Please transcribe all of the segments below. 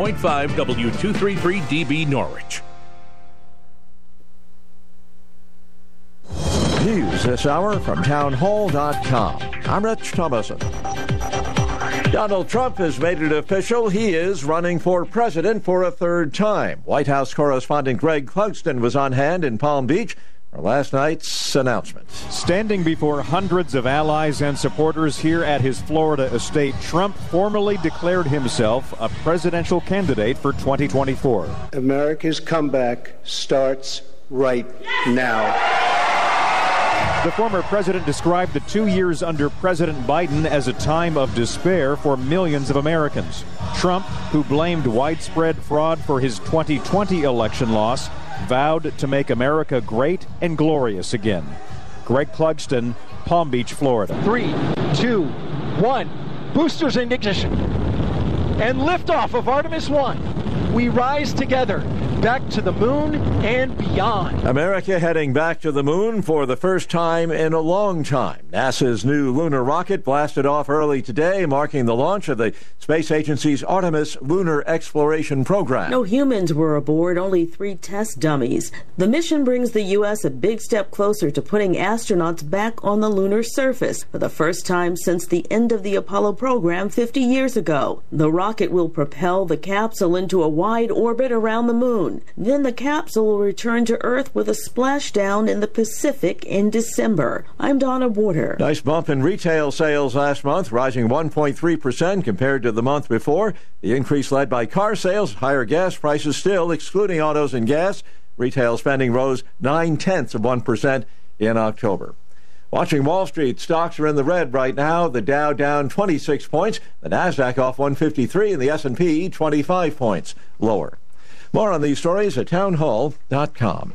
100.5 W233DB Norwich. News this hour from townhall.com. I'm Rich Thomason. Donald Trump has made it official. He is running for president for a third time. White House correspondent Greg Clugston was on hand in Palm Beach for last night's announcement. Standing before hundreds of allies and supporters here at his Florida estate, Trump formally declared himself a presidential candidate for 2024. America's comeback starts right now. The former president described the two years under President Biden as a time of despair for millions of Americans. Trump, who blamed widespread fraud for his 2020 election loss, vowed to make America great and glorious again. Greg Clugston, Palm Beach, Florida. Three, two, one. Boosters in ignition. And liftoff of Artemis 1. We rise together back to the moon and beyond. America heading back to the moon for the first time in a long time. NASA's new lunar rocket blasted off early today, marking the launch of the space agency's Artemis lunar exploration program. No humans were aboard, only three test dummies. The mission brings the U.S. a big step closer to putting astronauts back on the lunar surface for the first time since the end of the Apollo program 50 years ago. The rocket will propel the capsule into a wide orbit around the moon. Then the capsule will return to Earth with a splashdown in the Pacific in December. I'm Donna Warder. Nice bump in retail sales last month, rising 1.3% compared to the month before. The increase led by car sales, higher gas prices still, excluding autos and gas. Retail spending rose 9 tenths of 1% in October. Watching Wall Street, stocks are in the red right now. The Dow down 26 points, the Nasdaq off 153, and the S&P 25 points lower. More on these stories at townhall.com.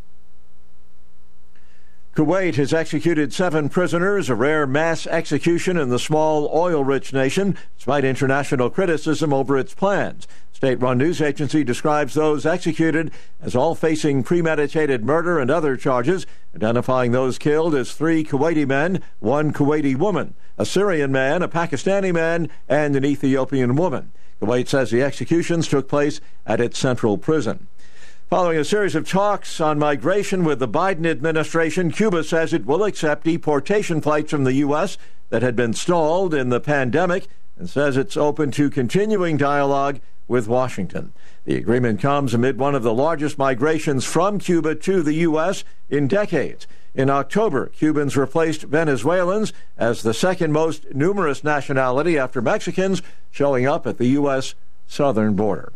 Kuwait has executed seven prisoners, a rare mass execution in the small oil rich nation, despite international criticism over its plans. State run news agency describes those executed as all facing premeditated murder and other charges, identifying those killed as three Kuwaiti men, one Kuwaiti woman, a Syrian man, a Pakistani man, and an Ethiopian woman. Kuwait says the executions took place at its central prison. Following a series of talks on migration with the Biden administration, Cuba says it will accept deportation flights from the U.S. that had been stalled in the pandemic and says it's open to continuing dialogue with Washington. The agreement comes amid one of the largest migrations from Cuba to the U.S. in decades. In October, Cubans replaced Venezuelans as the second most numerous nationality after Mexicans showing up at the U.S. southern border.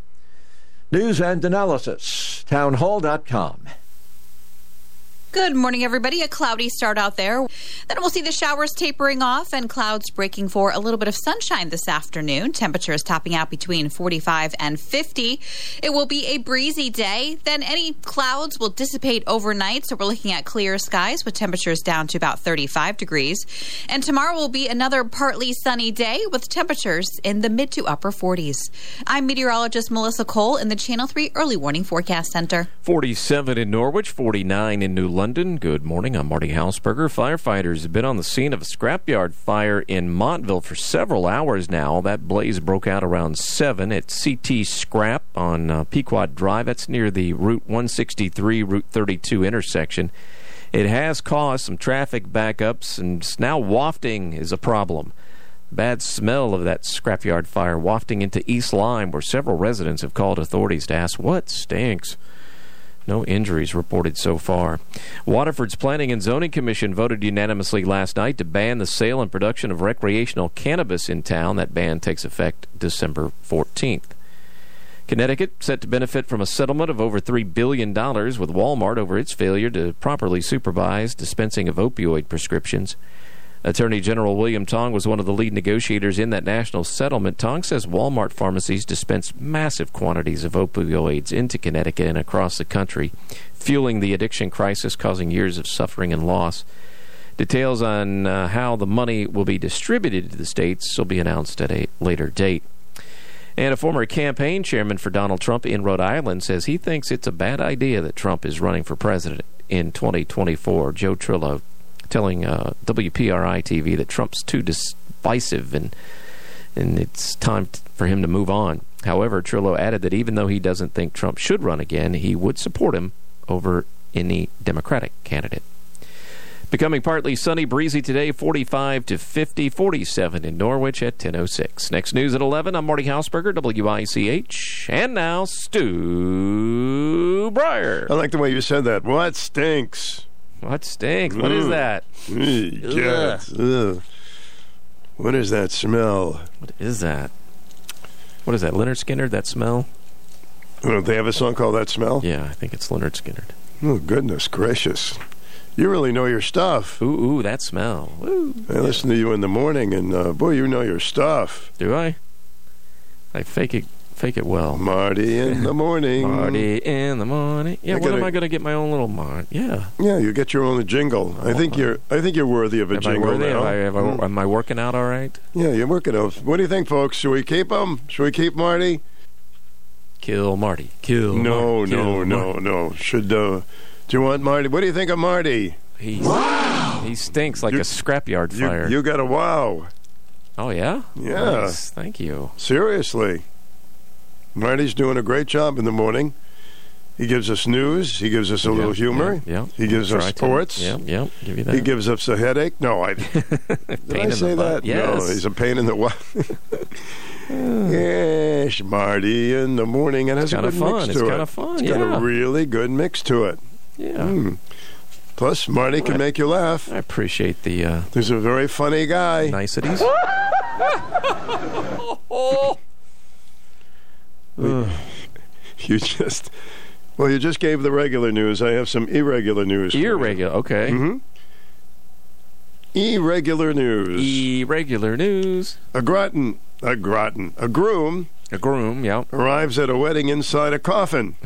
News and analysis, townhall.com. Good morning, everybody. A cloudy start out there. Then we'll see the showers tapering off and clouds breaking for a little bit of sunshine this afternoon. Temperatures topping out between 45 and 50. It will be a breezy day. Then any clouds will dissipate overnight. So we're looking at clear skies with temperatures down to about 35 degrees. And tomorrow will be another partly sunny day with temperatures in the mid to upper 40s. I'm meteorologist Melissa Cole in the Channel 3 Early Warning Forecast Center. 47 in Norwich, 49 in New London. London. Good morning. I'm Marty Hausberger. Firefighters have been on the scene of a scrapyard fire in Montville for several hours now. That blaze broke out around 7 at CT Scrap on uh, Pequot Drive. That's near the Route 163, Route 32 intersection. It has caused some traffic backups, and now wafting is a problem. Bad smell of that scrapyard fire wafting into East Lyme, where several residents have called authorities to ask what stinks. No injuries reported so far. Waterford's Planning and Zoning Commission voted unanimously last night to ban the sale and production of recreational cannabis in town. That ban takes effect December 14th. Connecticut set to benefit from a settlement of over $3 billion with Walmart over its failure to properly supervise dispensing of opioid prescriptions. Attorney General William Tong was one of the lead negotiators in that national settlement. Tong says Walmart pharmacies dispense massive quantities of opioids into Connecticut and across the country, fueling the addiction crisis, causing years of suffering and loss. Details on uh, how the money will be distributed to the states will be announced at a later date. And a former campaign chairman for Donald Trump in Rhode Island says he thinks it's a bad idea that Trump is running for president in 2024. Joe Trillo telling uh, WPRI TV that Trump's too divisive and and it's time for him to move on. However, Trillo added that even though he doesn't think Trump should run again, he would support him over any Democratic candidate. Becoming partly sunny, breezy today, 45 to 50, 47 in Norwich at 10.06. Next news at 11, I'm Marty Hausberger, WICH. And now, Stu Bryer. I like the way you said that. What stinks? What stinks? What is Ugh. that? Ugh, Ugh. What is that smell? What is that? What is that, Lynyrd Skynyrd, that smell? Oh, they have a song called That Smell? Yeah, I think it's Lynyrd Skynyrd. Oh, goodness gracious. You really know your stuff. Ooh, ooh, that smell. Ooh. I listen to you in the morning, and uh, boy, you know your stuff. Do I? I fake it, fake it well. Marty in the morning. Marty in the morning. Yeah, I when gotta- am I going to get my own little Mart? Yeah. Yeah, you get your own jingle. I think you're. I think you're worthy of a Am I jingle worthy? now. Am I, am, I, Mm. am I working out all right? Yeah, you're working out. What do you think, folks? Should we keep him? Should we keep Marty? Kill Marty. Kill. No, Marty. no, Kill no, Marty. no. Should uh, do you want Marty? What do you think of Marty? He, he stinks like You- a scrapyard You, fire. you got a wow. oh, yeah? Yeah. Nice. Thank you. Seriously. Marty's doing a great job in the morning. He gives us news. He gives us a little humor. Yeah. yeah. He gives Try us to. sports. Yep, yep. Give you that. He gives us a headache. No, I did Pain I in say the butt. that? Yes. No, he's a pain in the what? yes, Marty in the morning. It has a kinda good fun. mix It's to kinda it. fun, It's got a really good mix to it. yeah. Mm. Plus, Marty can Right. make you laugh. I appreciate the uh, He's a very funny guy. niceties. You just, well, you just gave the regular news. I have some irregular news. for you. Irregular. Okay. Mhm. Irregular news. Irregular news. a groton, a groton, a groom A groom. yeah. arrives at a wedding inside a coffin.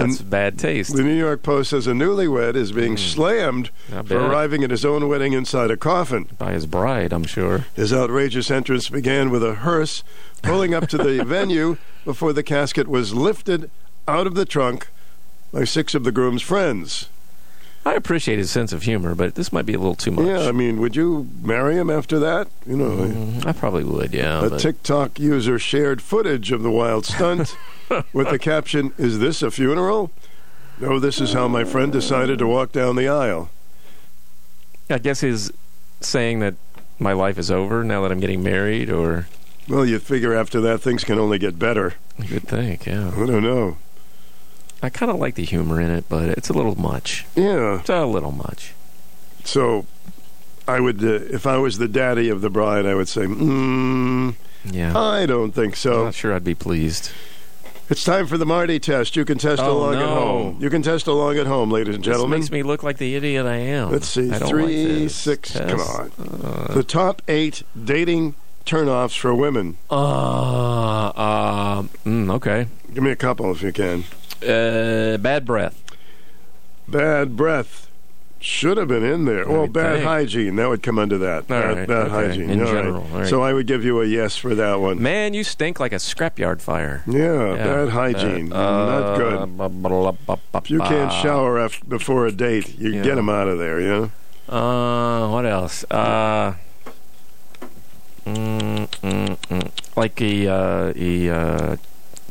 That's bad taste. The New York Post says a newlywed is being slammed for arriving at his own wedding inside a coffin. By his bride, I'm sure. His outrageous entrance began with a hearse pulling up to the venue before the casket was lifted out of the trunk by six of the groom's friends. I appreciate his sense of humor, but this might be a little too much. Yeah, I mean, would you marry him after that? You know, Mm, I probably would. Yeah. a but- TikTok user shared footage of the wild stunt with the caption, Is this a funeral? No, this is how my friend decided to walk down the aisle. I guess he's saying that my life is over now that I'm getting married, or Well, you'd figure after that things can only get better. you would think. Yeah. I don't know. I kind of like the humor in it, but it's a little much. Yeah. It's a little much. So I would, uh, if I was the daddy of the bride, I would say, mm, Yeah. I don't think so. I'm not sure I'd be pleased. It's time for the Marty test. You can test Oh, along at home. You can test along at home, ladies and gentlemen. This makes me look like the idiot I am. Let's see, three, like six. Test. Come on. Uh, the top eight dating turnoffs for women. uh, uh, mm, okay. Give me a couple if you can. Uh, bad breath. Bad breath should have been in there. I Well, bad think. hygiene that would come under that. All bad right, bad okay, hygiene in All general, right. So I would give you a yes for that one. Man, you stink like a scrapyard fire. yeah, Yeah, bad hygiene, uh, not good. uh, blah, blah, blah, you can't shower af- before a date, you Yeah. get them out of there. Yeah. Uh, what else? Uh, mm, mm, mm. like he, uh, he, uh,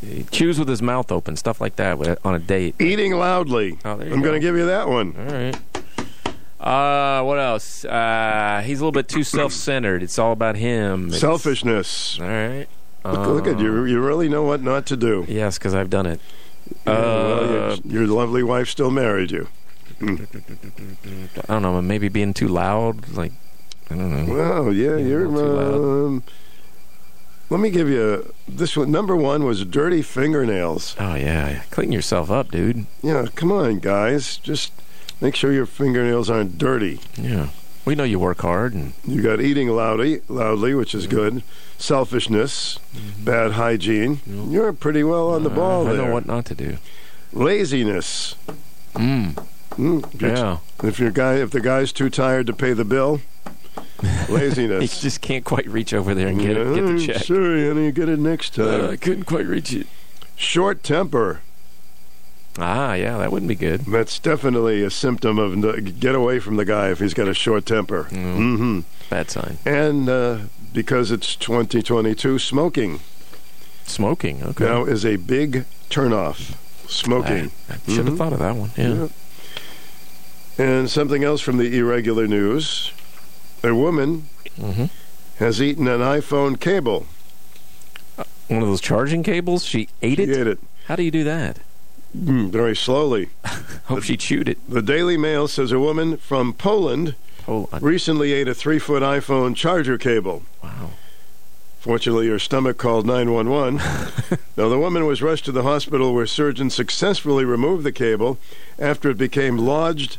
he chews with his mouth open, stuff like that on a date. Eating loudly. Oh, I'm going to give you that one. All right. Uh, what else? Uh, he's a little bit too self-centered. It's all about him. It's- Selfishness. All right. Look, look at you. You really know what not to do. Yes, because I've done it. Yeah, well, Uh, your, your lovely wife still married you. I don't know. Maybe being too loud. Like I don't know. Well, yeah, Yeah, you're. too loud. Um, let me give you this one. Number one was dirty fingernails. Oh yeah, clean yourself up, dude. Yeah, come on, guys. Just make sure your fingernails aren't dirty. Yeah, we know you work hard, and You got eating loudly, loudly, which is good. Selfishness, bad hygiene. You're pretty well on the ball Mm-hmm. Uh, I there. know what not to do. Laziness. Mm. Mm, Yeah, If your guy, if the guy's too tired to pay the bill, laziness. he just can't quite reach over there and get it, get the Yeah, check. Sorry, honey, get it next time. Uh, I couldn't quite reach it. Short temper. Ah, yeah, that wouldn't be good. That's definitely a symptom of no- get away from the guy if he's got a short temper. Mm. hmm Bad sign. And uh, because it's 2022, smoking Smoking. Okay. now is a big turnoff. Smoking. I, I should have Mhm. thought of that one. Yeah. Yeah. And something else from the irregular news: a woman hmm has eaten an iPhone cable. One of those charging cables. She ate She it. ate it How do you do that? Mm, very slowly. Hope she chewed it. The Daily Mail says a woman from Poland recently ate a three-foot iPhone charger cable. wow. Fortunately, her stomach called 911. now, the woman was rushed to the hospital where surgeons successfully removed the cable after it became lodged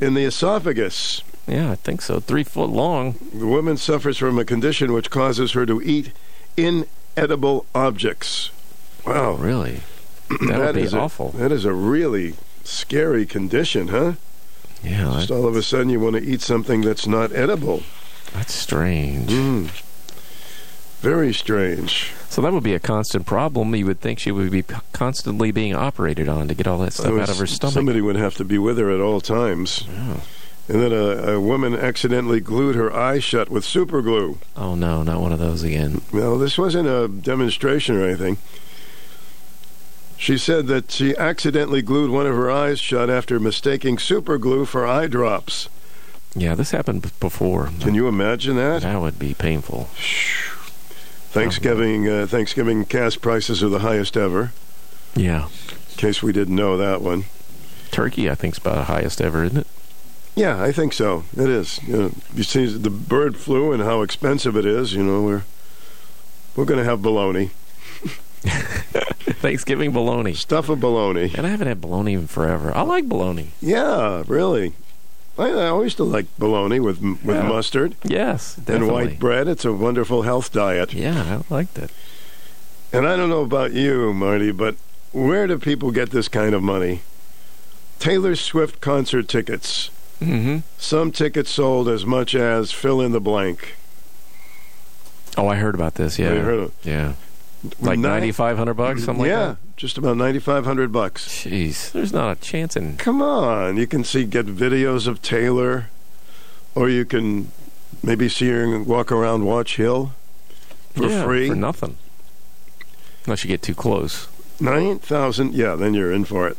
in the esophagus. Yeah, I think so. Three foot long. The woman suffers from a condition which causes her to eat inedible objects. Wow. Really? That would be is a- awful. that is a really scary condition, huh? Yeah, Just all of a sudden you want to eat something that's not edible. that's strange. Mm. Very strange. So that would be a constant problem. You would think she would be constantly being operated on to get all that stuff I out of her stomach. Somebody would have to be with her at all times. Oh. And then a, a woman accidentally glued her eye shut with super glue. oh no, not one of those again. Well, this wasn't a demonstration or anything. She said that she accidentally glued one of her eyes shut after mistaking super glue for eye drops. Yeah, this happened before. Can you imagine that? That would be painful. Thanksgiving uh, Thanksgiving gas prices are the highest ever. Yeah. In case we didn't know that one. Turkey, I think, is about the highest ever, isn't it? Yeah, I think so. It is. You, know, you see the bird flu and how expensive it is. You know, we're we're going to have bologna, Thanksgiving bologna. stuff of bologna. And I haven't had bologna in forever. I like bologna. Yeah, really. I, I always still like bologna with with Yeah. mustard Yes, and white bread. It's a wonderful health diet. Yeah, I like that. And I don't know about you, Marty, but where do people get this kind of money? Taylor Swift concert tickets. Mm-hmm. Some tickets sold as much as fill in the blank. Oh, I heard about this. Yeah, of- yeah, like ninety five hundred bucks, something yeah, like that. Yeah, just about ninety five hundred bucks. Jeez, there's not a chance in. Come on, you can see get videos of Taylor, or you can maybe see her walk around Watch Hill for yeah, free. for nothing. Unless you get too close. Nine thousand, yeah, then you're in for it.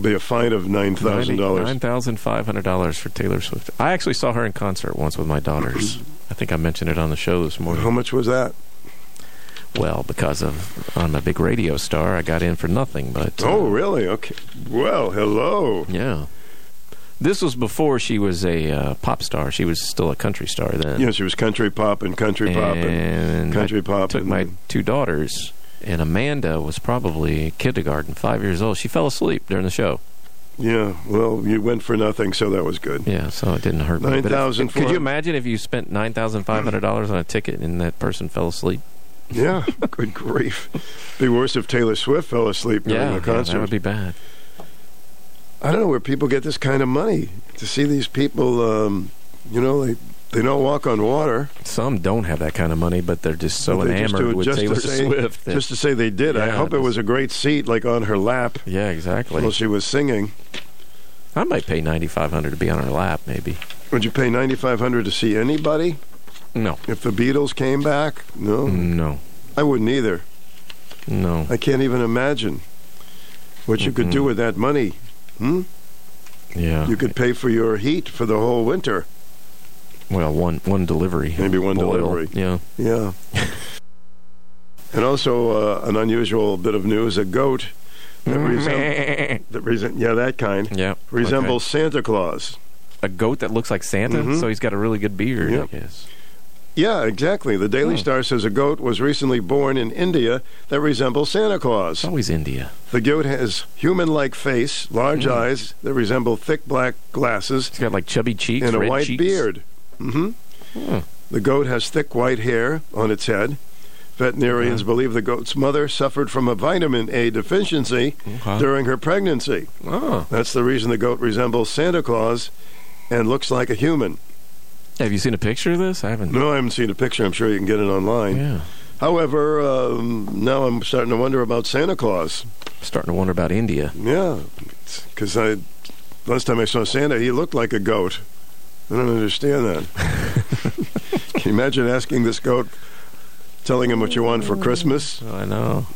Be a fine of nine thousand dollars. Nine thousand five hundred dollars for Taylor Swift. I actually saw her in concert once with my daughters. I think I mentioned it on the show this morning. How much was that? Well, because of I'm a big radio star, I got in for nothing. But uh, Oh, really? Okay. Well, hello. yeah, this was before she was a uh, pop star. She was still a country star then. Yeah, she was country pop and country pop and and country I pop. took and, my two daughters, and Amanda was probably kindergarten, five years old. She fell asleep during the show. yeah. Well, you went for nothing, so that was good. Yeah, so it didn't hurt if- 9,400 Could you imagine if you spent nine thousand five hundred dollars on a ticket and that person fell asleep? Yeah. good grief. Be worse if Taylor Swift fell asleep during Yeah, the yeah, that would be bad. I don't know where people get this kind of money to see these people. Um, you know, they they don't walk on water. Some don't have that kind of money, but they're just so They just do enamored it with just Taylor say, Swift. that- Just to say they did. I hope it it was a great seat, like on her lap, yeah, exactly. while she was singing. I might pay ninety five hundred to be on her lap, maybe. Would you pay ninety five hundred to see anybody? No, If the Beatles came back? No, no, I wouldn't either. no. I can't even imagine what you could do with that money. Hmm? Yeah. You could pay for your heat for the whole winter. Well, one one delivery. Maybe one Oil. delivery. Yeah. Yeah. and also uh, an unusual bit of news: a goat that, resem- that resem- yeah, that kind Yeah. resembles Santa Claus. A goat that looks like Santa, Mhm. so he's got a really good beard, Yep. I guess. Yeah, exactly. The Daily Oh. Star says a goat was recently born in India that resembles Santa Claus. It's always India. The goat has human-like face, large Mm. eyes that resemble thick black glasses, It's got like chubby cheeks, and a white cheeks. beard. hmm Hmm. The goat has thick white hair on its head. Veterinarians believe the goat's mother suffered from a vitamin A deficiency Okay. during her pregnancy. Oh. That's the reason the goat resembles Santa Claus and looks like a human. Have you seen a picture of this? I haven't. No, I haven't seen a picture. I'm sure you can get it online. Yeah. However, um, now I'm starting to wonder about Santa Claus. Starting to wonder about India. Yeah, because I last time I saw Santa, he looked like a goat. I don't understand that. Can you imagine asking this goat, telling him what you want for Christmas, I know.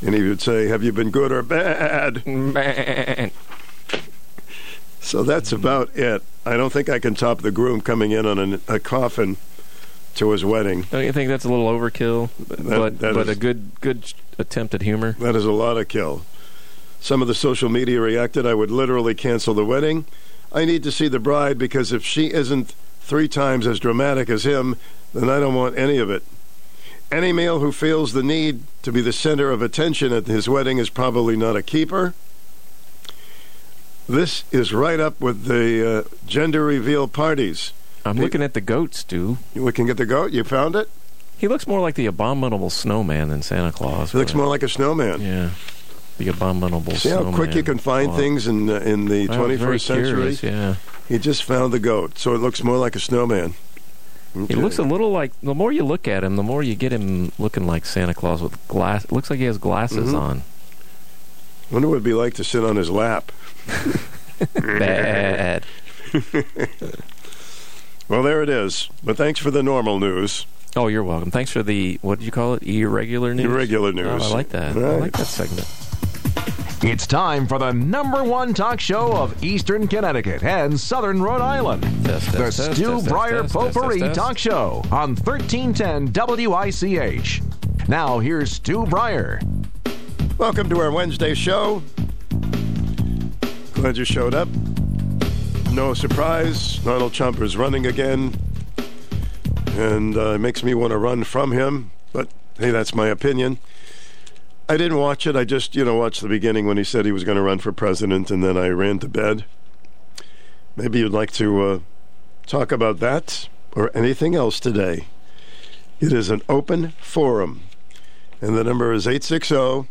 and he would say, "Have you been good or bad?" Man. So that's about it. I don't think I can top the groom coming in on an, a coffin to his wedding. Don't you think that's a little overkill? but that but is- a good good attempt at humor. That is a lot of kill. Some of the social media reacted, I would literally cancel the wedding. I need to see the bride because if she isn't three times as dramatic as him, then I don't want any of it. Any male who feels the need to be the center of attention at his wedding is probably not a keeper. This is right up with the uh, gender reveal parties. I'm looking at the goat, Stu. You looking at the goat? You found it? He looks more like the abominable snowman than Santa Claus. He looks more like a snowman. Yeah. The abominable See how quick you can find things in uh, in the I was very 21st century. curious, Yeah. He just found the goat, so it looks more like a snowman. He Okay. looks a little like. The more you look at him, the more you get him looking like Santa Claus with glass. Looks like he has glasses Mhm. on. Wonder what it'd be like to sit on his lap. Bad. Well, there it is. But thanks for the normal news. Oh, you're welcome. Thanks for the what did you call it? Irregular news. Irregular news. Oh, I like that. I like that segment. It's time for the number one talk show of Eastern Connecticut and Southern Rhode Island. Test, the test, test, Stu test, Bryer test, test, Potpourri test, test. Talk Show on 1310 WICH. Now here's Stu Bryer. Welcome to our Wednesday show. You showed up. No surprise, Donald Trump is running again, and uh, it makes me want to run from him. But hey, that's my opinion. I didn't watch it. I just, you know, watched the beginning when he said he was going to run for president, and then I ran to bed. Maybe you'd like to uh, talk about that or anything else today. It is an open forum, and the number is 860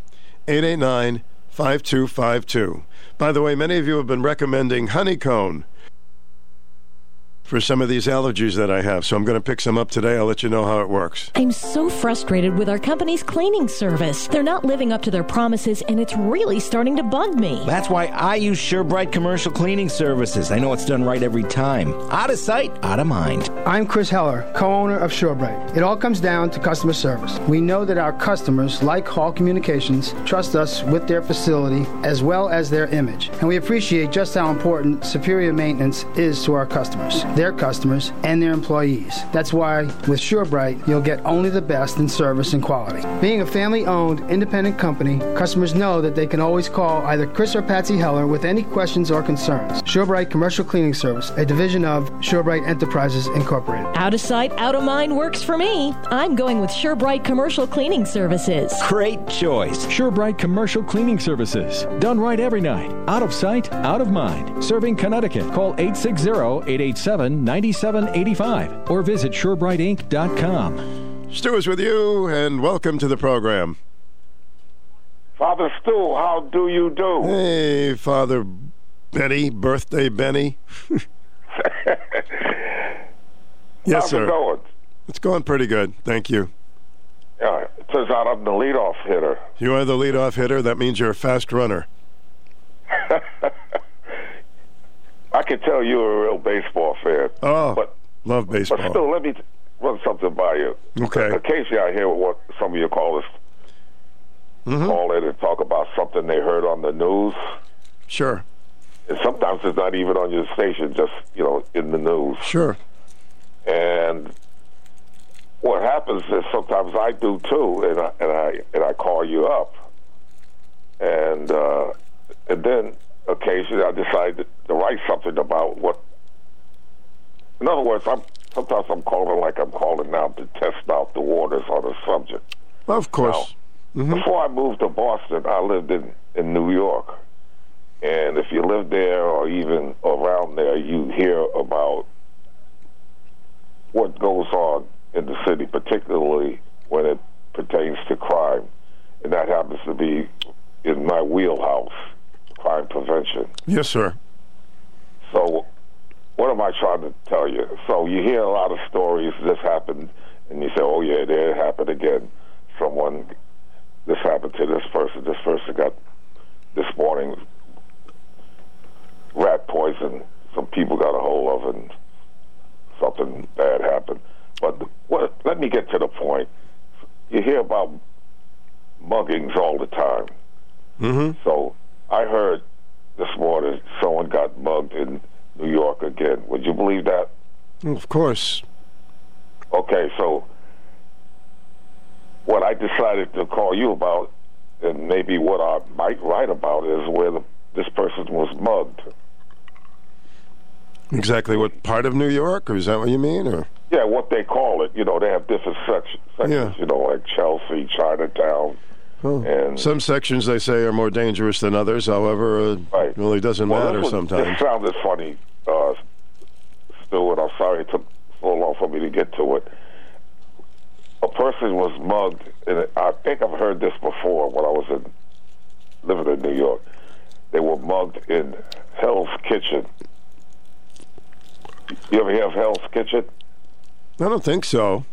889 5252. By the way, many of you have been recommending honeycomb for some of these allergies that I have, so I'm going to pick some up today. I'll let you know how it works. I'm so frustrated with our company's cleaning service. They're not living up to their promises, and it's really starting to bug me. That's why I use SureBright Commercial Cleaning Services. I know it's done right every time. Out of sight, out of mind. I'm Chris Heller, co owner of SureBright. It all comes down to customer service. We know that our customers, like Hall Communications, trust us with their facility as well as their image. And we appreciate just how important superior maintenance is to our customers, their customers, and their employees. That's why with SureBright, you'll get only the best in service and quality. Being a family owned, independent company, customers know that they can always call either Chris or Patsy Heller with any questions or concerns. SureBright Commercial Cleaning Service, a division of SureBright Enterprises Incorporated. Out of sight, out of mind works for me. I'm going with SureBright Commercial Cleaning Services. Great choice. SureBright Commercial Cleaning Services. Done right every night. Out of sight, out of mind. Serving Connecticut. Call 860-887-9785 or visit SureBrightInc.com. Stu is with you, and welcome to the program. Father Stu, how do you do? Hey, Father Benny, birthday Benny. yes, How's sir. it going? It's going pretty good. Thank you. Yeah, it turns out I'm the leadoff hitter. You are the leadoff hitter. That means you're a fast runner. I can tell you're a real baseball fan. Oh, but love baseball. but still, let me run something by you. Okay. Occasionally, I hear what some of your callers Mm-hmm. call in and talk about something they heard on the news. Sure. and sometimes it's not even on your station, just you know, in the news. Sure. And what happens is sometimes I do too, and I and I and I call you up, and uh, and then occasionally I decide to, write something about what. In other words, I'm sometimes I'm calling like I'm calling now to test out the waters on a subject. Of course. Now, mm-hmm. Before I moved to Boston, I lived in in New York, and if you live there or even around there, you hear about what goes on in the city, particularly when it pertains to crime, and that happens to be in my wheelhouse, crime prevention. Yes, sir. So, what am I trying to tell you? So, you hear a lot of stories. This happened, and you say, "Oh yeah, there it happened again." Someone, this happened to this person. This person got this morning rat poison. Some people got a hold of, and something bad happened. But what, let me get to the point. You hear about muggings all the time. Mm-hmm. So I heard this morning someone got mugged in New York again. Would you believe that? Of course. Okay, so what I decided to call you about, and maybe what I might write about, is where the, this person was mugged. Exactly what part of New York, or is that what you mean? Or Yeah, what they call it. You know, they have different sections. sections You know, like Chelsea, Chinatown, and some sections they say are more dangerous than others. However, uh, it really doesn't Well, matter was- sometimes. This sounded funny, uh, Stu, and I'm sorry it took so long for me to get to it. A person was mugged, and I think I've heard this before when I was in living in New York. They were mugged in Hell's Kitchen. You ever hear of Hell's Kitchen? I don't think so.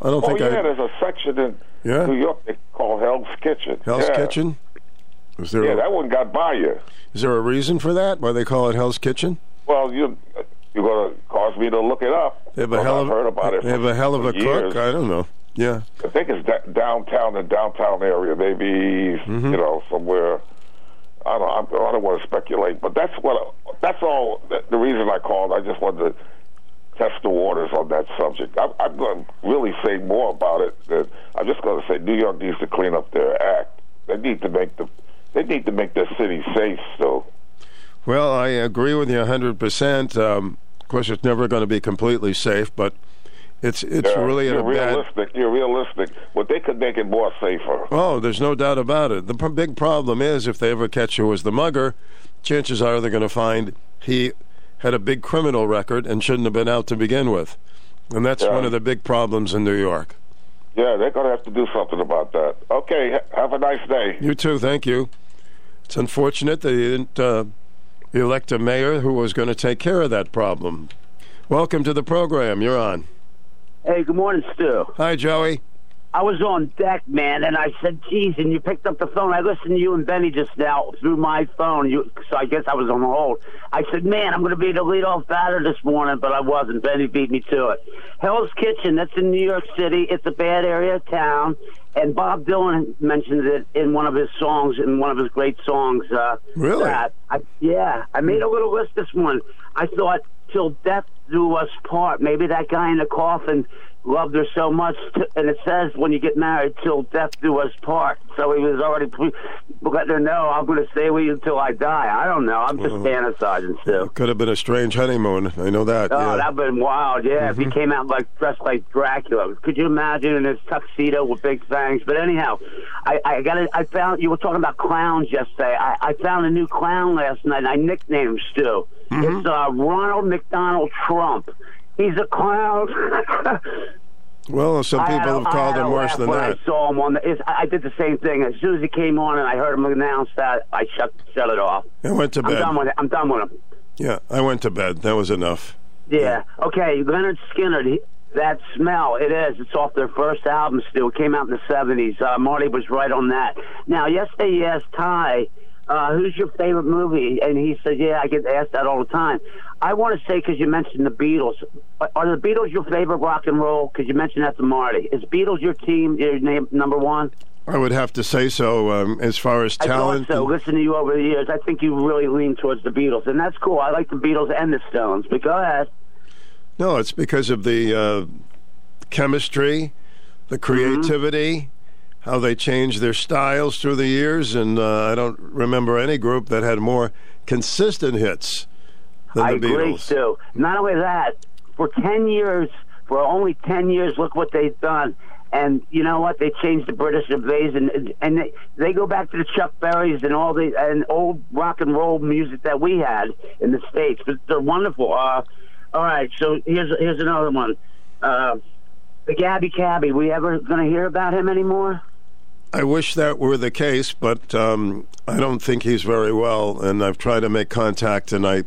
I don't oh think yeah, I. there's a section in Yeah? New York they call Hell's Kitchen. Hell's Yeah. Kitchen. Is there Yeah, a, that one got by you. is there a reason for that? Why they call it Hell's Kitchen? Well, you you're gonna cause me to look it up. They have a hell of heard about it. They have a hell of a years. cook. I don't know. Yeah. I think it's da- downtown, the downtown area, maybe Mm-hmm. you know somewhere. I don't. I don't want to speculate, but that's what. That's all. The the reason I called. I just wanted to test the waters on that subject. I'm, I'm going to really say more about it. Than, I'm just going to say New York needs to clean up their act. They need to make the. They need to make their city safe. Still. Well, I agree with you 100%. Um, of course, it's never going to be completely safe, but it's it's Yeah, really you're a bad. realistic. You're realistic, but they could make it more safer. Oh, there's no doubt about it. The p- big problem is if they ever catch who was the mugger, chances are they're going to find he had a big criminal record and shouldn't have been out to begin with. And that's Yeah. one of the big problems in New York. Yeah, they're going to have to do something about that. Okay, have a nice day. You too, thank you. It's unfortunate they didn't uh, elect a mayor who was going to take care of that problem. Welcome to the program. You're on. Hey, good morning, Stu. Hi, Joey. I was on deck, man, and I said, "Geez," and you picked up the phone. I listened to you and Benny just now through my phone. You, so I guess I was on hold. I said, "Man, I'm going to be the leadoff batter this morning," but I wasn't. Benny beat me to it. Hell's Kitchen. That's in New York City. It's a bad area of town, and Bob Dylan mentioned it in one of his songs, in one of his great songs. Uh, Really? That. I, yeah, I made a little list this morning. I thought, "Till death do us part." Maybe that guy in the coffin loved her so much, t- and it says when you get married, till death do us part. So he was already pre- letting her know, I'm going to stay with you until I die. I don't know. I'm just Uh-huh. fantasizing still. Could have been a strange honeymoon. I know that. Oh, yeah. that'd been wild, yeah. Mm-hmm. he came out like dressed like Dracula, could you imagine in his tuxedo with big fangs? But anyhow, I, I got it. I found you were talking about clowns yesterday. I, I found a new clown last night. and I nicknamed him Stu. Mm-hmm. It's uh, Ronald McDonald Trump. He's a clown. Well, some people have called him worse than that. I saw him on the. I did the same thing. As soon as he came on and I heard him announce that, I shut shut it off. I went to bed. I'm done with it. I'm done with him. Yeah, I went to bed. That was enough. Yeah. Okay, Lynyrd Skynyrd. he- That smell, it is. It's off their first album. Still, it came out in the '70s. Uh, Marty was right on that. Now, yesterday asked Ty uh, who's your favorite movie? And he said, yeah, I get asked that all the time. I want to say, because you mentioned the Beatles, are the Beatles your favorite rock and roll? Because you mentioned that to Marty. Is Beatles your team, your name, number one? I would have to say so. Um, as far as talent, I so. Listen to you over the years, I think you really lean towards the Beatles, and that's cool. I like the Beatles and the Stones. But go ahead. No, it's because of the uh, chemistry, the creativity. How they changed their styles through the years, and uh, I don't remember any group that had more consistent hits than I the Beatles. I agree too. Not only that, for ten years, for only ten years, look what they've done. And you know what? They changed the British invasion, and, and they, they go back to the Chuck Berrys and all the and old rock and roll music that we had in the states. But they're wonderful. Uh, all right, so here's here's another one. Uh, the Gabby Cabby. We ever going to hear about him anymore? I wish that were the case, but um, I don't think he's very well, and I've tried to make contact, and I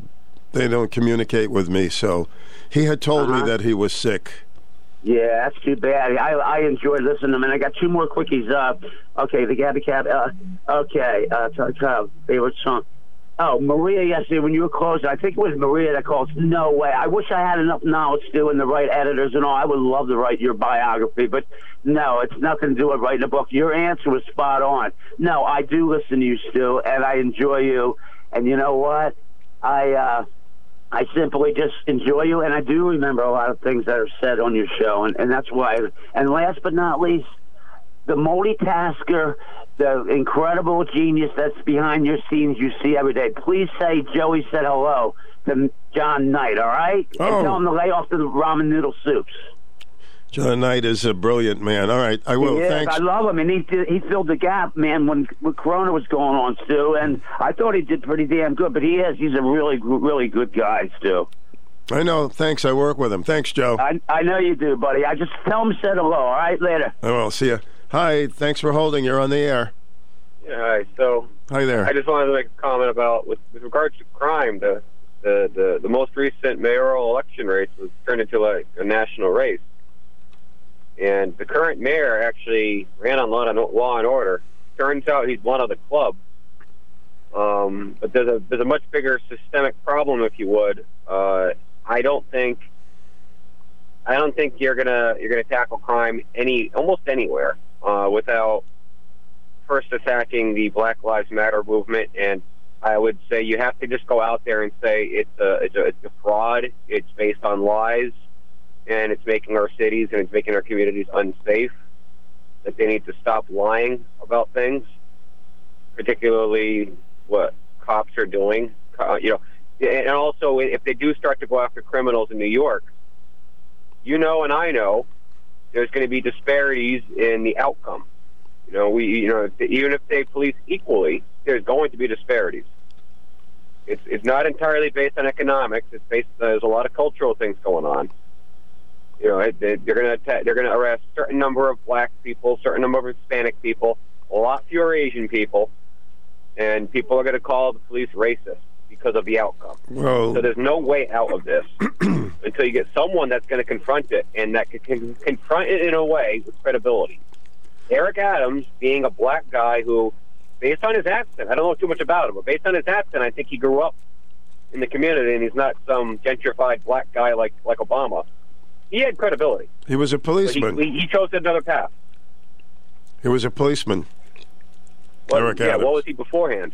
they don't communicate with me. So he had told uh-huh. me that he was sick. Yeah, that's too bad. I I enjoyed listening to him, and I got two more quickies. Uh, okay, the Gabby Cab. Uh, okay, uh, favorite song. Oh, Maria yesterday when you were closing, I think it was Maria that called. No way. I wish I had enough knowledge to and the right editors and all. I would love to write your biography, but no, it's nothing to do with writing a book. Your answer was spot on. No, I do listen to you, Stu, and I enjoy you. And you know what? I uh, I simply just enjoy you, and I do remember a lot of things that are said on your show, and, and that's why. And last but not least, the multitasker the incredible genius that's behind your scenes you see every day. Please say Joey said hello to John Knight, all right? Oh. And tell him to lay off the ramen noodle soups. John Knight is a brilliant man. All right, I will. Is. Thanks. I love him, and he he filled the gap, man, when, when Corona was going on, Stu. And I thought he did pretty damn good, but he is. He's a really, really good guy, Stu. I know. Thanks. I work with him. Thanks, Joe. I I know you do, buddy. I just tell him said hello. All right, later. I will. See you. Hi. Thanks for holding. You're on the air. Yeah, hi. So, hi there. I just wanted to make a comment about with, with regards to crime. The, the the the most recent mayoral election race was turned into like a national race, and the current mayor actually ran on law and, law and order. Turns out he's one of the club. Um, but there's a there's a much bigger systemic problem, if you would. Uh, I don't think I don't think you're gonna you're gonna tackle crime any almost anywhere uh, without first attacking the Black Lives Matter movement. And I would say you have to just go out there and say it's a it's a, it's a fraud. It's based on lies, and it's making our cities and it's making our communities unsafe. That they need to stop lying about things, particularly what cops are doing. Uh, you know, and also if they do start to go after criminals in New York you know and I know there's going to be disparities in the outcome. You know, we you know even if they police equally, there's going to be disparities. It's it's not entirely based on economics. It's based there's a lot of cultural things going on. You know, they, they're going to they're going to arrest a certain number of black people, certain number of Hispanic people, a lot fewer Asian people, and people are going to call the police racist because of the outcome. Well, so there's no way out of this until you get someone that's going to confront it and that can, can confront it in a way with credibility. Eric Adams, being a black guy who, based on his accent, I don't know too much about him, but based on his accent, I think he grew up in the community and he's not some gentrified black guy like like Obama. He had credibility. He was a policeman. He, he, chose another path. He was a policeman. Well, Eric yeah, Adams. what was he beforehand?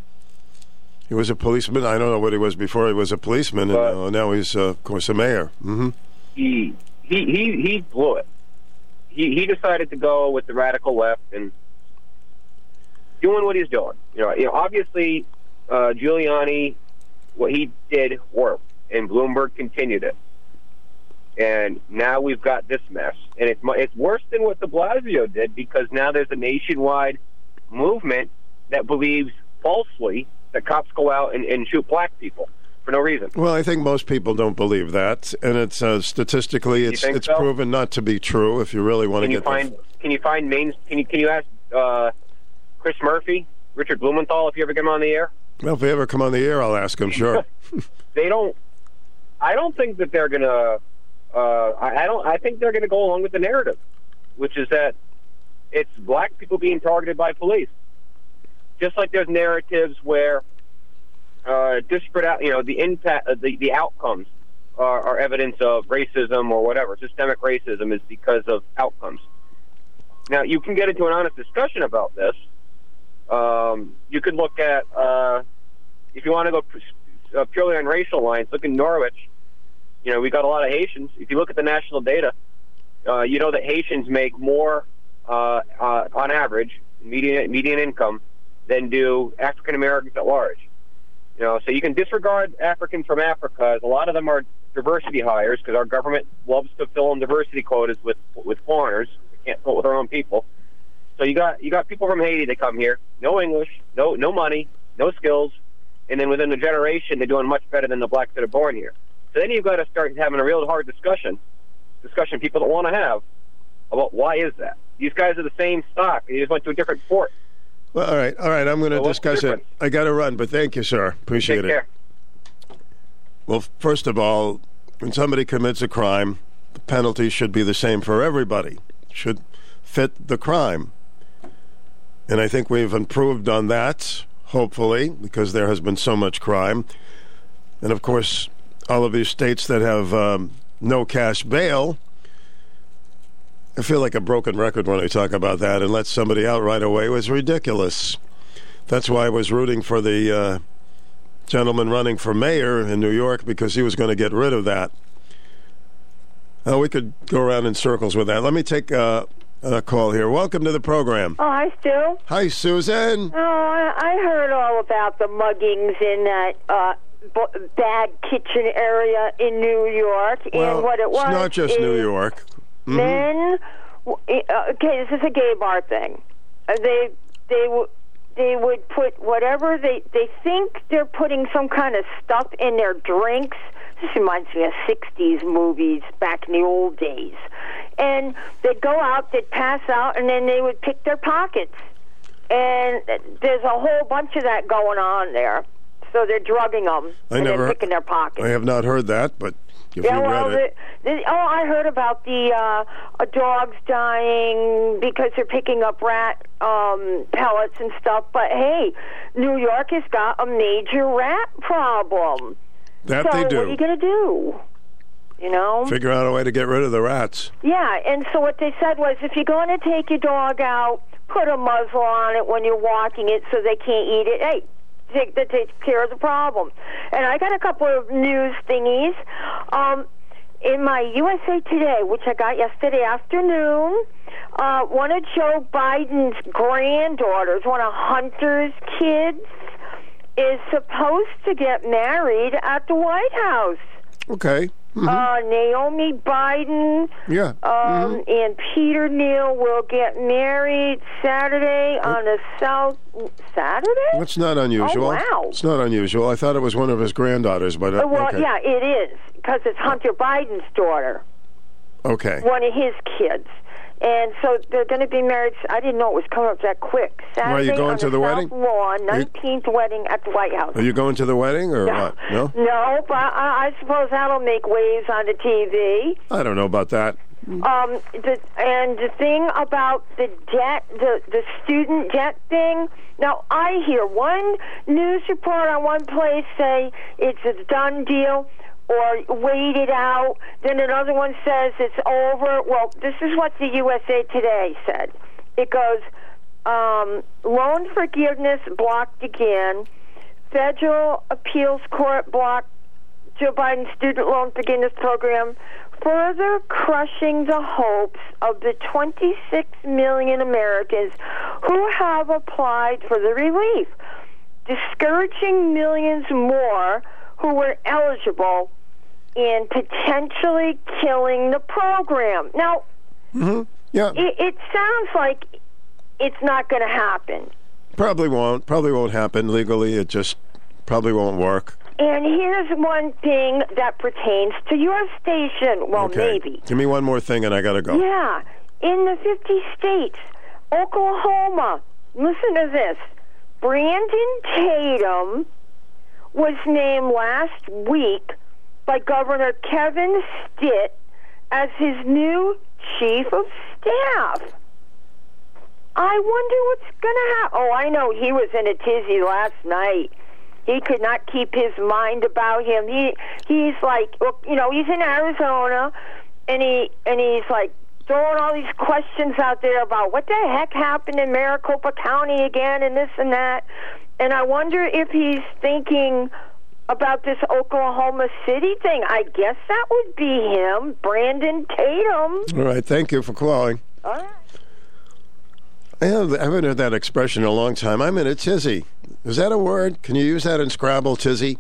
He was a policeman. I don't know what he was before. He was a policeman, and uh, now he's, uh, of course, a mayor. Mm-hmm. He he he he blew it. He he decided to go with the radical left and doing what he's doing. You know, you know, obviously, uh, Giuliani, what he did worked, and Bloomberg continued it. And now we've got this mess, and it's it's worse than what De Blasio did because now there's a nationwide movement that believes falsely that cops go out and, and shoot black people for no reason. Well, I think most people don't believe that, and it's uh, statistically it's it's so? proven not to be true. If you really want to. Can to you get find can you find main can you can you ask uh, Chris Murphy, Richard Blumenthal if you ever get him on the air? well, if they ever come on the air, I'll ask them. Sure. They don't. I don't think that they're gonna. Uh, I, I don't. I think they're gonna go along with the narrative, which is that it's black people being targeted by police just like there's narratives where uh, disparate, out, you know, the impact, uh, the the outcomes are, are evidence of racism or whatever. Systemic racism is because of outcomes. Now, you can get into an honest discussion about this. Um, you could look at, uh, if you want to go uh, purely on racial lines, look in Norwich. You know, we got a lot of Haitians. If you look at the national data, uh, you know that Haitians make more, uh, uh, on average, median median income than do African Americans at large. You know, so you can disregard Africans from Africa. A lot of them are diversity hires because our government loves to fill in diversity quotas with with foreigners. We can't fill it with our own people. So you got you got people from Haiti that come here, no English, no no money, no skills, and then within a generation they're doing much better than the blacks that are born here. So then you've got to start having a real hard discussion, discussion people don't want to have about why is that. These guys are the same stock. They just went to a different port. Well, all right, all right. I'm going to Well, discuss it. I got to run, but thank you, sir. Appreciate Take it. care. Well, first of all, when somebody commits a crime, the penalty should be the same for everybody. Should fit the crime. And I think we've improved on that, hopefully, because there has been so much crime. And of course, all of these states that have um, no cash bail. I feel like a broken record when I talk about that, and let somebody out right away was ridiculous. That's why I was rooting for the uh, gentleman running for mayor in New York because he was going to get rid of that. Uh, we could go around in circles with that. Let me take uh, a call here. Welcome to the program. Oh, hi, Stu. Hi, Susan. Oh, I, I heard all about the muggings in that uh, b- bad kitchen area in New York, Well, and what it was. it's not just New York. Mhm. Men, w- uh, okay, this is a gay bar thing. Uh, they they w- they would put whatever they they think they're putting some kind of stuff in their drinks. This reminds me of '60s movies back in the old days. And they'd go out, they'd pass out, and then they would pick their pockets. And there's a whole bunch of that going on there. So they're drugging them I and never- picking their pockets. I have not heard that, but if yeah, you well. The, the, oh, I heard about the uh, uh, dogs dying because they're picking up rat um, pellets and stuff. But hey, New York has got a major rat problem. That so they do. what are you going to do? You know? Figure out a way to get rid of the rats. Yeah, and so what they said was if you're going to take your dog out, put a muzzle on it when you're walking it so they can't eat it. Hey, take, that takes care of the problem. And I got a couple of news thingies. Um, in my USA Today, which I got yesterday afternoon, uh, one of Joe Biden's granddaughters, one of Hunter's kids, is supposed to get married at the White House. Okay. Mhm. Uh, Naomi Biden yeah. um, and Peter Neal will get married Saturday on a South. Saturday? That's not unusual. Oh, wow. It's not unusual. I thought it was one of his granddaughters, but uh, Uh, well, okay. yeah, it is because it's Hunter Biden's daughter, Okay. one of his kids. And so they're going to be married. I didn't know it was coming up that quick. Saturday you going to the South wedding? Lawn, Are 19th wedding at the White House. Are you going to the wedding or what? No. No, but I, I suppose that'll make waves on the TV. I don't know about that. Um, the, and the thing about the debt, the the student debt thing. Now I hear one news report on one place say it's a done deal or wait it out. Then another one says it's over. Well, this is what the USA Today said. It goes, um, loan forgiveness blocked again. Federal appeals court blocked Joe Biden's student loan forgiveness program, further crushing the hopes of the 26 million Americans who have applied for the relief, discouraging millions more who were eligible in potentially killing the program. Now, hmm Yeah. it, it sounds like it's not going to happen. Probably won't. Probably won't happen legally. It just probably won't work. And here's one thing that pertains to your station. Well, okay. maybe. Give me one more thing, and I got to go. Yeah, in the 50 states, Oklahoma, listen to this. Brandon Tatum was named last week by Governor Kevin Stitt as his new chief of staff. I wonder what's going to happen. Oh, I know. He was in a tizzy last night. He could not keep his mind about him. He he's like, you know, he's in Arizona, and he and he's like throwing all these questions out there about what the heck happened in Maricopa County again, and this and that. And I wonder if he's thinking about this Oklahoma City thing. I guess that would be him, Brandon Tatum. All right, thank you for calling. All right. I, have, I haven't heard that expression in a long time. I'm in a tizzy. Is that a word? Can you use that in Scrabble, tizzy?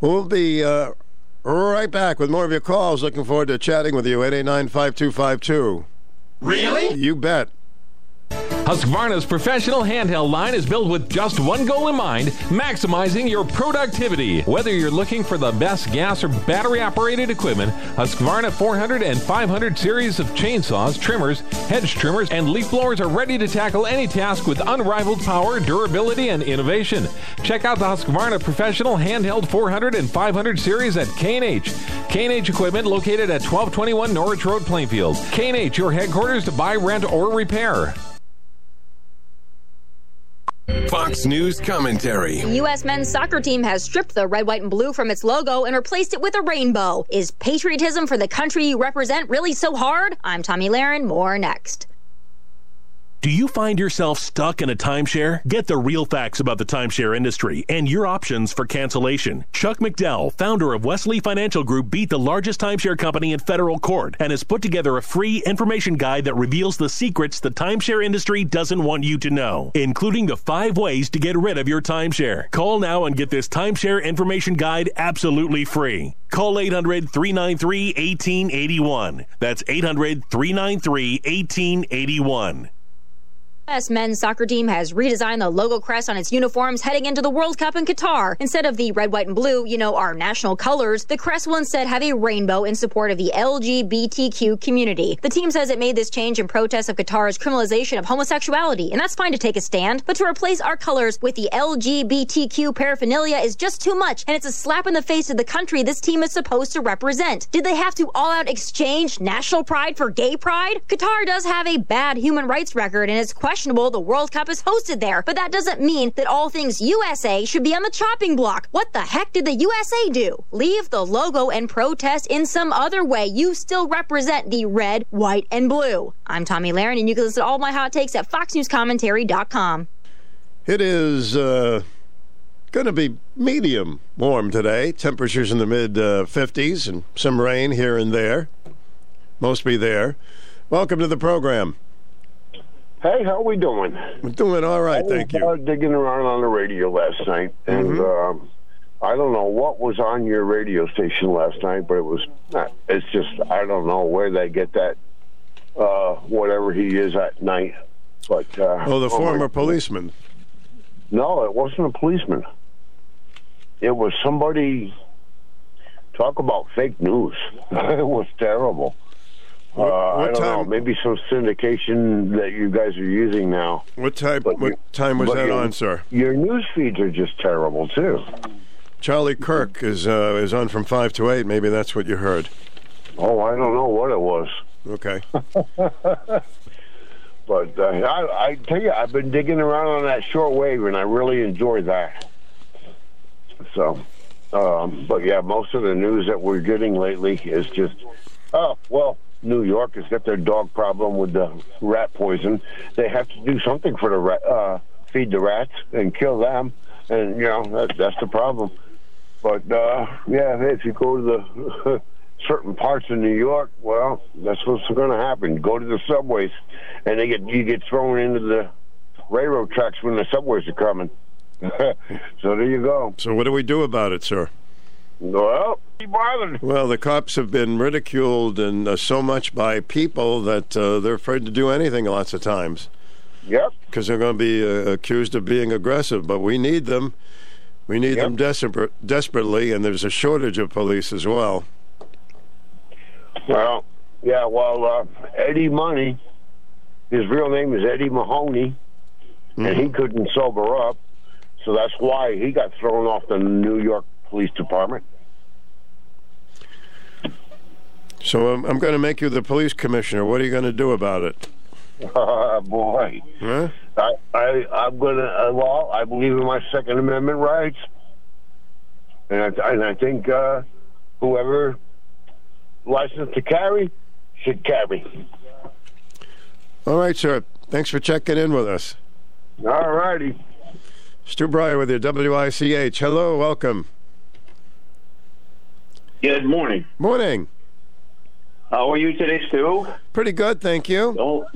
We'll be uh, right back with more of your calls. Looking forward to chatting with you. 889 5252. Really? You bet. Husqvarna's professional handheld line is built with just one goal in mind maximizing your productivity. Whether you're looking for the best gas or battery operated equipment, Husqvarna 400 and 500 series of chainsaws, trimmers, hedge trimmers, and leaf blowers are ready to tackle any task with unrivaled power, durability, and innovation. Check out the Husqvarna professional handheld 400 and 500 series at K&H. K&H equipment located at 1221 Norwich Road, Plainfield. K&H, your headquarters to buy, rent, or repair. Fox News commentary. The U.S. men's soccer team has stripped the red, white, and blue from its logo and replaced it with a rainbow. Is patriotism for the country you represent really so hard? I'm Tomi Lahren. More next. Do you find yourself stuck in a timeshare? Get the real facts about the timeshare industry and your options for cancellation. Chuck McDowell, founder of Wesley Financial Group, beat the largest timeshare company in federal court and has put together a free information guide that reveals the secrets the timeshare industry doesn't want you to know, including the five ways to get rid of your timeshare. Call now and get this timeshare information guide absolutely free. Call 800 393 1881. That's 800 393 1881. U.S. men's soccer team has redesigned the logo crest on its uniforms heading into the World Cup in Qatar. Instead of the red, white, and blue, you know, our national colors, the crest will instead have a rainbow in support of the LGBTQ community. The team says it made this change in protest of Qatar's criminalization of homosexuality, and that's fine to take a stand, but to replace our colors with the LGBTQ paraphernalia is just too much, and it's a slap in the face of the country this team is supposed to represent. Did they have to all out exchange national pride for gay pride? Qatar does have a bad human rights record, and it's questionable the World Cup is hosted there, but that doesn't mean that all things USA should be on the chopping block. What the heck did the USA do? Leave the logo and protest in some other way. You still represent the red, white, and blue. I'm Tomi Lahren, and you can listen to all my hot takes at foxnewscommentary.com. It is uh, going to be medium warm today. Temperatures in the mid uh, 50s and some rain here and there. Most be there. Welcome to the program. Hey, how are we doing? We're doing all right, I thank was, you. uh, digging around on the radio last night, and Mhm. um, I don't know what was on your radio station last night, but it was. Not, it's just I don't know where they get that. Uh, whatever he is at night, but uh, Oh, the my- former policeman. No, it wasn't a policeman. It was somebody. Talk about fake news. it was terrible. Uh, I what don't know. time- Maybe some syndication that you guys are using now. What type? But what you- time was that your- on, sir? Your news feeds are just terrible too. Charlie Kirk is uh, is on from five to eight. Maybe that's what you heard. Oh, I don't know what it was. Okay. But uh, I, I tell you, I've been digging around on that short wave, and I really enjoy that. So, um, but yeah, most of the news that we're getting lately is just, oh well, New York has got their dog problem with the rat poison. They have to do something for the rat, uh, feed the rats and kill them, and you know that, that's the problem. But uh, yeah, if you go to the certain parts of New York, well, that's what's going to happen. Go to the subways, and they get you get thrown into the railroad tracks when the subways are coming. so there you go. So what do we do about it, sir? Well. Well, the cops have been ridiculed and uh, so much by people that uh, they're afraid to do anything lots of times. Yep. Because they're going to be uh, accused of being aggressive. But we need them. We need them desperate, desperately, and there's a shortage of police as well. Well, yeah. Well, uh, Eddie Money, his real name is Eddie Mahoney, and he couldn't sober up, so that's why he got thrown off the New York Police Department. So um, I'm going to make you the police commissioner. What are you going to do about it? Oh boy. Huh? I, I I'm gonna uh, well I believe in my Second Amendment rights, and I, and I think uh, whoever licensed to carry should carry. All right, sir. Thanks for checking in with us. All righty. Stu Bryer with your WICH. Hello, welcome. Good morning. Morning. How are you today, Stu? Pretty good, thank you. Don't,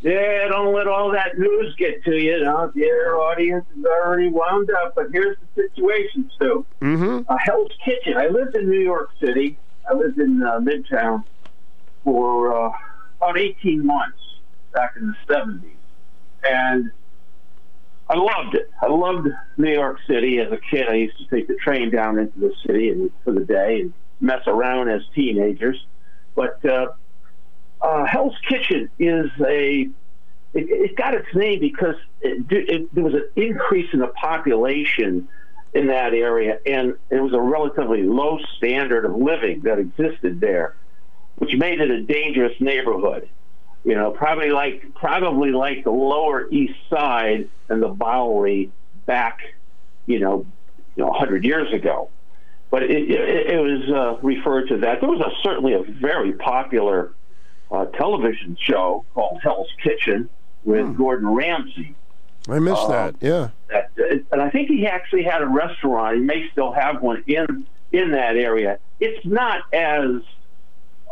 yeah, don't let all that news get to you. Now, your audience is already wound up, but here's the situation, Stu. Mm-hmm. Uh, Hell's Kitchen. I lived in New York City. I lived in uh, Midtown for uh, about 18 months back in the 70s. And I loved it. I loved New York City as a kid. I used to take the train down into the city and, for the day and mess around as teenagers. But uh, uh, Hell's Kitchen is a it, it got its name because it, it, there was an increase in the population in that area, and it was a relatively low standard of living that existed there, which made it a dangerous neighborhood. You know, probably like probably like the Lower East Side and the Bowery back, you know, you know, hundred years ago. But it, it, it was uh, referred to that. There was a, certainly a very popular uh, television show called Hell's Kitchen with Gordon Ramsay. I missed Uh, that. Yeah. That, and I think he actually had a restaurant. He may still have one in in that area. It's not as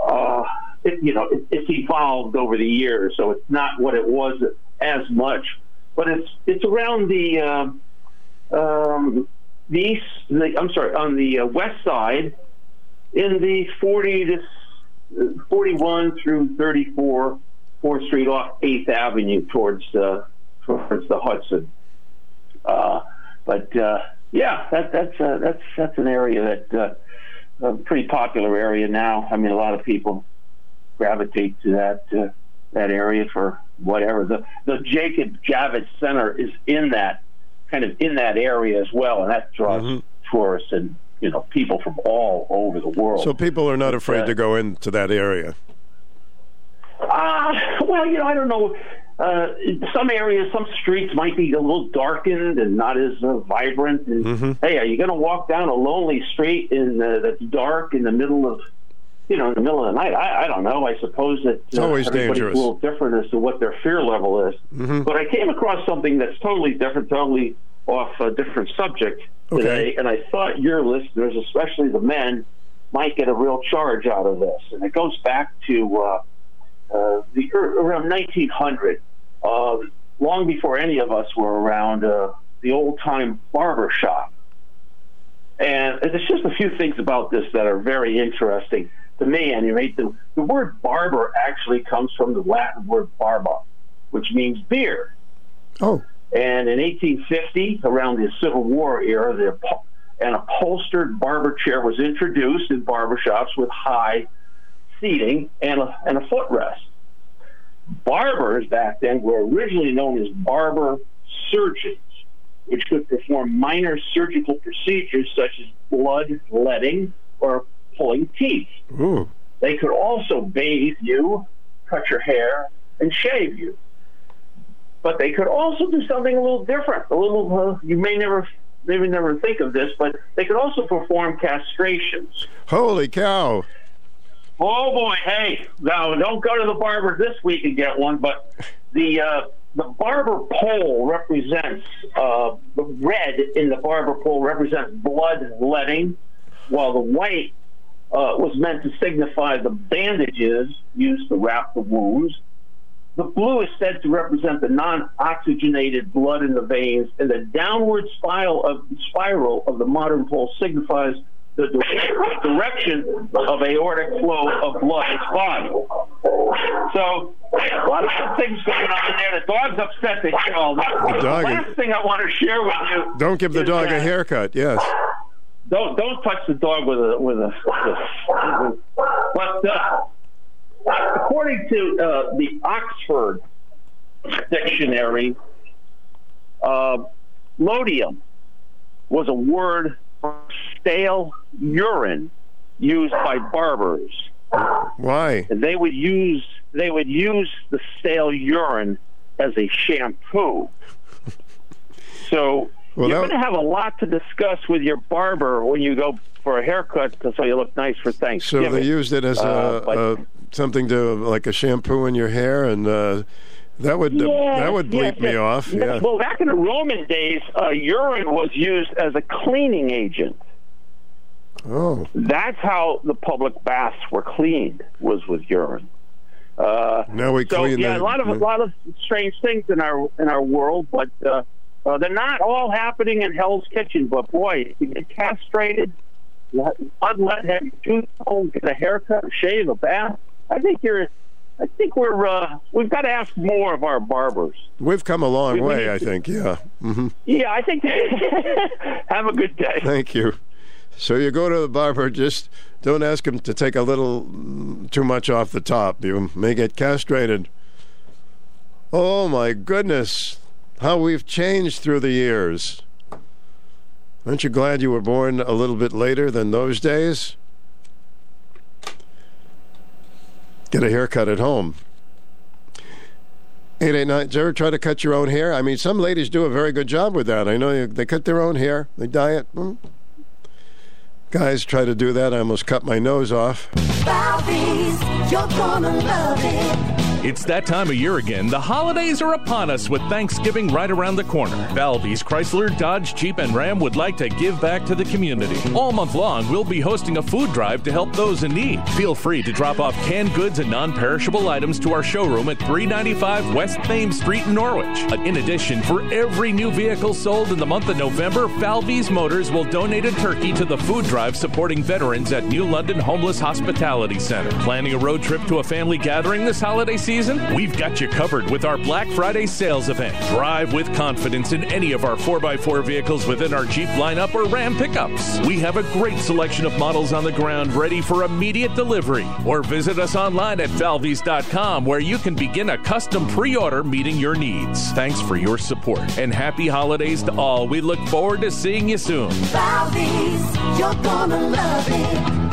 uh, it, you know, it, it's evolved over the years, so it's not what it was as much. But it's it's around the um um, the east. The, I'm sorry, on the uh, west side, in the 40 to uh, 41 through 34 Fourth Street off Eighth Avenue towards the towards the Hudson. Uh, but uh, yeah, that, that's uh, that's that's an area that uh, a pretty popular area now. I mean, a lot of people gravitate to that uh, that area for whatever. The the Jacob Javits Center is in that kind of in that area as well, and that draws tourists and you know people from all over the world. So people are not afraid uh, to go into that area. Uh, well, you know, I don't know. Uh, some areas, some streets might be a little darkened and not as uh, vibrant. And Mm-hmm. hey, are you going to walk down a lonely street in uh, that's dark in the middle of, you know, in the middle of the night? I, I don't know. I suppose that It's always dangerous. a little different as to what their fear level is. Mhm. But I came across something that's totally different, totally off a different subject today, and I thought your listeners, especially the men, might get a real charge out of this. And it goes back to uh, uh, the around 1900, um, long before any of us were around. Uh, the old time barber shop, and there's just a few things about this that are very interesting to me. Anyway, the, the word barber actually comes from the Latin word barba, which means beard. Oh. And in 1850, around the Civil War era, the, an upholstered barber chair was introduced in barbershops with high seating and a, and a footrest. Barbers back then were originally known as barber surgeons, which could perform minor surgical procedures such as blood letting or pulling teeth. Ooh. They could also bathe you, cut your hair, and shave you. But they could also do something a little different. A little, uh, you may never, maybe never think of this, but they could also perform castrations. Holy cow. Oh boy, hey, now don't go to the barber this week and get one, but the uh, the barber pole represents uh, the red in the barber pole represents blood letting, while the white uh, was meant to signify the bandages used to wrap the wounds. The blue is said to represent the non-oxygenated blood in the veins, and the downward spiral of spiral of the modern pole signifies the direction of aortic flow of blood its body. So, a lot of things going on in there. The dog's upset that you know. The dog is- last thing I want to share with you. Don't give the is dog a haircut. Yes. Don't don't touch the dog with a with a. With, but uh, according to uh, the Oxford dictionary, uh, lotium was a word for stale urine used by barbers Why? They would use they would use the stale urine as a shampoo. So Well, you're going to have a lot to discuss with your barber when you go for a haircut, so you look nice for Thanksgiving. So they used it as Uh, a, but- a something to like a shampoo in your hair, and uh, that would Yes, that would yes, bleep me yes. off. Yeah. Well, back in the Roman days, uh, urine was used as a cleaning agent. Oh. That's how the public baths were cleaned was with urine. Uh, Now we so clean yeah, the- a lot of a lot of strange things in our in our world, but uh, uh, they're not all happening in Hell's Kitchen. But boy, if you get castrated, unlet, have your tooth pulled, get a haircut, shave, a bath. I think you're. I think we're uh, we've got to ask more of our barbers. We've come a long We- we way, need I think. Yeah. hmm Yeah, I think. have a good day. Thank you. So you go to the barber, just don't ask him to take a little too much off the top. You may get castrated. Oh my goodness, how we've changed through the years. Aren't you glad you were born a little bit later than those days? Get a haircut at home. 889, did you ever try to cut your own hair? I mean, some ladies do a very good job with that. I know they cut their own hair, they dye it. Hmm. Guys try to do that. I almost cut my nose off. It's that time of year again. The holidays are upon us with Thanksgiving right around the corner. Valvy's Chrysler, Dodge, Jeep, and Ram would like to give back to the community. All month long, we'll be hosting a food drive to help those in need. Feel free to drop off canned goods and non perishable items to our showroom at 395 West Thames Street in Norwich. In addition, for every new vehicle sold in the month of November, Valvy's Motors will donate a turkey to the food drive supporting veterans at New London Homeless Hospitality Center. Planning a road trip to a family gathering this holiday season? We've got you covered with our Black Friday sales event. Drive with confidence in any of our 4x4 vehicles within our Jeep lineup or Ram pickups. We have a great selection of models on the ground ready for immediate delivery. Or visit us online at valvies.com where you can begin a custom pre order meeting your needs. Thanks for your support and happy holidays to all. We look forward to seeing you soon. Valvo's, you're gonna love it.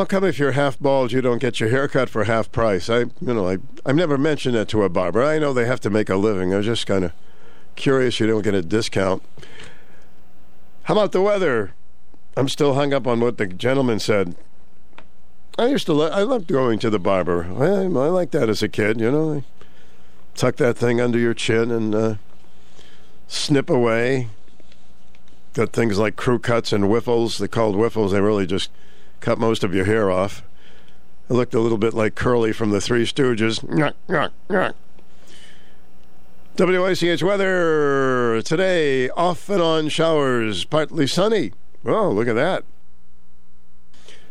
How come if you're half bald, you don't get your hair cut for half price? I, you know, I, I've never mentioned that to a barber. I know they have to make a living. I was just kind of curious you don't get a discount. How about the weather? I'm still hung up on what the gentleman said. I used to, I loved going to the barber. I, I like that as a kid, you know. Tuck that thing under your chin and uh, snip away. Got things like crew cuts and whiffles. They're called whiffles. They really just cut most of your hair off. It looked a little bit like Curly from the Three Stooges. WICH weather today off and on showers, partly sunny. Oh, look at that.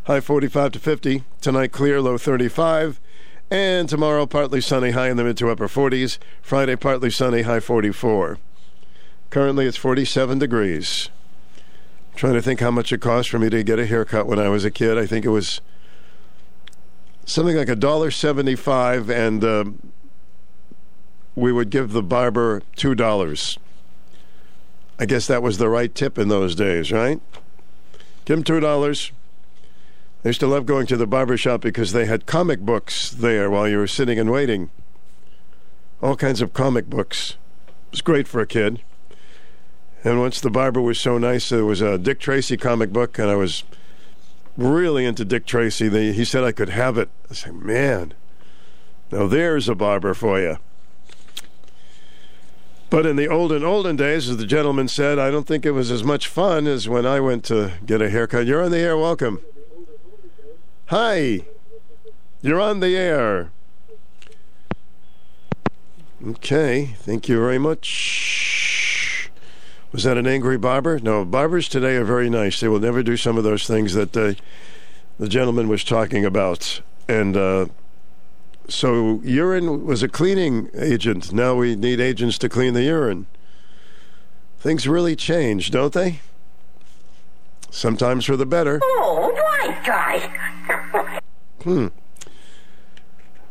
High 45 to 50. Tonight clear, low 35. And tomorrow partly sunny, high in the mid to upper 40s. Friday partly sunny, high 44. Currently it's 47 degrees. Trying to think how much it cost for me to get a haircut when I was a kid. I think it was something like a dollar seventy-five, and uh, we would give the barber two dollars. I guess that was the right tip in those days, right? Give him two dollars. I used to love going to the barber shop because they had comic books there while you were sitting and waiting. All kinds of comic books. It was great for a kid. And once the barber was so nice, there was a Dick Tracy comic book, and I was really into Dick Tracy. They, he said I could have it. I said, man, now there's a barber for you. But in the olden, olden days, as the gentleman said, I don't think it was as much fun as when I went to get a haircut. You're on the air. Welcome. Hi. You're on the air. Okay. Thank you very much. Was that an angry barber? No, barbers today are very nice. They will never do some of those things that uh, the gentleman was talking about. And uh, so urine was a cleaning agent. Now we need agents to clean the urine. Things really change, don't they? Sometimes for the better. Oh, right, guys. Hmm.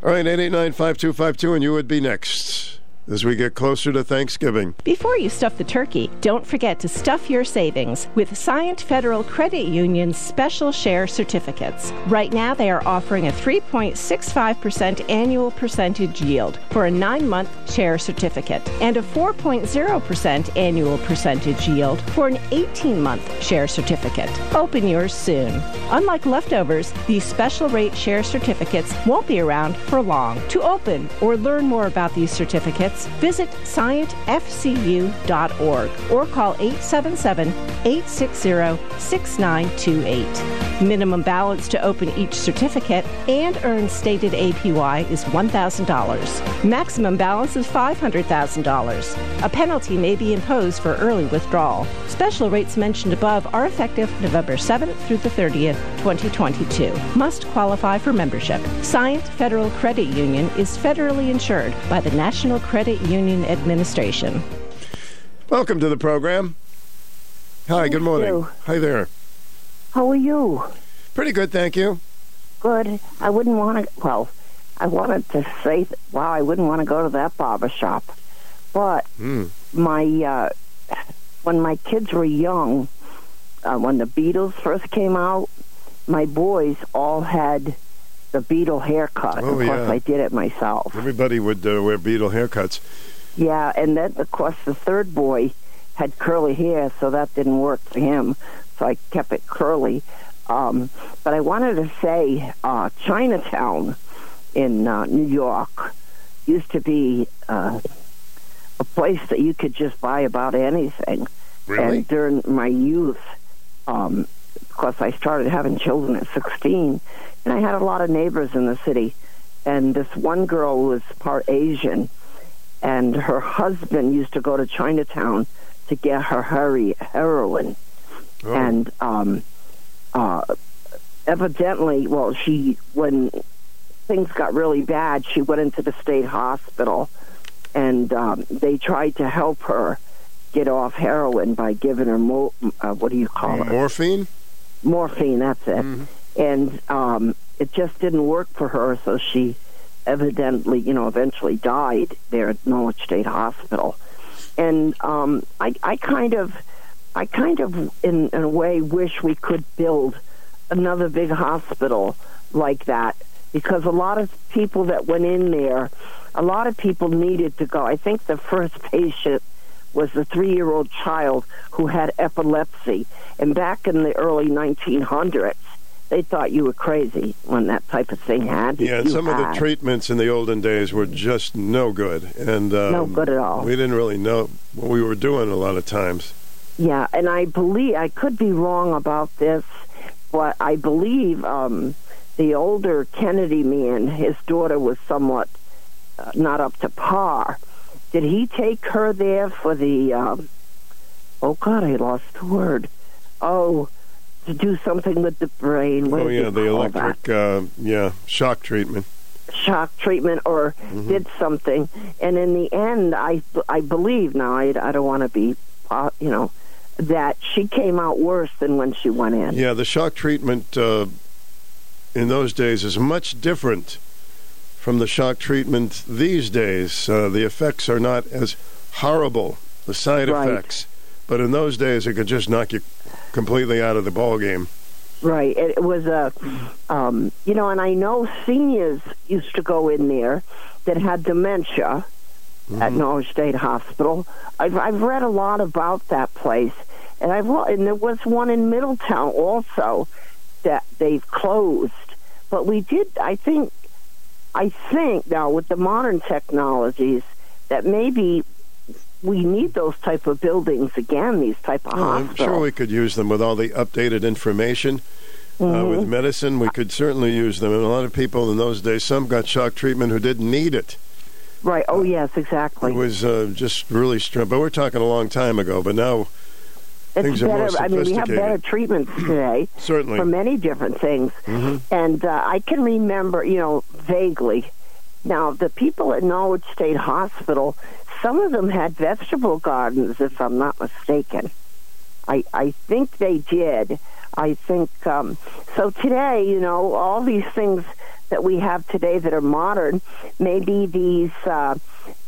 All right, 889 5252, and you would be next. As we get closer to Thanksgiving. Before you stuff the turkey, don't forget to stuff your savings with Scient Federal Credit Union's special share certificates. Right now, they are offering a 3.65% annual percentage yield for a nine month share certificate and a 4.0% annual percentage yield for an 18 month share certificate. Open yours soon. Unlike leftovers, these special rate share certificates won't be around for long. To open or learn more about these certificates, visit scientfcu.org or call 877 860 6928. Minimum balance to open each certificate and earn stated APY is $1,000. Maximum balance is $500,000. A penalty may be imposed for early withdrawal. Special rates mentioned above are effective November 7th through the 30th, 2022. Must qualify for membership. Scient Federal Credit Union is federally insured by the National Credit Union Administration. Welcome to the program. Hi, good morning. you. Hi there. How are you? Pretty good, thank you. Good. I wouldn't want to. Well, I wanted to say, wow, I wouldn't want to go to that barber shop. But Hmm. my uh, when my kids were young, uh, when the Beatles first came out, my boys all had the Beatle haircut. Oh, of course, yeah. I did it myself. Everybody would uh, wear Beatle haircuts. Yeah, and then of course the third boy had curly hair, so that didn't work for him. So I kept it curly. Um, but I wanted to say, uh, Chinatown in uh, New York used to be uh, a place that you could just buy about anything. Really? And during my youth, um, of course, I started having children at 16, and I had a lot of neighbors in the city. And this one girl was part Asian, and her husband used to go to Chinatown to get her hurry heroin. Oh. And um, uh, evidently, well, she when things got really bad, she went into the state hospital, and um, they tried to help her get off heroin by giving her mo- uh, what do you call it? Morphine? morphine that's it and um it just didn't work for her so she evidently you know eventually died there at norwich state hospital and um i i kind of i kind of in, in a way wish we could build another big hospital like that because a lot of people that went in there a lot of people needed to go i think the first patient was a three year old child who had epilepsy. And back in the early 1900s, they thought you were crazy when that type of thing happened. Yeah, some of the treatments in the olden days were just no good, and um, No good at all. We didn't really know what we were doing a lot of times. Yeah, and I believe I could be wrong about this, but I believe um, the older Kennedy man, his daughter was somewhat uh, not up to par. Did he take her there for the? Um, oh God, I lost the word. Oh, to do something with the brain. What oh yeah, the electric, uh, yeah, shock treatment. shock treatment or Mhm. did something and in the end i i believe now i, I don't want to be uh, you know that she came out worse than when she went in Yeah, the shock treatment uh, in those days is much different from the shock treatment these days. Uh, the effects are not as horrible, the side Right. effects. But in those days, it could just knock you completely out of the ball game. right it, was a um you know and i know seniors used to go in there that had dementia at Norwich State Hospital. I've I've read a lot about that place, and I've and there was one in Middletown also that they've closed. But we did, I think, I think now with the modern technologies that maybe we need those type of buildings again. These type of Oh, I'm sure we could use them with all the updated information. Uh, Mhm. with medicine, we could certainly use them. And a lot of people in those days, some got shock treatment who didn't need it. Right. Oh yes, exactly. It was uh, just really strange. But we're talking a long time ago. But now It's things are more better. I mean, we have better treatments today Certainly. for many different things. Mhm. And uh, I can remember, you know, vaguely. Now, the people at Norwich State Hospital, some of them had vegetable gardens, if I'm not mistaken. I I think they did. I think um, so. Today, you know, all these things that we have today that are modern. Maybe these uh,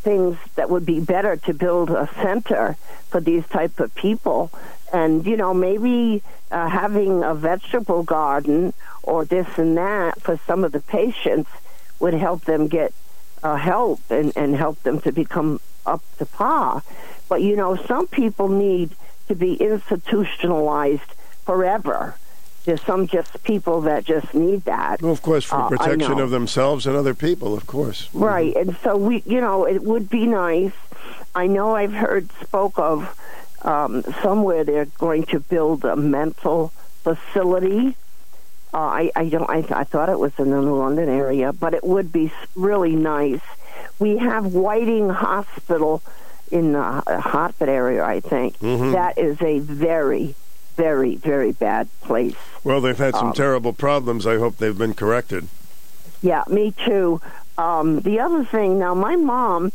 things that would be better to build a center for these type of people, and you know maybe uh, having a vegetable garden or this and that for some of the patients would help them get uh, help and, and help them to become up to par. But you know, some people need to be institutionalized forever. There's some just people that just need that. Well, of course, for Uh, protection of themselves and other people, of course. Right, and so we, you know, it would be nice. I know I've heard spoke of um, somewhere they're going to build a mental facility. Uh, I, I don't. I, I thought it was in the London area, but it would be s- really nice. We have Whiting Hospital in the uh, Hartford area, I think. Mhm. That is a very, very, very bad place. Well, they've had some Um, terrible problems. I hope they've been corrected. Yeah, me too. Um, the other thing now, my mom,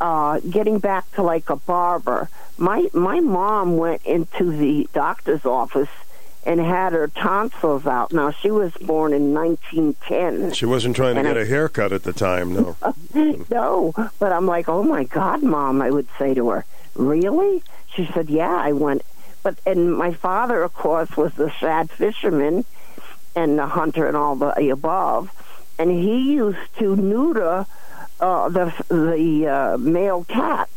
uh, getting back to like a barber, my my mom went into the doctor's office and had her tonsils out. Now she was born in 1910. She wasn't trying to get I- a haircut at the time, no. no, but I'm like, oh my God, mom, I would say to her, really? She said, yeah, I went. But, and my father, of course, was the sad fisherman and the hunter and all the above. And he used to neuter uh, the, the uh, male cats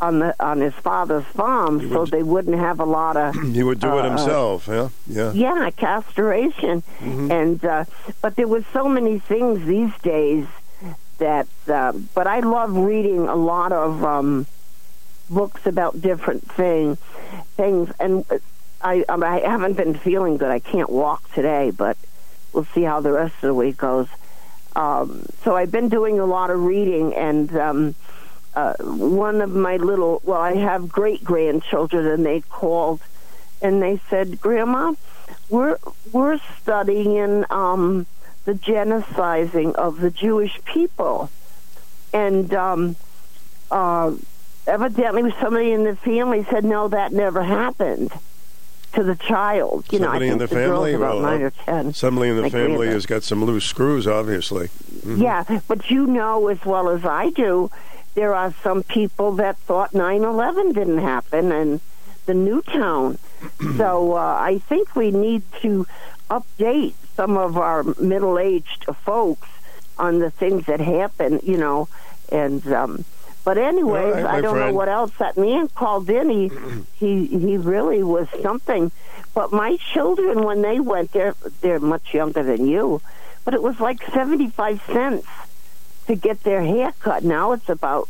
on the on his father's farm so they wouldn't have a lot of he would do it uh, himself, yeah? Yeah. yeah, castration, Mhm. and uh, but there was so many things these days that. Uh, but I love reading a lot of um, books about different thing things, and I um, I haven't been feeling good. I can't walk today, but we'll see how the rest of the week goes. Um, so I've been doing a lot of reading, and um, uh, one of my little well, I have great grandchildren, and they called and they said, "Grandma, we're we're studying um, the genociding of the Jewish people," and um, uh, evidently somebody in the family said, "No, that never happened." To the child, you know, Somebody think in the the family? about Well, nine or ten. Somebody in the family has got some loose screws, obviously. Mhm. Yeah, but you know as well as I do, there are some people that thought 9/11 didn't happen and the Newtown. so uh, I think we need to update some of our middle-aged folks on the things that happen. You know, and um, but anyways, right, I don't know what else that man called in. He he he really was something. But my children, when they went, they're they're much younger than you, but it was like seventy-five cents to get their hair cut. Now it's about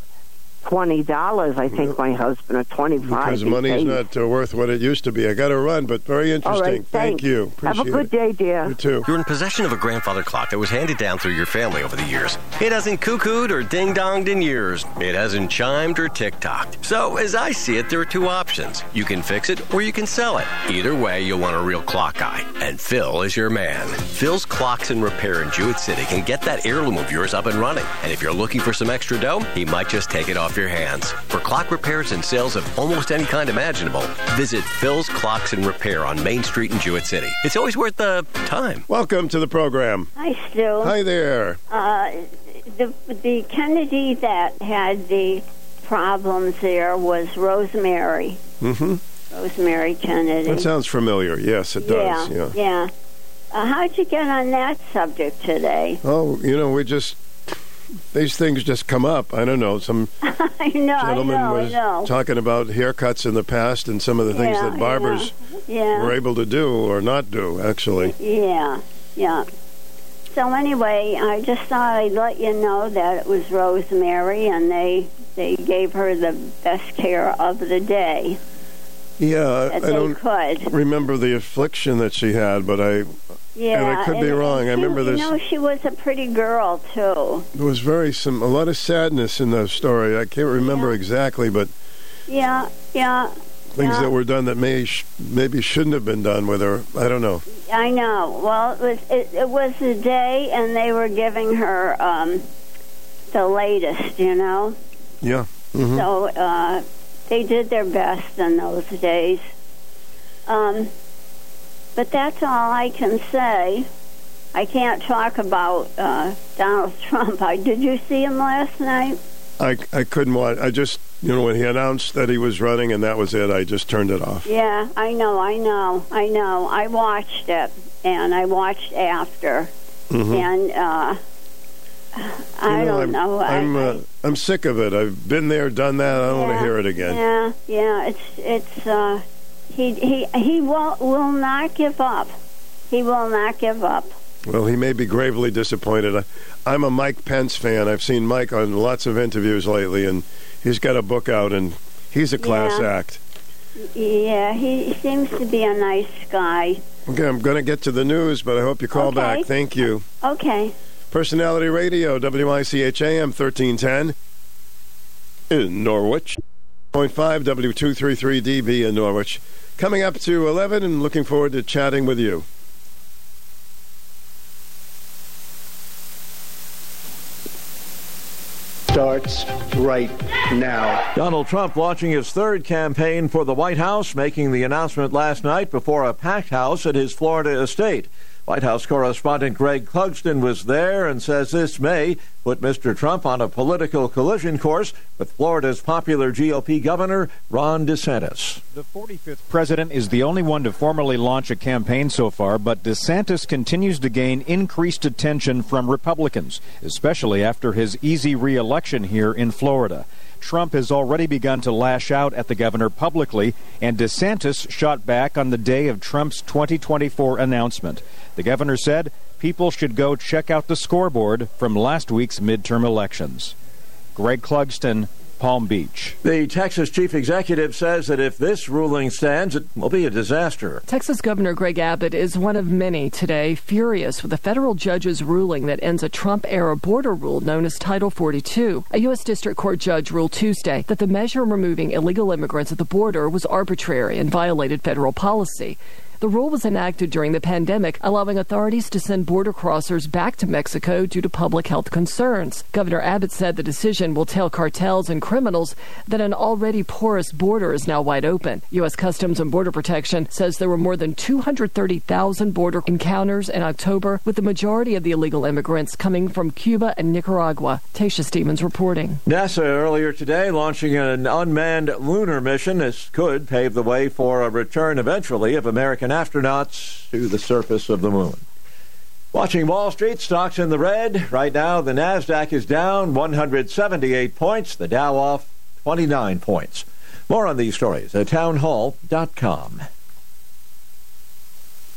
twenty dollars. I think my husband or twenty-five. Because he money's pays. not uh, worth what it used to be. I got to run, but very interesting. All right, Thank thanks. you. Have a good it. day, dear. You too. You're in possession of a grandfather clock that was handed down through your family over the years. It hasn't cuckooed or ding donged in years. It hasn't chimed or tick tocked. So, as I see it, there are two options. You can fix it or you can sell it. Either way, you'll want a real clock guy. And Phil is your man. Phil's Clocks and Repair in Jewett City can get that heirloom of yours up and running. And if you're looking for some extra dough, he might just take it off your hands. For clock repairs and sales of almost any kind imaginable, visit Phil's Clocks and Repair on Main Street in Jewett City. It's always worth the time. Welcome to the program. Hi, Stu. Hi there. Uh, the the Kennedy that had the problems there was Rosemary. Mm-hmm. Rosemary Kennedy. That sounds familiar. Yes, it does. Yeah, yeah. Uh, how'd you get on that subject today? Oh, you know, we just these things just come up. I don't know. Some I know, gentleman know, was talking about haircuts in the past and some of the things Yeah, that barbers yeah. were able to do or not do. Actually, Yeah, yeah. So anyway, I just thought I'd let you know that it was Rosemary, and they they gave her the best care of the day. yeah, I don't could. remember the affliction that she had, but I Yeah, and I could be wrong. and I remember this. You know, she was a pretty girl too. There was very some a lot of sadness in the story. I can't remember exactly, but Yeah, yeah. things yeah. that were done that may sh- maybe shouldn't have been done with her. I don't know. I know. Well, it was it, it was the day, and they were giving her um, the latest. You know, Yeah. hmm so uh, they did their best in those days. Um, but that's all I can say. I can't talk about uh, Donald Trump. I did you see him last night? I, I couldn't watch. I just, you know, when he announced that he was running and that was it, I just turned it off. Yeah, I know, I know, I know. I watched it and I watched after, Mhm. and uh, I You don't I'm, know. I- I'm, uh, I'm sick of it. I've been there, done that. I don't want to hear it again. Yeah, yeah. It's it's uh, he he he will will not give up. He will not give up. Well, he may be gravely disappointed. I, I'm a Mike Pence fan. I've seen Mike on lots of interviews lately, and he's got a book out, and he's a class Yeah. act. Yeah, he seems to be a nice guy. Okay, I'm going to get to the news, but I hope you call Okay. back. Thank you. Okay. Personality Radio, WICHAM 1310 in Norwich. 0.5 W233DB in Norwich. Coming up to 11 and looking forward to chatting with you. starts right now. Donald Trump launching his third campaign for the White House, making the announcement last night before a packed house at his Florida estate. White House correspondent Greg Clugston was there and says this may put Mr. Trump on a political collision course with Florida's popular GOP governor, Ron DeSantis. The 45th president is the only one to formally launch a campaign so far, but DeSantis continues to gain increased attention from Republicans, especially after his easy reelection here in Florida. Trump has already begun to lash out at the governor publicly, and DeSantis shot back on the day of Trump's 2024 announcement. The governor said people should go check out the scoreboard from last week's midterm elections. Greg Clugston, Palm Beach. The Texas chief executive says that if this ruling stands, it will be a disaster. Texas Governor Greg Abbott is one of many today furious with a federal judge's ruling that ends a Trump era border rule known as Title 42. A U.S. District Court judge ruled Tuesday that the measure removing illegal immigrants at the border was arbitrary and violated federal policy. The rule was enacted during the pandemic, allowing authorities to send border crossers back to Mexico due to public health concerns. Governor Abbott said the decision will tell cartels and criminals that an already porous border is now wide open. U.S. Customs and Border Protection says there were more than 230,000 border encounters in October, with the majority of the illegal immigrants coming from Cuba and Nicaragua. Tasha Stevens reporting. NASA earlier today launching an unmanned lunar mission. This could pave the way for a return eventually of American astronauts to the surface of the moon. Watching Wall Street, stocks in the red. Right now, the NASDAQ is down 178 points, the Dow off 29 points. More on these stories at townhall.com.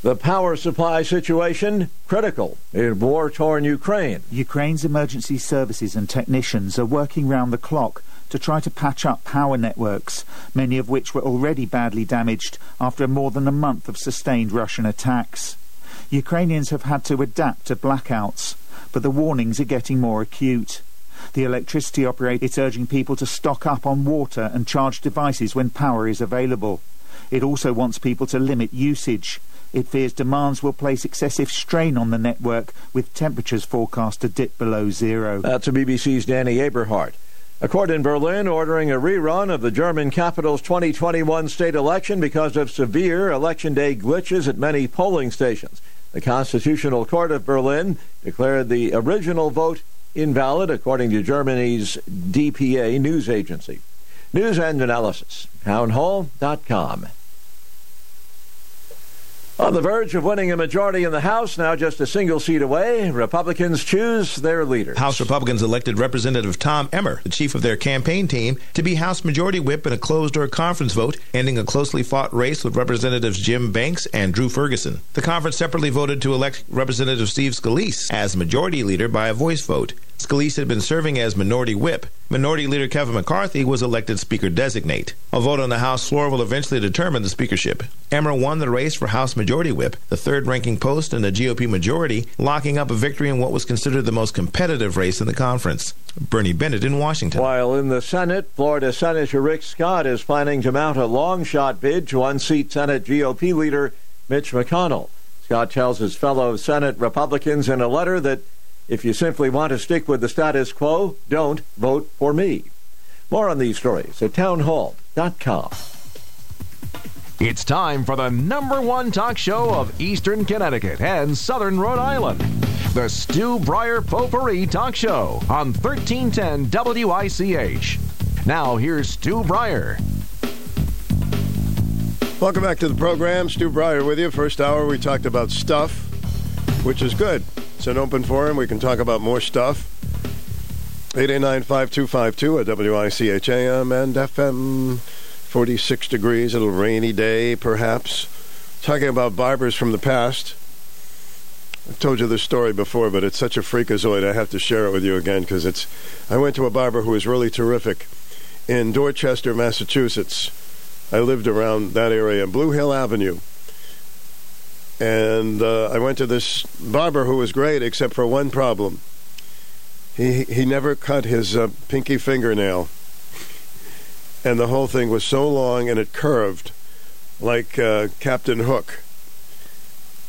The power supply situation critical in war torn Ukraine. Ukraine's emergency services and technicians are working round the clock to try to patch up power networks, many of which were already badly damaged after more than a month of sustained Russian attacks. Ukrainians have had to adapt to blackouts, but the warnings are getting more acute. The electricity operator is urging people to stock up on water and charge devices when power is available. It also wants people to limit usage. It fears demands will place excessive strain on the network, with temperatures forecast to dip below zero. Uh, That's a BBC's Danny Aberhard. A court in Berlin ordering a rerun of the German capital's 2021 state election because of severe election day glitches at many polling stations. The Constitutional Court of Berlin declared the original vote invalid, according to Germany's DPA news agency. News and analysis, townhall.com. On the verge of winning a majority in the House, now just a single seat away, Republicans choose their leader. House Republicans elected Representative Tom Emmer, the chief of their campaign team, to be House Majority Whip in a closed door conference vote, ending a closely fought race with Representatives Jim Banks and Drew Ferguson. The conference separately voted to elect Representative Steve Scalise as Majority Leader by a voice vote. Scalise had been serving as Minority Whip. Minority Leader Kevin McCarthy was elected Speaker Designate. A vote on the House floor will eventually determine the speakership. Emmer won the race for House Majority Whip, the third ranking post in the GOP majority, locking up a victory in what was considered the most competitive race in the conference. Bernie Bennett in Washington. While in the Senate, Florida Senator Rick Scott is planning to mount a long shot bid to unseat Senate GOP leader Mitch McConnell. Scott tells his fellow Senate Republicans in a letter that if you simply want to stick with the status quo, don't vote for me. More on these stories at townhall.com. It's time for the number one talk show of Eastern Connecticut and Southern Rhode Island. The Stu Bryer Potpourri Talk Show on 1310 WICH. Now, here's Stu Bryer. Welcome back to the program. Stu Bryer with you. First hour, we talked about stuff, which is good. It's an open forum. We can talk about more stuff. 889-5252 at WICH AM and FM. 46 degrees, a little rainy day, perhaps. Talking about barbers from the past. I've told you this story before, but it's such a freakazoid. I have to share it with you again because it's. I went to a barber who was really terrific in Dorchester, Massachusetts. I lived around that area, Blue Hill Avenue. And uh, I went to this barber who was great, except for one problem. He he never cut his uh, pinky fingernail, and the whole thing was so long and it curved like uh, Captain Hook.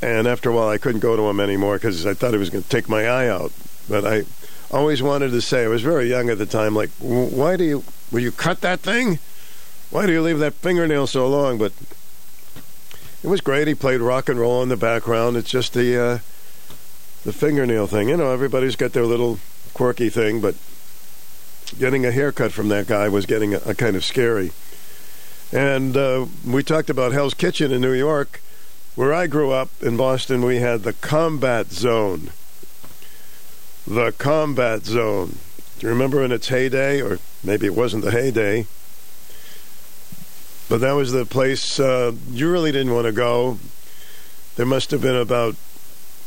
And after a while, I couldn't go to him anymore because I thought he was going to take my eye out. But I always wanted to say, I was very young at the time, like, why do you, will you cut that thing? Why do you leave that fingernail so long? But it was great. He played rock and roll in the background. It's just the uh, the fingernail thing. You know, everybody's got their little quirky thing, but getting a haircut from that guy was getting a, a kind of scary. And uh, we talked about Hell's Kitchen in New York. Where I grew up in Boston, we had the Combat Zone. The Combat Zone. Do you remember in its heyday? Or maybe it wasn't the heyday. But that was the place uh, you really didn't want to go. There must have been about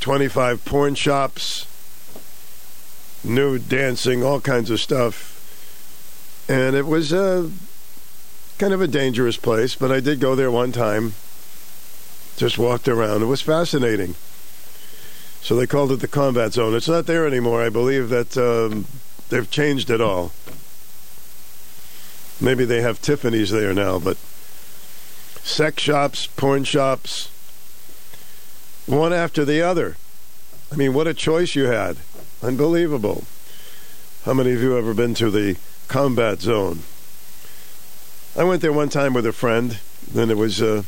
25 porn shops, nude dancing, all kinds of stuff. And it was uh, kind of a dangerous place, but I did go there one time. Just walked around. It was fascinating. So they called it the combat zone. It's not there anymore. I believe that um, they've changed it all. Maybe they have Tiffany's there now, but sex shops, porn shops, one after the other. I mean, what a choice you had. Unbelievable. How many of you ever been to the combat zone? I went there one time with a friend, and it was uh,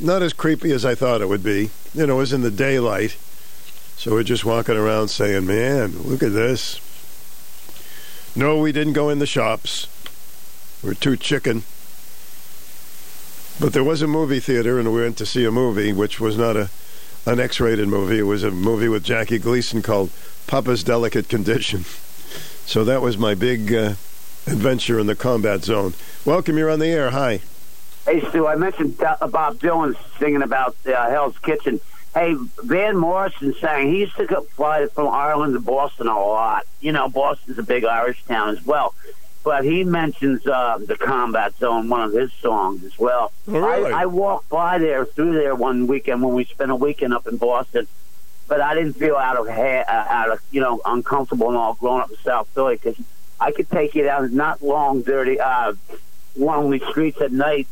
not as creepy as I thought it would be. You know, it was in the daylight. So we're just walking around saying, man, look at this. No, we didn't go in the shops. We're too chicken. But there was a movie theater, and we went to see a movie, which was not a an X-rated movie. It was a movie with Jackie Gleason called Papa's Delicate Condition. So that was my big uh, adventure in the combat zone. Welcome, you're on the air. Hi. Hey, Stu, I mentioned uh, Bob Dylan singing about uh, Hell's Kitchen. Hey, Van Morrison sang. He used to fly from Ireland to Boston a lot. You know, Boston's a big Irish town as well. But he mentions uh, the Combat Zone, one of his songs as well. Oh, really? I, I walked by there, through there one weekend when we spent a weekend up in Boston. But I didn't feel out of ha- uh, out of you know uncomfortable and all growing up in South Philly because I could take you down not long, dirty, uh, lonely streets at night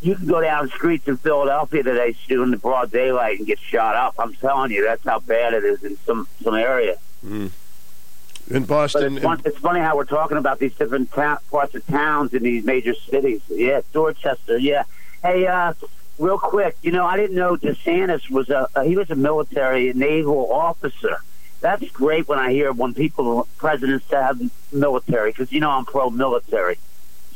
you can go down streets in Philadelphia today, Stu, in the broad daylight and get shot up. I'm telling you, that's how bad it is in some some area. Mm. In Boston, it's, fun, it's funny how we're talking about these different ta- parts of towns in these major cities. Yeah, Dorchester. Yeah. Hey, uh, real quick, you know, I didn't know DeSantis was a uh, he was a military naval officer. That's great when I hear when people presidents have military because you know I'm pro military.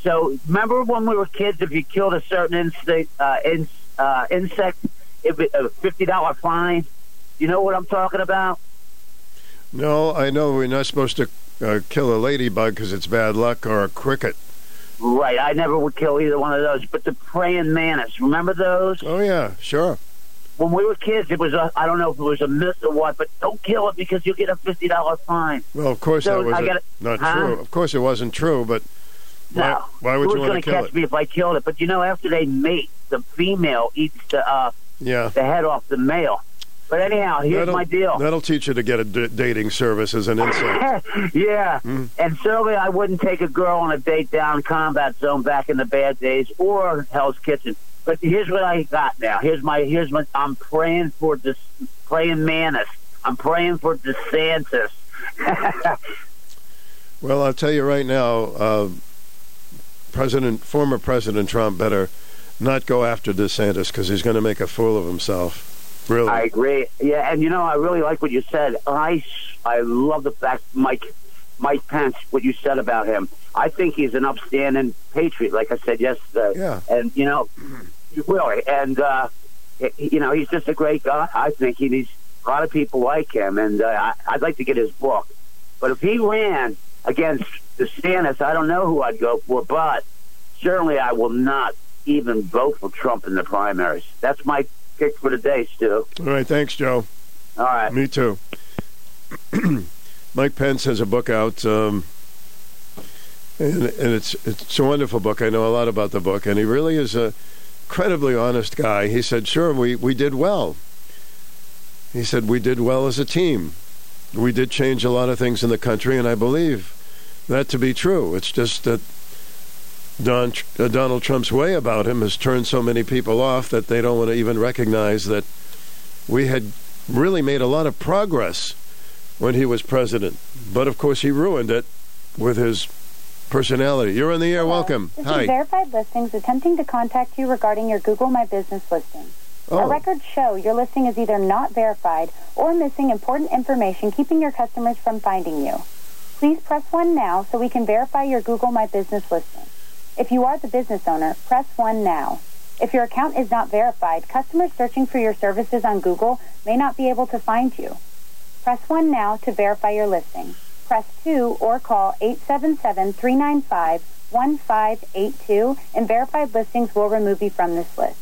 So remember when we were kids, if you killed a certain insect, uh, in, uh, insect, if it, a fifty dollar fine. You know what I'm talking about? No, I know we're not supposed to uh, kill a ladybug because it's bad luck or a cricket. Right. I never would kill either one of those. But the praying mantis, remember those? Oh yeah, sure. When we were kids, it was a, I don't know if it was a myth or what, but don't kill it because you'll get a fifty dollar fine. Well, of course So, that was gotta- not Huh? true. Of course it wasn't true, but why, No. why would Who's you want to kill catch it? me if I killed it? But you know, after they mate, the female eats the uh, Yeah. the head off the male. But anyhow, here's that'll, my deal. That'll teach you to get a d- dating service as an insult. yeah, Hmm. and certainly I wouldn't take a girl on a date down Combat Zone back in the bad days or Hell's Kitchen. But here's what I got now. Here's my here's my. I'm praying for this praying mantis. I'm praying for DeSantis. Well, I'll tell you right now, uh, President, former President Trump better not go after DeSantis because he's going to make a fool of himself. Really. I agree. Yeah, and you know, I really like what you said. I I love the fact Mike Mike Pence what you said about him. I think he's an upstanding patriot, like I said yesterday. Yeah. And you know, really, and uh, you know, he's just a great guy. I think he needs a lot of people like him, and uh, I, I'd like to get his book. But if he ran against the DeSantis, I don't know who I'd go for, but certainly I will not even vote for Trump in the primaries. That's my pick for today, Stu. All right, thanks, Joe. All right. Me too. Mike Pence has a book out, um, and, and it's it's a wonderful book. I know a lot about the book, and he really is a incredibly honest guy. He said, "Sure, we we did well." He said, "We did well as a team. We did change a lot of things in the country, and I believe that to be true. It's just that." Don, uh, Donald Trump's way about him has turned so many people off that they don't want to even recognize that we had really made a lot of progress when he was president. But of course, he ruined it with his personality. You're on the air. Welcome. This Hi. Verified Listings attempting to contact you regarding your Google My Business listing. Our Oh. records show your listing is either not verified or missing important information keeping your customers from finding you. Please press 1 now so we can verify your Google My Business listing. If you are the business owner, press 1 now. If your account is not verified, customers searching for your services on Google may not be able to find you. Press 1 now to verify your listing. Press 2 or call 877-395-1582 and verified listings will remove you from this list.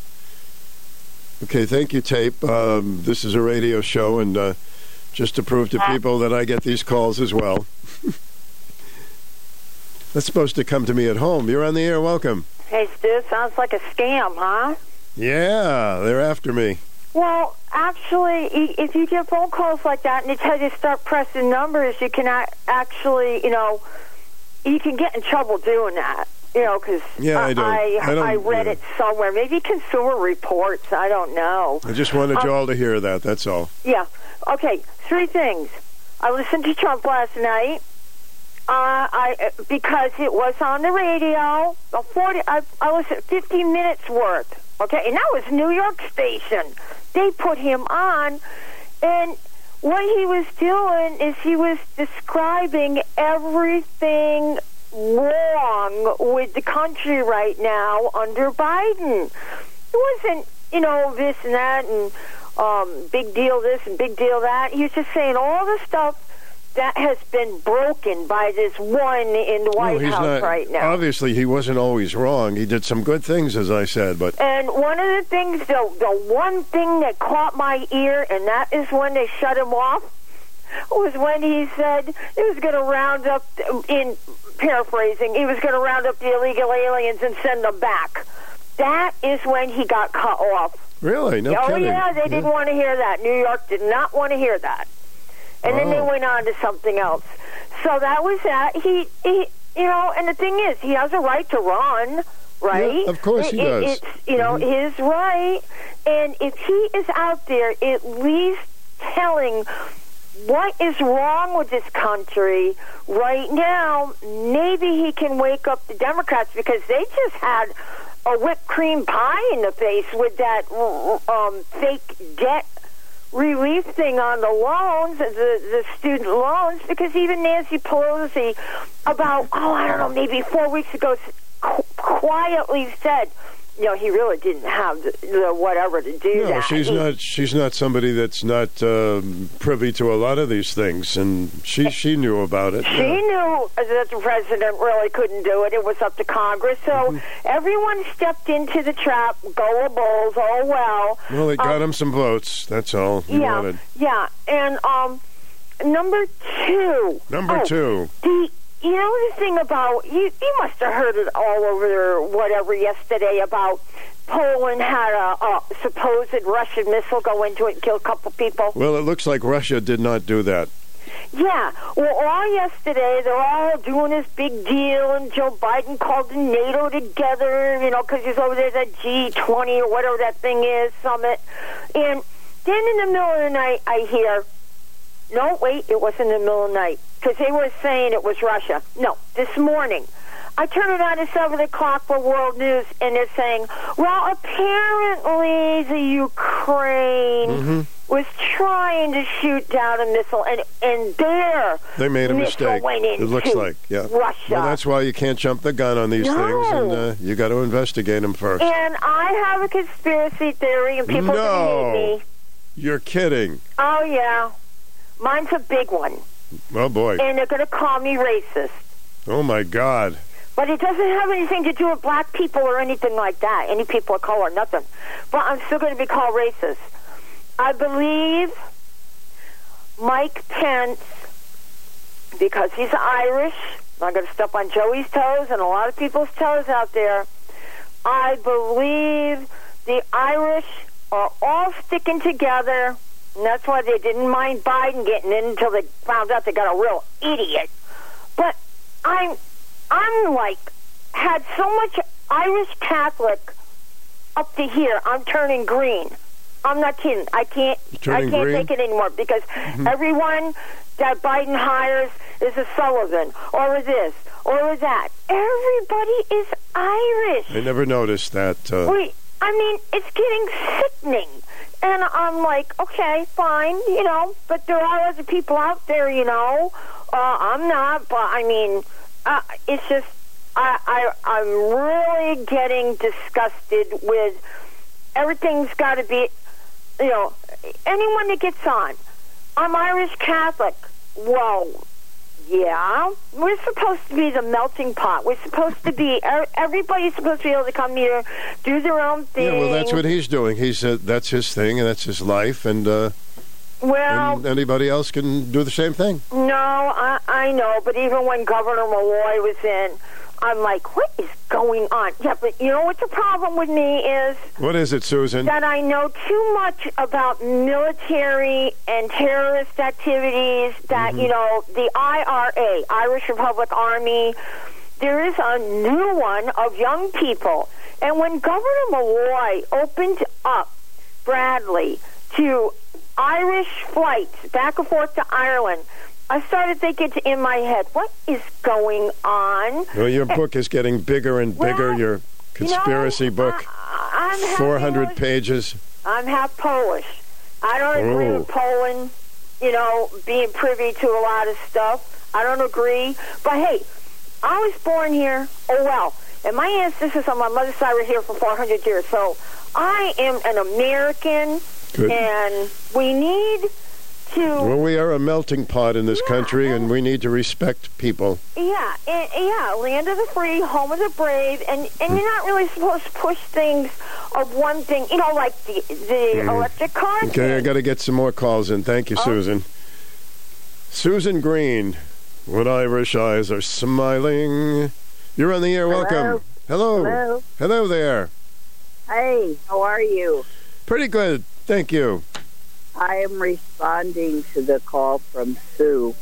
Okay, thank you, Tape. Um, this is a radio show, and uh, just to prove to people that I get these calls as well. That's supposed to come to me at home. You're on the air. Welcome. Hey, Stu, sounds like a scam, huh? Yeah, they're after me. Well, actually, if you get phone calls like that and they tell you to start pressing numbers, you can actually, you know, you can get in trouble doing that. You know, because Yeah, I don't- I, I read yeah. it somewhere. Maybe Consumer Reports. I don't know. I just wanted you Um, all to hear that. That's all. Yeah. Okay. Three things. I listened to Trump last night. Uh, I because it was on the radio. A forty. I, I listened fifty minutes worth. Okay, and that was New York station. They put him on, and what he was doing is he was describing everything wrong with the country right now under Biden. It wasn't, you know, this and that and um, big deal this and big deal that. He was just saying all the stuff that has been broken by this one in the White no, House not. right now. Obviously, he wasn't always wrong. He did some good things, as I said, but And one of the things, the the one thing that caught my ear, and that is when they shut him off, was when he said he was going to round up, in paraphrasing, he was going to round up the illegal aliens and send them back. That is when he got cut off. really, no oh kidding. yeah, they didn't want to hear that. New York did not want to hear that. And then they Oh. went on to something else. So that was that. He, he, you know, and the thing is, he has a right to run, right? Yeah, of course he It- does. It's you know his right, and if he is out there at least telling what is wrong with this country right now, maybe he can wake up the Democrats because they just had a whipped cream pie in the face with that um, fake debt relief thing on the loans, the, the student loans, because even Nancy Pelosi, about, oh, I don't know, maybe four weeks ago, qu- quietly said, know, he really didn't have the, the whatever to do No, that. she's He- not. She's not somebody that's not um, privy to a lot of these things, and she she knew about it. She yeah. knew that the president really couldn't do it. It was up to Congress. So Mm-hmm. everyone stepped into the trap. Gullibles, oh well. Well, they got Um, him some votes. That's all he yeah, wanted. yeah. And um, number two. Number Oh, two. The you know the thing about you you must have heard it all over whatever yesterday about Poland had a, a supposed Russian missile go into it and kill a couple people. Well, it looks like Russia did not do that. Yeah. Well, all yesterday they're all doing this big deal, and Joe Biden called the NATO together, you know, because he's over there at that G20 or whatever that thing is summit. And then in the middle of the night, I hear, no, wait, it wasn't in the middle of the night because they were saying it was Russia. No, this morning. I turn it on at 7 o'clock for World News, and they're saying, well, apparently the Ukraine Mm-hmm. was trying to shoot down a missile, and, and their They made a mistake. It looks like, yeah. Russia. Well, that's why you can't jump the gun on these No. things, and uh, you got to investigate them first. and I have a conspiracy theory, and people to hate me. You're kidding. Oh, yeah. Mine's a big one, Oh boy. and they're going to call me racist. Oh my God. But it doesn't have anything to do with black people or anything like that. Any people of color, nothing. But I'm still going to be called racist. I believe Mike Pence, because he's Irish, I'm going to step on Joey's toes and a lot of people's toes out there. I believe the Irish are all sticking together, and that's why they didn't mind Biden getting in until they found out they got a real idiot. But I'm I'm like had so much Irish Catholic up to here. I'm turning green. I'm not kidding. I can't. I can't green? take it anymore because everyone that Biden hires is a Sullivan or a this or a that. Everybody is Irish. I never noticed that. Uh, Wait, I mean, it's getting sickening. And I'm like, okay, fine, you know, but there are other people out there, you know. Uh, I'm not, but I mean, uh, it's just, I, I, I'm really getting disgusted with everything's got to be, you know, anyone that gets on. I'm Irish Catholic. Whoa. Yeah, we're supposed to be the melting pot. We're supposed to be. er- Everybody's supposed to be able to come here, do their own thing. yeah, well, that's what he's doing. He's uh, that's his thing, and that's his life, and, uh, Well, and anybody else can do the same thing. no, I, I know, but even when Governor Malloy was in, I'm like, what is going on? Yeah, but you know what the problem with me is? What is it, Susan? that I know too much about military and terrorist activities that, mm-hmm. you know, the IRA, Irish Republic Army, there is a new one of young people. And when Governor Malloy opened up Bradley to Irish flights back and forth to Ireland, I started thinking in my head, what is going on? Well, your book is getting bigger and bigger. your conspiracy book, I'm 400 pages. I'm half Polish. I don't agree Oh. with Poland, you know, being privy to a lot of stuff. I don't agree. But hey, I was born here. Oh, well. And my ancestors on my mother's side were here for 400 years. So I am an American. Good. And we need to. Well, we are a melting pot in this country, and we need to respect people. Yeah, and, yeah, land of the free, home of the brave, and and you're not really supposed to push things of one thing, you know, like the the Mhm. electric car. Okay, I got to get some more calls in. Thank you, Oh. Susan. Susan Green, what Irish eyes are smiling. You're on the air. Welcome. Hello. Hello. Hello there. Hey, how are you? Pretty good. Thank you. I am responding to the call from Sue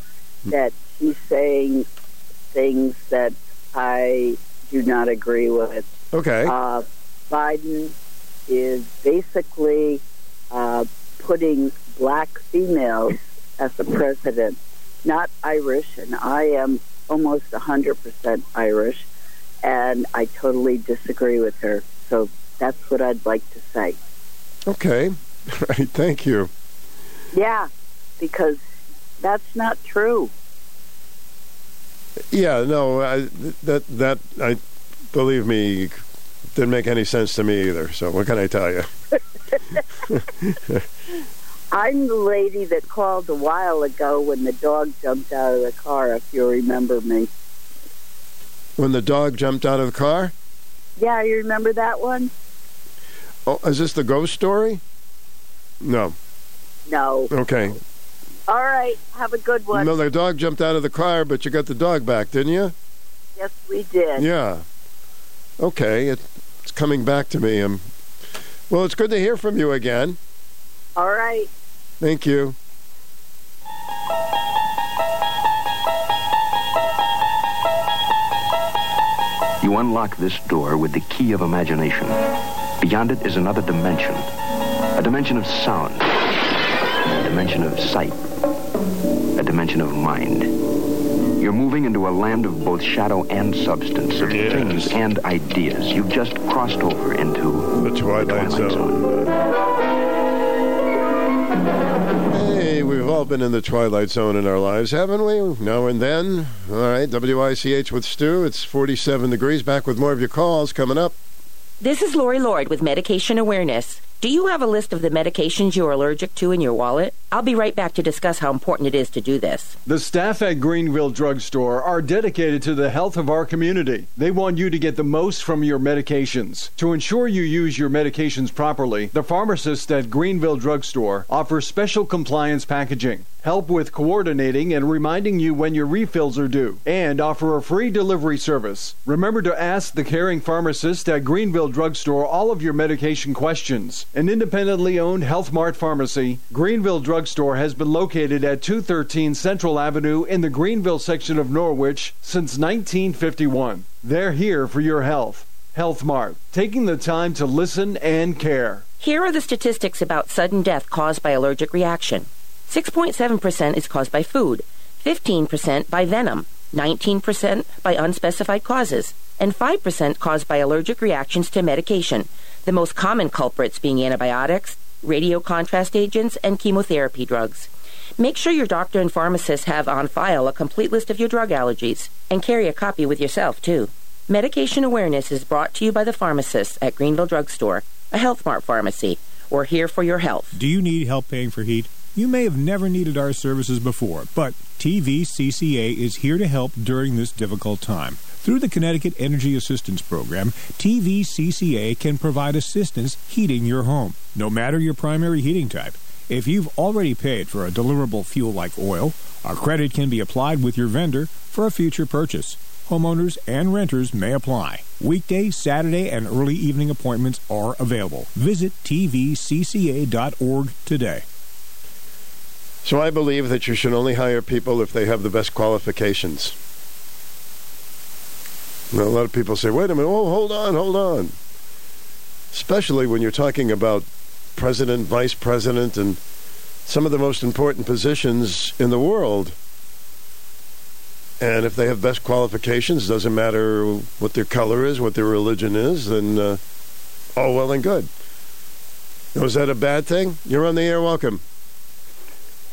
that she's saying things that I do not agree with. Okay. Uh, Biden is basically uh, putting black females as the president, not Irish, and I am almost 100% Irish, and I totally disagree with her. So that's what I'd like to say. Okay. Right. Thank you. Yeah, because that's not true. Yeah. No. I, that that I believe me. Didn't make any sense to me either. So what can I tell you? I'm the lady that called a while ago when the dog jumped out of the car, if you remember me. when the dog jumped out of the car? Yeah, you remember that one? Oh, is this the ghost story? No. No. Okay. All right, have a good one. No, the dog jumped out of the car, but you got the dog back, didn't you? Yes, we did. Yeah. Okay, it, it's coming back to me. Um, well, it's good to hear from you again. All right. Thank you. You unlock this door with the key of imagination. Beyond it is another dimension. A dimension of sound. A dimension of sight. A dimension of mind. You're moving into a land of both shadow and substance, of things and ideas. You've just crossed over into the Twilight, Zone. Hey, we've all been in the twilight zone in our lives, haven't we? Now and then. All right, WICH with Stu. It's 47 degrees. Back with more of your calls coming up. This is Lori Lord with Medication Awareness. Do you have a list of the medications you are allergic to in your wallet? I'll be right back to discuss how important it is to do this. The staff at Greenville Drugstore are dedicated to the health of our community. They want you to get the most from your medications. To ensure you use your medications properly, the pharmacist at Greenville Drugstore offers special compliance packaging, help with coordinating and reminding you when your refills are due, and offer a free delivery service. Remember to ask the caring pharmacist at Greenville Drugstore all of your medication questions. An independently owned Health Mart pharmacy, Greenville Drugstore has been located at 213 Central Avenue in the Greenville section of Norwich since 1951. They're here for your health. Health Mart, taking the time to listen and care. Here are the statistics about sudden death caused by allergic reaction 6.7% is caused by food, 15% by venom, 19% by unspecified causes, and 5% caused by allergic reactions to medication, the most common culprits being antibiotics, radio contrast agents, and chemotherapy drugs. Make sure your doctor and pharmacist have on file a complete list of your drug allergies, and carry a copy with yourself, too. Medication awareness is brought to you by the pharmacists at Greenville Drugstore, a Health Mart pharmacy. We're here for your health. Do you need help paying for heat? You may have never needed our services before, but TVCCA is here to help during this difficult time. Through the Connecticut Energy Assistance Program, TVCCA can provide assistance heating your home, no matter your primary heating type. If you've already paid for a deliverable fuel like oil, a credit can be applied with your vendor for a future purchase. Homeowners and renters may apply. Weekday, Saturday, and early evening appointments are available. Visit tvcca.org today. So I believe that you should only hire people if they have the best qualifications. Now, a lot of people say, wait a minute, oh, hold on, hold on. Especially when you're talking about president, vice president, and some of the most important positions in the world. And if they have best qualifications, doesn't matter what their color is, what their religion is, then uh, all well and good. Was that a bad thing? You're on the air. Welcome.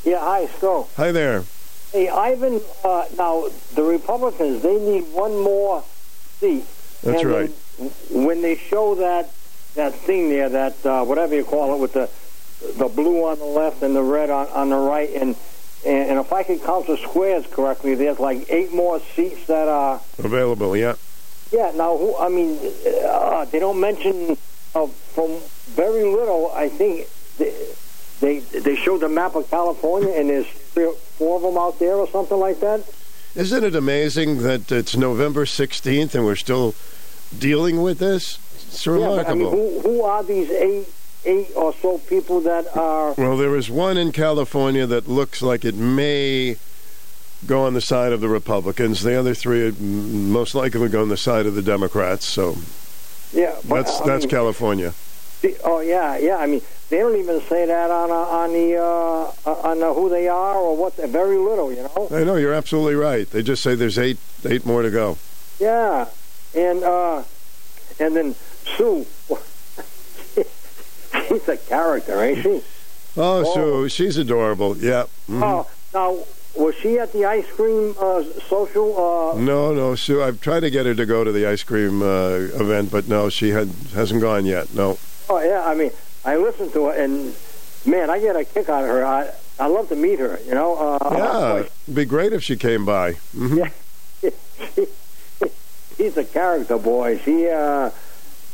Yeah, hi, Stu. Hi there. Hey, Ivan, uh, now, the Republicans, they need one more seat. That's And right. then When they show that that thing there, that uh, whatever you call it, with the the blue on the left and the red on, on the right, and, and and if I can count the squares correctly, there's like eight more seats that are Available, yeah. yeah. Now, who? I mean, uh, they don't mention uh, from very little. I think they, they they showed the map of California, and there's three four of them out there, or something like that. Isn't it amazing that it's November 16th and we're still dealing with this? It's Yeah, but, I remarkable. mean, who who are these eight eight or so people that are? Well, there is one in California that looks like it may go on the side of the Republicans. The other three are most likely go on the side of the Democrats. So Yeah, but, that's I that's mean, California. The- oh yeah, yeah. I mean, they don't even say that on uh, on the uh, on uh, who they are or what. Very little, you know. I know you're absolutely right. They just say there's eight eight more to go. Yeah, and uh, and then Sue, she's a character, ain't she? Oh, so she's adorable. Yeah. Mhm. Oh, now was she at the ice cream uh, social? Uh, No, no, Sue. I've tried to get her to go to the ice cream uh, event, but no, she had hasn't gone yet. No. Oh yeah, I mean, I listen to it, and man, I get a kick out of her. I I love to meet her. You know. Uh, yeah, it'd be great if she came by. Mhm. She's a character, boy. She, uh,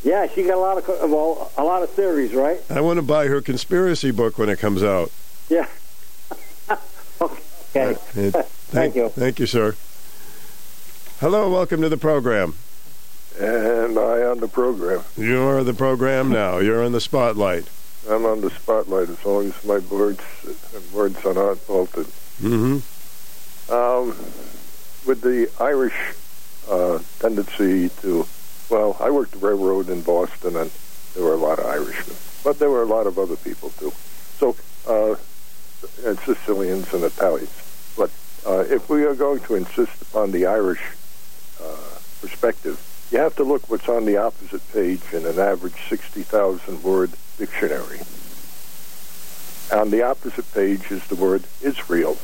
yeah, she got a lot of well, a lot of theories, right? I want to buy her conspiracy book when it comes out. Yeah. okay. Uh, thank, you. Thank you, sir. Hello, welcome to the program. Am I on the program? You're the program now. You're in the spotlight. I'm on the spotlight as long as my words and words are not altered. Mm-hmm. Um, with the Irish uh, tendency to, well, I worked the railroad in Boston, and there were a lot of Irishmen, but there were a lot of other people too. So, uh, and Sicilians and Italians. But uh, if we are going to insist upon the Irish uh, perspective, you have to look what's on the opposite page in an average 60,000 word dictionary. On the opposite page is the word Israel.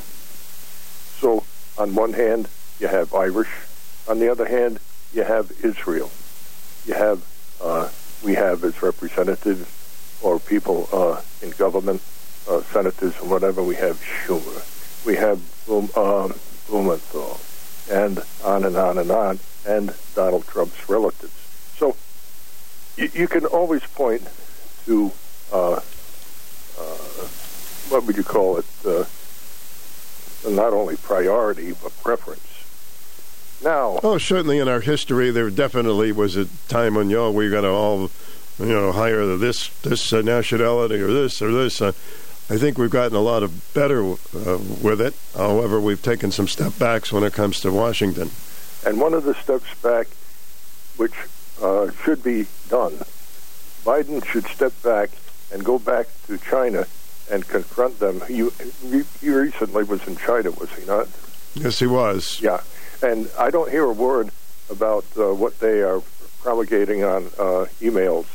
So, on one hand, you have Irish. On the other hand, you have Israel. You have, uh, we have as representatives or people uh, in government, uh, senators and whatever, we have Schumer. We have Blum, um, Blumenthal, and on and on and on, and Donald Trump's relatives. So you, you can always point to uh, uh, what would you call it? Uh, not only priority but preference. Now, Oh, certainly in our history, there definitely was a time when, y'all we got to all, you know, hire this this uh, nationality or this or this. Uh, I think we've gotten a lot of better uh, with it. However, we've taken some step backs when it comes to Washington. And one of the steps back, which uh, should be done, Biden should step back and go back to China and confront them. He, he recently was in China, was he not? Yes, he was. Yeah, and I don't hear a word about uh, what they are promulgating on uh, emails,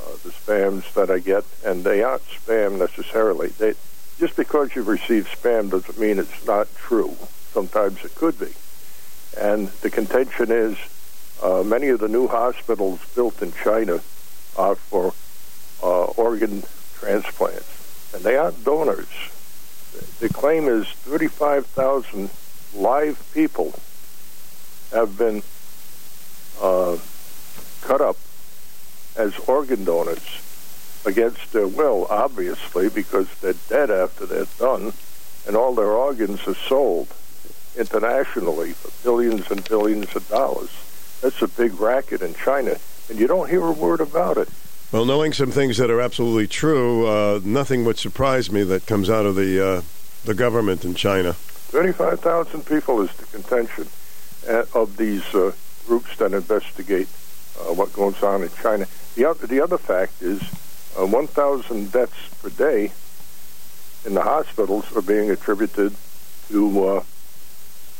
uh, the spams that I get, and they aren't spam necessarily. They just because you've received spam doesn't mean it's not true. Sometimes it could be, and the contention is uh, many of the new hospitals built in China are for uh, organ transplants, and they aren't donors. The claim is 35,000 live people have been uh, cut up as organ donors against their will, obviously, because they're dead after they're done, and all their organs are sold internationally for billions and billions of dollars. That's a big racket in China, and you don't hear a word about it. Well, knowing some things that are absolutely true, uh, nothing would surprise me that comes out of the uh, the government in China. 35,000 people is the contention uh, of these uh, groups that investigate uh, what goes on in China. The other, the other fact is uh, 1,000 deaths per day in the hospitals are being attributed to uh,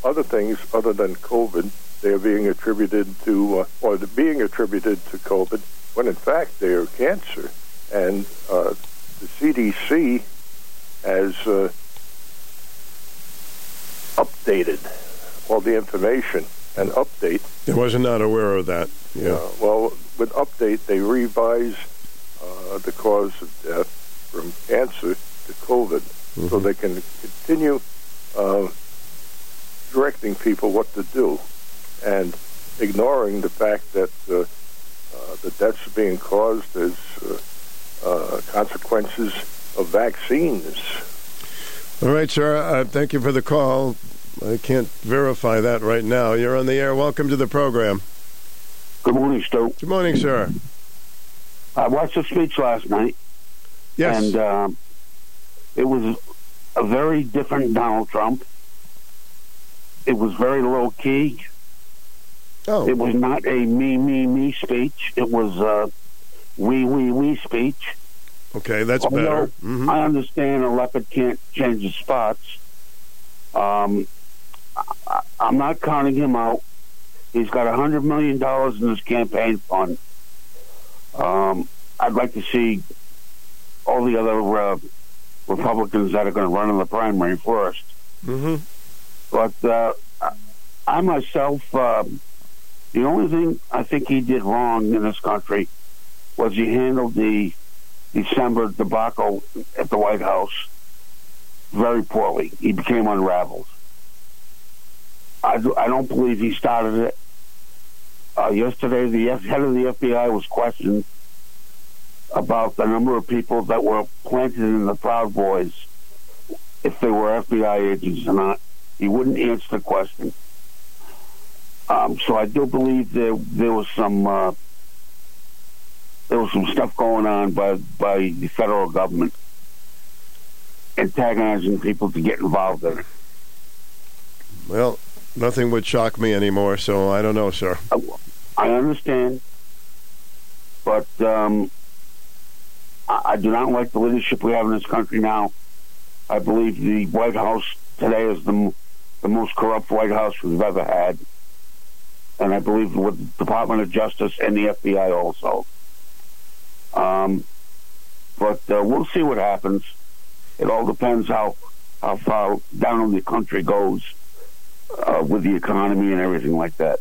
other things other than COVID. They are being attributed to, uh, or being attributed to COVID, when in fact they are cancer. And uh, the CDC has uh, updated all the information and update. I was not aware of that. Yeah. Uh, well, with update, they revise uh, the cause of death from cancer to COVID, so they can continue uh, directing people what to do, and ignoring the fact that uh, uh, the deaths being caused as uh, uh, consequences of vaccines. All right, sir. Uh, thank you for the call. I can't verify that right now. You're on the air. Welcome to the program. Good morning, Stu. Good morning, sir. I watched the speech last night. Yes. And um, it was a very different Donald Trump. It was very low key. Oh. It was not a me, me, me speech. It was a we, we, we speech. Okay, that's Although better. Mhm. I understand a leopard can't change his spots. Um, I, I'm not counting him out. He's got a hundred million dollars in his campaign fund. Um, I'd like to see all the other uh, Republicans that are going to run in the primary 1st Mm-hmm. But uh, I myself, um, the only thing I think he did wrong in this country was he handled the December debacle at the White House very poorly. He became unraveled. I, do, I don't believe he started it. Uh, yesterday, the F- head of the FBI was questioned about the number of people that were planted in the Proud Boys, if they were FBI agents or not. He wouldn't answer the question. Um, so I do believe there there was some uh, there was some stuff going on by by the federal government antagonizing people to get involved in it. Well, nothing would shock me anymore, so I don't know, sir. I understand, but um, I, I do not like the leadership we have in this country now. I believe the White House today is the the most corrupt White House we've ever had, and I believe with the Department of Justice and the FBI also. Um, but uh, we'll see what happens. It all depends how how far down the country goes uh, with the economy and everything like that.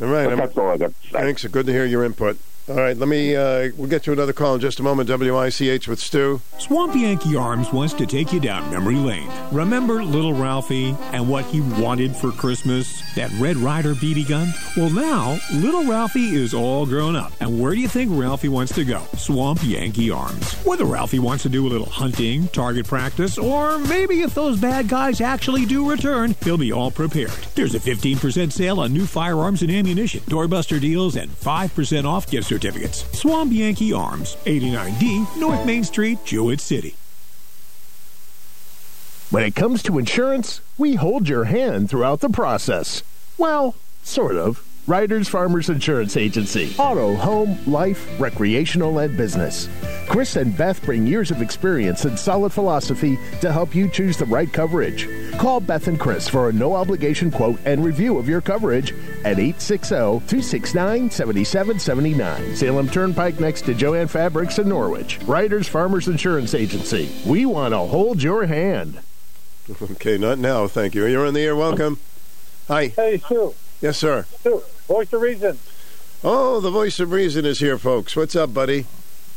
All right. That's all I got to say. Thanks. Good to hear your input. All right, let me. Uh, we'll get to another call in just a moment. WICH with Stu. Swamp Yankee Arms wants to take you down memory lane. Remember little Ralphie and what he wanted for Christmas? That Red Ryder BB gun? Well, now, little Ralphie is all grown up. And where do you think Ralphie wants to go? Swamp Yankee Arms. Whether Ralphie wants to do a little hunting, target practice, or maybe if those bad guys actually do return, he'll be all prepared. There's a 15% sale on new firearms and ammunition, doorbuster deals, and 5% off gift certificates. Swamp Yankee Arms, 89D North Main Street, Jewett City. When it comes to insurance, we hold your hand throughout the process. Well, sort of. Riders Farmers Insurance Agency. Auto, home, life, recreational, and business. Chris and Beth bring years of experience and solid philosophy to help you choose the right coverage. Call Beth and Chris for a no obligation quote and review of your coverage at 860 269 7779. Salem Turnpike next to Joanne Fabrics in Norwich. Riders Farmers Insurance Agency. We want to hold your hand. Okay, not now. Thank you. You're on the air. Welcome. Hi. Hey, Sue. Yes, sir. Sue, voice of reason. Oh, the voice of reason is here, folks. What's up, buddy?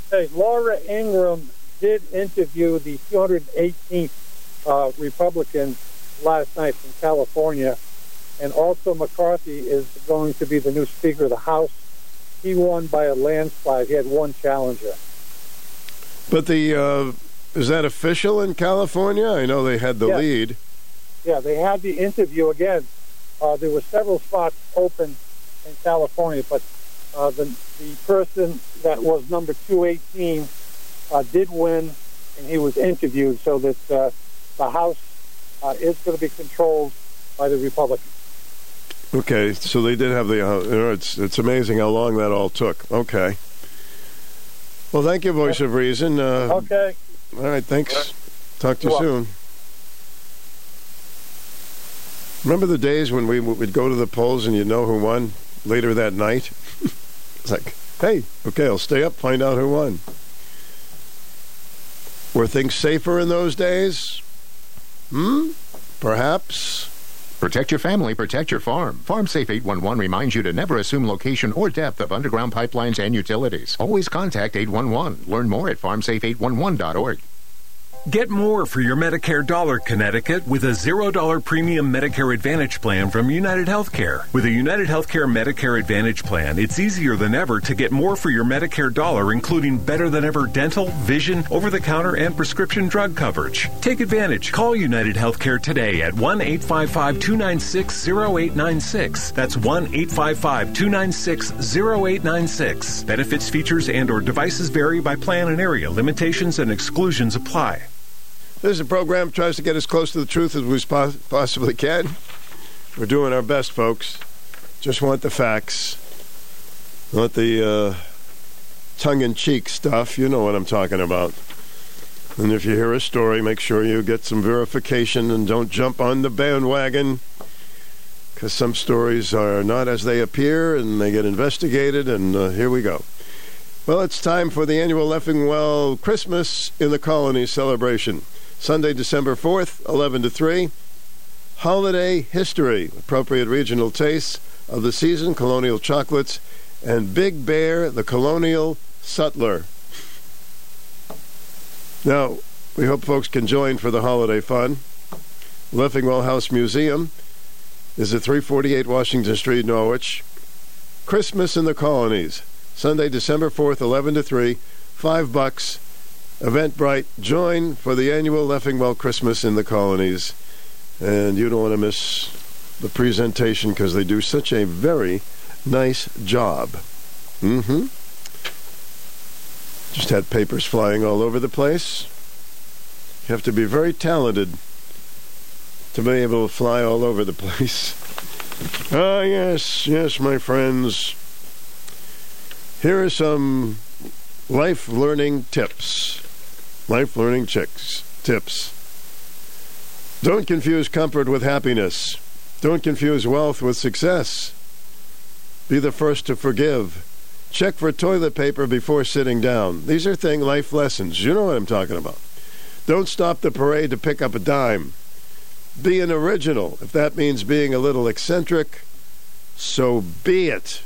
Hey, Laura Ingraham did interview the 218th uh, Republican last night from California, and also McCarthy is going to be the new Speaker of the House. He won by a landslide. He had one challenger. But the uh, is that official in California? I know they had the lead. Yeah, they had the interview again. Uh, there were several spots open in California, but uh, the the person that was number 218 uh, did win, and he was interviewed, so that uh, the House uh, is going to be controlled by the Republicans. Okay, so they did have the. Uh, it's it's amazing how long that all took. Okay. Well, thank you, voice of reason. Uh, Okay. All right, thanks. Talk to you soon. Remember the days when we would go to the polls and you know who won later that night? it's like, hey, okay, I'll stay up, find out who won. Were things safer in those days? Hmm? Perhaps. Protect your family, protect your farm. FarmSafe 811 reminds you to never assume location or depth of underground pipelines and utilities. Always contact 811. Learn more at farmsafe811.org. Get more for your Medicare dollar, Connecticut, with a $0 premium Medicare Advantage plan from United Healthcare. With a United Healthcare Medicare Advantage plan, it's easier than ever to get more for your Medicare dollar, including better than ever dental, vision, over the counter, and prescription drug coverage. Take advantage. Call United Healthcare today at 1 855 296 0896. That's 1 855 296 0896. Benefits, features, and or devices vary by plan and area. Limitations and exclusions apply. This is a program that tries to get as close to the truth as we pos- possibly can. We're doing our best, folks. Just want the facts. Not the uh, tongue in cheek stuff. You know what I'm talking about. And if you hear a story, make sure you get some verification and don't jump on the bandwagon. Because some stories are not as they appear and they get investigated, and uh, here we go. Well, it's time for the annual Leffingwell Christmas in the Colony celebration. Sunday, December 4th, 11 to 3. holiday history, appropriate regional tastes of the season, colonial chocolates, and Big Bear, the colonial sutler. Now, we hope folks can join for the holiday fun. Leffingwell House Museum is at 348 Washington Street, Norwich. Christmas in the Colonies, Sunday, December 4th, 11 to 3, 5 bucks. Eventbrite, join for the annual Leffingwell Christmas in the Colonies. And you don't want to miss the presentation because they do such a very nice job. Mm-hmm. Just had papers flying all over the place. You have to be very talented to be able to fly all over the place. Ah, yes, yes, my friends. Here are some life learning tips. Life learning chicks tips. Don't confuse comfort with happiness. Don't confuse wealth with success. Be the first to forgive. Check for toilet paper before sitting down. These are thing life lessons. You know what I'm talking about. Don't stop the parade to pick up a dime. Be an original. If that means being a little eccentric, so be it.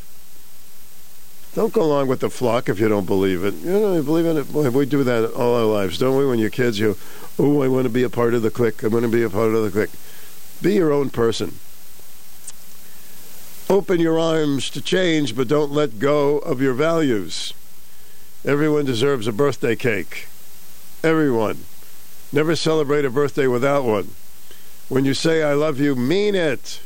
Don't go along with the flock if you don't believe it. You know, you believe in it. Boy, we do that all our lives, don't we? When you're kids, you, oh, I want to be a part of the clique. I want to be a part of the clique. Be your own person. Open your arms to change, but don't let go of your values. Everyone deserves a birthday cake. Everyone. Never celebrate a birthday without one. When you say I love you, mean it.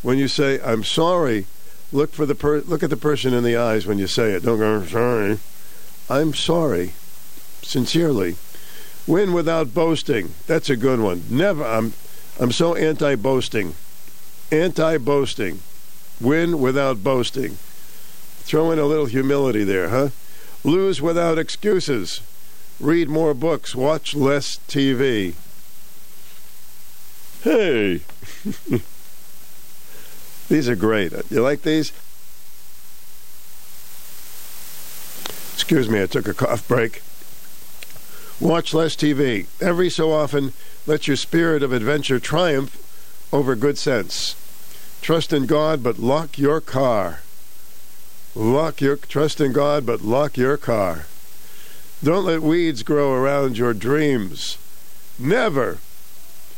When you say I'm sorry, look for the per- look at the person in the eyes when you say it. Don't go I'm sorry. I'm sorry. Sincerely. Win without boasting. That's a good one. Never I'm I'm so anti-boasting. Anti-boasting. Win without boasting. Throw in a little humility there, huh? Lose without excuses. Read more books. Watch less TV. Hey. these are great. You like these? Excuse me, I took a cough break. Watch less TV. Every so often, let your spirit of adventure triumph over good sense. Trust in God, but lock your car. Lock your trust in God, but lock your car. Don't let weeds grow around your dreams. Never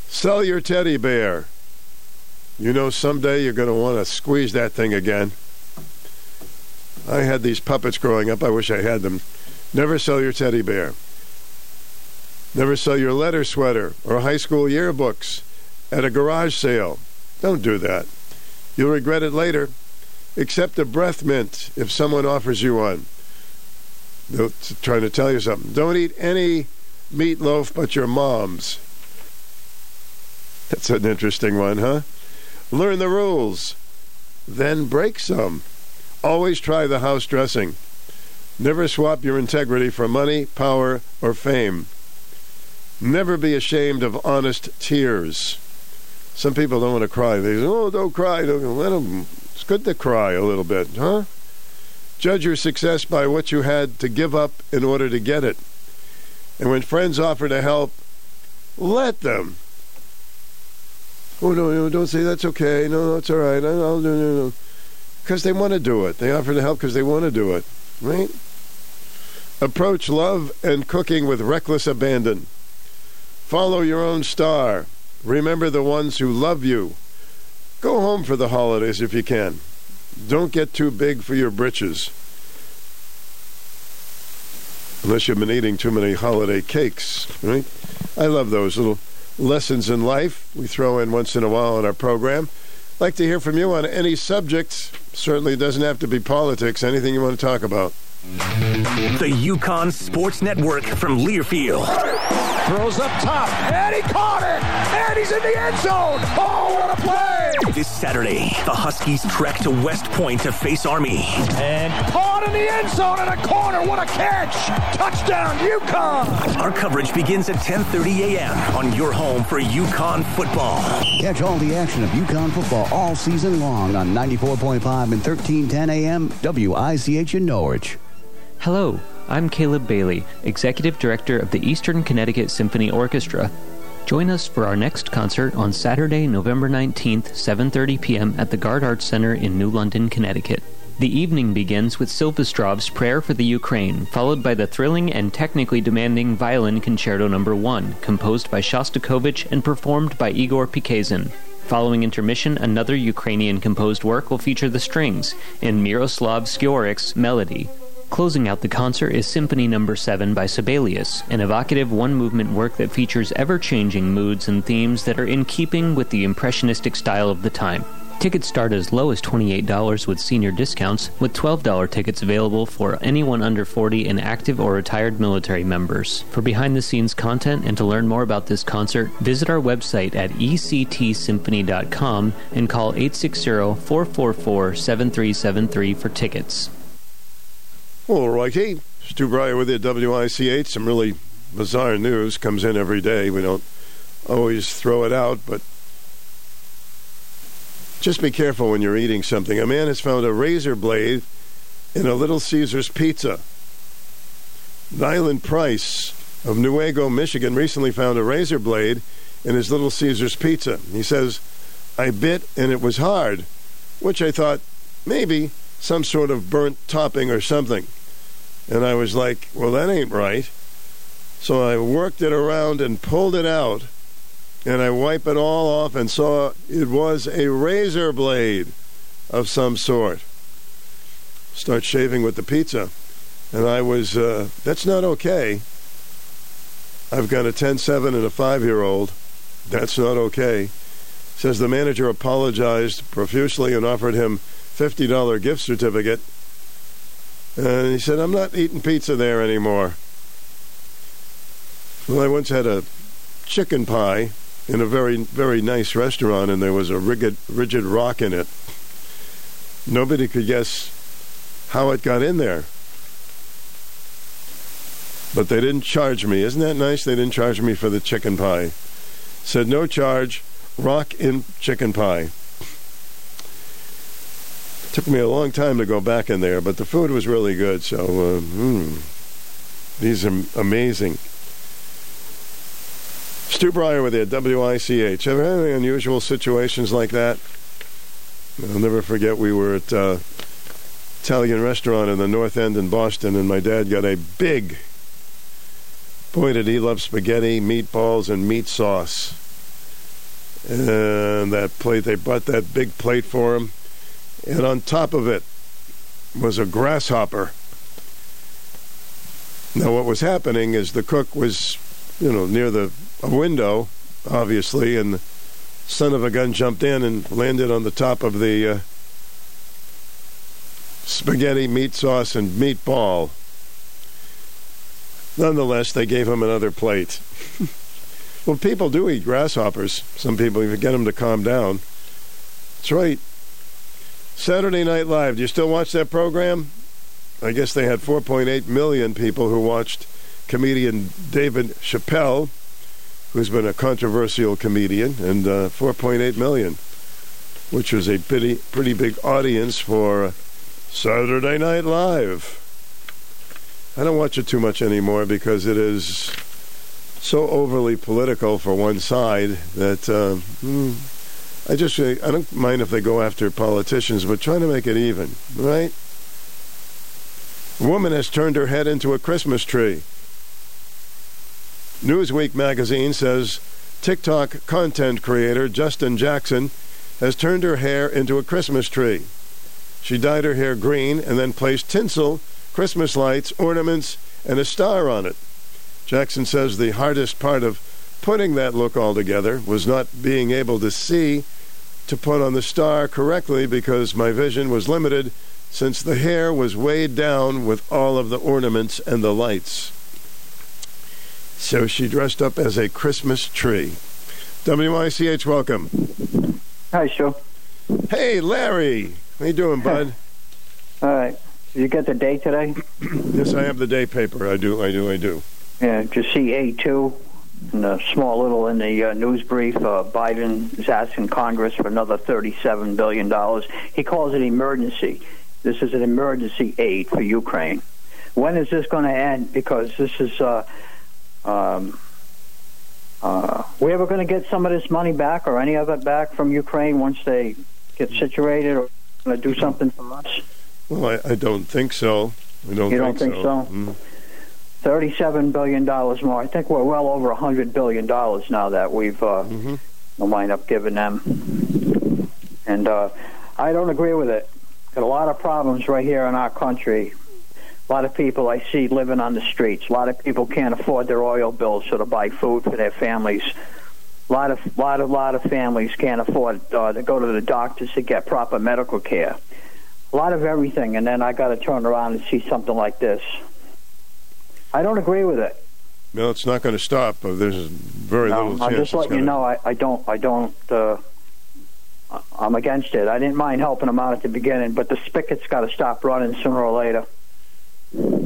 sell your teddy bear. You know, someday you're going to want to squeeze that thing again. I had these puppets growing up. I wish I had them. Never sell your teddy bear. Never sell your letter sweater or high school yearbooks at a garage sale. Don't do that. You'll regret it later. Accept a breath mint if someone offers you one. They're trying to tell you something. Don't eat any meatloaf but your mom's. That's an interesting one, huh? Learn the rules, then break some. Always try the house dressing. Never swap your integrity for money, power, or fame. Never be ashamed of honest tears. Some people don't want to cry. They say, "Oh, don't cry. Don't let them." It's good to cry a little bit, huh? Judge your success by what you had to give up in order to get it. And when friends offer to help, let them. Oh no, no, don't say that's okay. No, no, it's all right. I'll do no, no. Because they want to do it. They offer to help because they want to do it, right? Approach love and cooking with reckless abandon. Follow your own star. Remember the ones who love you. Go home for the holidays if you can. Don't get too big for your britches. Unless you've been eating too many holiday cakes, right? I love those little lessons in life we throw in once in a while in our program. like to hear from you on any subject. Certainly doesn't have to be politics, anything you want to talk about. The UConn Sports Network from Learfield. Throws up top, and he caught it, and he's in the end zone. Oh, what a play! This Saturday, the Huskies trek to West Point to face Army. And caught in the end zone in a corner. What a catch! Touchdown, UConn! Our coverage begins at 10:30 a.m. on your home for UConn football. Catch all the action of UConn football all season long on 94.5 and 1310 a.m. WICH in Norwich. Hello, I'm Caleb Bailey, Executive Director of the Eastern Connecticut Symphony Orchestra. Join us for our next concert on Saturday, November 19th, 7:30 p.m. at the Garde Arts Center in New London, Connecticut. The evening begins with Silvestrov's Prayer for the Ukraine, followed by the thrilling and technically demanding Violin Concerto No. 1, composed by Shostakovich and performed by Igor Pikayzen. Following intermission, another Ukrainian composed work will feature the strings in Myroslav Skoryk's Melody. Closing out the concert is Symphony No. 7 by Sibelius, an evocative one-movement work that features ever-changing moods and themes that are in keeping with the impressionistic style of the time. Tickets start as low as $28 with senior discounts, with $12 tickets available for anyone under 40 and active or retired military members. For behind the scenes content and to learn more about this concert, visit our website at ectsymphony.com and call 860 444 7373 for tickets. All righty. Stu Bryer with you WICH. Some really bizarre news comes in every day. We don't always throw it out, but just be careful when you're eating something. A man has found a razor blade in a Little Caesars pizza. Nyland Price of Newaygo, Michigan, recently found a razor blade in his Little Caesars pizza. He says, I bit and it was hard, which I thought maybe some sort of burnt topping or something. And I was like, well, that ain't right. So I worked it around and pulled it out, and I wiped it all off and saw it was a razor blade of some sort. Start shaving with the pizza. And I was, uh, that's not okay. I've got a 10 7 and a 5 year old. That's not okay. Says the manager apologized profusely and offered him $50 gift certificate. And he said, I'm not eating pizza there anymore. Well, I once had a chicken pie in a very, very nice restaurant, and there was a rigid, rigid rock in it. Nobody could guess how it got in there. But they didn't charge me. Isn't that nice? They didn't charge me for the chicken pie. Said no charge, rock in chicken pie. Took me a long time to go back in there, but the food was really good. So, uh, mm, these are amazing. Stu Bryer with you WICH. Ever had any unusual situations like that? I'll never forget we were at uh, Italian restaurant in the North End in Boston, and my dad got a big. Boy, did he love spaghetti, meatballs, and meat sauce. And that plate, they brought that big plate for him and on top of it was a grasshopper. Now, what was happening is the cook was, you know, near the a window, obviously, and the son of a gun jumped in and landed on the top of the uh, spaghetti, meat sauce, and meatball. Nonetheless, they gave him another plate. well, people do eat grasshoppers. Some people, even get them to calm down. That's right. Saturday Night Live. Do you still watch that program? I guess they had 4.8 million people who watched comedian David Chappelle, who's been a controversial comedian, and uh, 4.8 million, which was a pretty, pretty big audience for Saturday Night Live. I don't watch it too much anymore because it is so overly political for one side that. Uh, hmm, I just I don't mind if they go after politicians, but trying to make it even, right? A woman has turned her head into a Christmas tree. Newsweek magazine says TikTok content creator Justin Jackson has turned her hair into a Christmas tree. She dyed her hair green and then placed tinsel, Christmas lights, ornaments, and a star on it. Jackson says the hardest part of putting that look all together was not being able to see to put on the star correctly because my vision was limited since the hair was weighed down with all of the ornaments and the lights. So she dressed up as a Christmas tree. WICH, welcome. Hi, Joe. Hey, Larry. How you doing, bud? All right. You got the day today? yes, I have the day paper. I do, I do, I do. Yeah, did you see A2? In a small little in the uh, news brief, uh, Biden is asking Congress for another $37 billion. He calls it emergency. This is an emergency aid for Ukraine. When is this going to end? Because this is, uh, um, Uh, we ever going to get some of this money back or any of it back from Ukraine once they get situated or do something for us? Well, I, I don't think so. I don't You think don't think so? Mm. Thirty-seven billion dollars more. I think we're well over a hundred billion dollars now that we've uh, wind up giving them. And uh, I don't agree with it. Got a lot of problems right here in our country. A lot of people I see living on the streets. A lot of people can't afford their oil bills, so to buy food for their families. A lot of, lot of, lot of families can't afford uh, to go to the doctors to get proper medical care. A lot of everything, and then I got to turn around and see something like this. I don't agree with it. No, it's not going to stop. There's very No, little I'm chance. just letting you know. I, I don't. I don't. Uh, I'm against it. I didn't mind helping them out at the beginning, but the spigot's got to stop running sooner or later.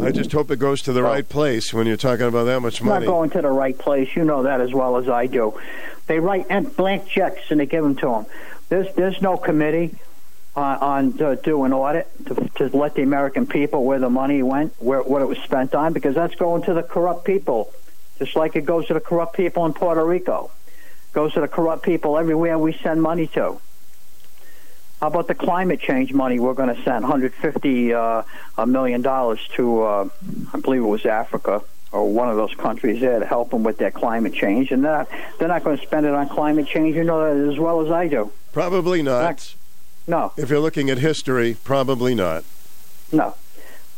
I just hope it goes to the right place when you're talking about that much money. It's not going to the right place. You know that as well as I do. They write blank checks and they give them to them. There's there's no committee on, on to do an audit to, to let the American people where the money went, where what it was spent on, because that's going to the corrupt people, just like it goes to the corrupt people in Puerto Rico. Goes to the corrupt people everywhere we send money to. How about the climate change money we're going to send? 150 uh, million dollars to, uh, I believe it was Africa or one of those countries there to help them with their climate change, and they're not, they're not going to spend it on climate change. You know that as well as I do. Probably not. No. If you're looking at history, probably not. No.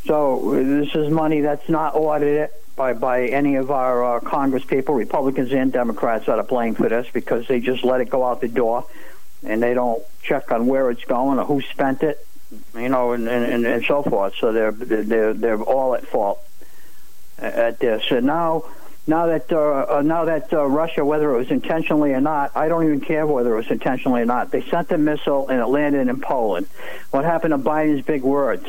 So uh, this is money that's not audited by by any of our uh, Congress people, Republicans and Democrats, that are blame for this because they just let it go out the door, and they don't check on where it's going or who spent it, you know, and and, and so forth. So they're they're they're all at fault at this. And now. Now that uh, uh, now that uh, Russia, whether it was intentionally or not, I don't even care whether it was intentionally or not. They sent a missile and it landed in Poland. What happened to Biden's big words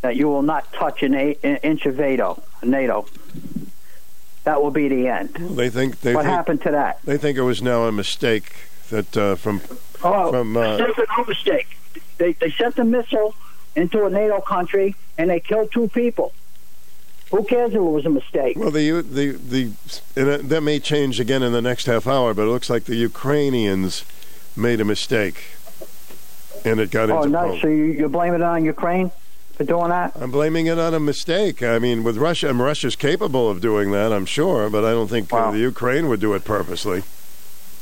that you will not touch an, a- an inch of NATO? NATO. That will be the end. They think they what think, happened to that? They think it was now a mistake that uh, from Oh, from uh, no mistake. They they sent the missile into a NATO country and they killed two people. Who cares if it was a mistake? well the the the and uh, that may change again in the next half hour, but it looks like the Ukrainians made a mistake, and it got Oh, into no! Poland. So you, you're blaming it on Ukraine for doing that? I'm blaming it on a mistake. I mean, with Russia, I mean, Russia's capable of doing that, I'm sure, but I don't think uh, the Ukraine would do it purposely.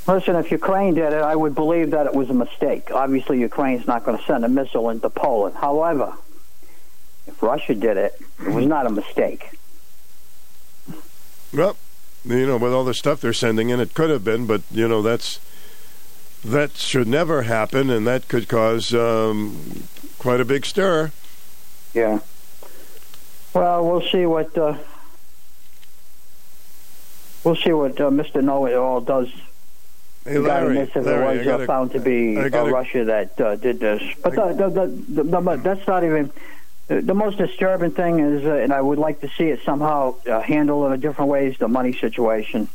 Listen, if Ukraine did it, I would believe that it was a mistake. Obviously, Ukraine's not going to send a missile into Poland. However, Russia did it, it was not a mistake. Well, you know, with all the stuff they're sending in, it could have been, but you know, that's that should never happen, and that could cause um, quite a big stir. Yeah. Well, we'll see what uh, we'll see what uh, Mr. Know It All does. Hey, Larry, this, if Larry, it was uh, found to be uh, gotta- Russia that uh, did this, but the, the, the, the, that's not even. The most disturbing thing is, uh, and I would like to see it somehow uh, handled in a different ways. The money situation.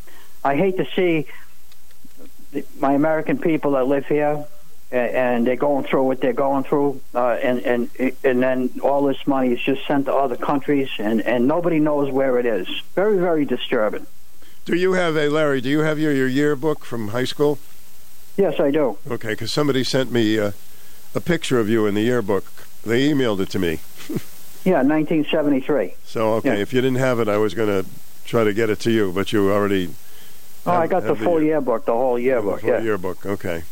I hate to see the, my American people that live here, and they're going through what they're going through, uh, and and and then all this money is just sent to other countries, and and nobody knows where it is. Very very disturbing. Do you have a Larry? Do you have your, your yearbook from high school? Yes, I do. Okay, because somebody sent me uh, a picture of you in the yearbook. They emailed it to me. Yeah, 1973. So okay, Yeah. if you didn't have it, I was going to try to get it to you, but you already. Oh, I got the full yearbook, the whole yearbook. full Yeah, yearbook. Okay.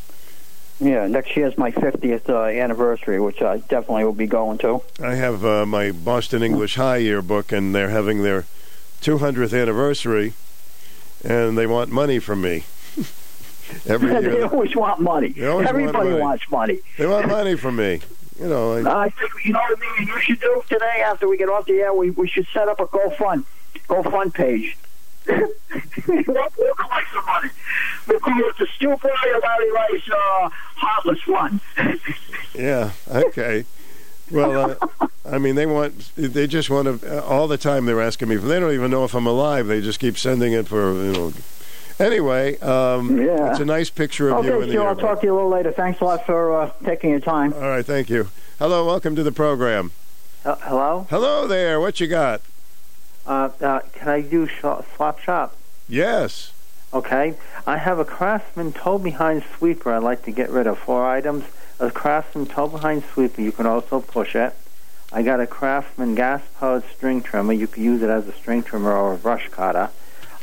yeah. Next year's my 50th uh, anniversary, which I definitely will be going to. I have uh, my Boston English High yearbook, and they're having their 200th anniversary, and they want money from me. Every year. they always want money. Always want Everybody money. wants money. they want money from me. You know, I, I think you know what I mean. You should do today after we get off the air. We we should set up a GoFund GoFund page. we'll, collect some money. We'll call it the Stupid Larry Rice uh, Heartless Fund. yeah, okay. Well, uh, I mean, they want, they just want to, all the time they're asking me, for they don't even know if I'm alive. They just keep sending it for, you know. Anyway, um, Yeah. it's a nice picture of you Okay, in the I'll talk to you a little later. Thanks a lot for uh, taking your time. All right, thank you. Hello, welcome to the program. Uh, hello? Hello there, what you got? Uh, uh, can I do sh- swap shop? Yes. Okay, I have a Craftsman tow behind sweeper. I'd like to get rid of four items. A Craftsman tow behind sweeper. You can also push it. I got a Craftsman gas powered string trimmer. You can use it as a string trimmer or a brush cutter.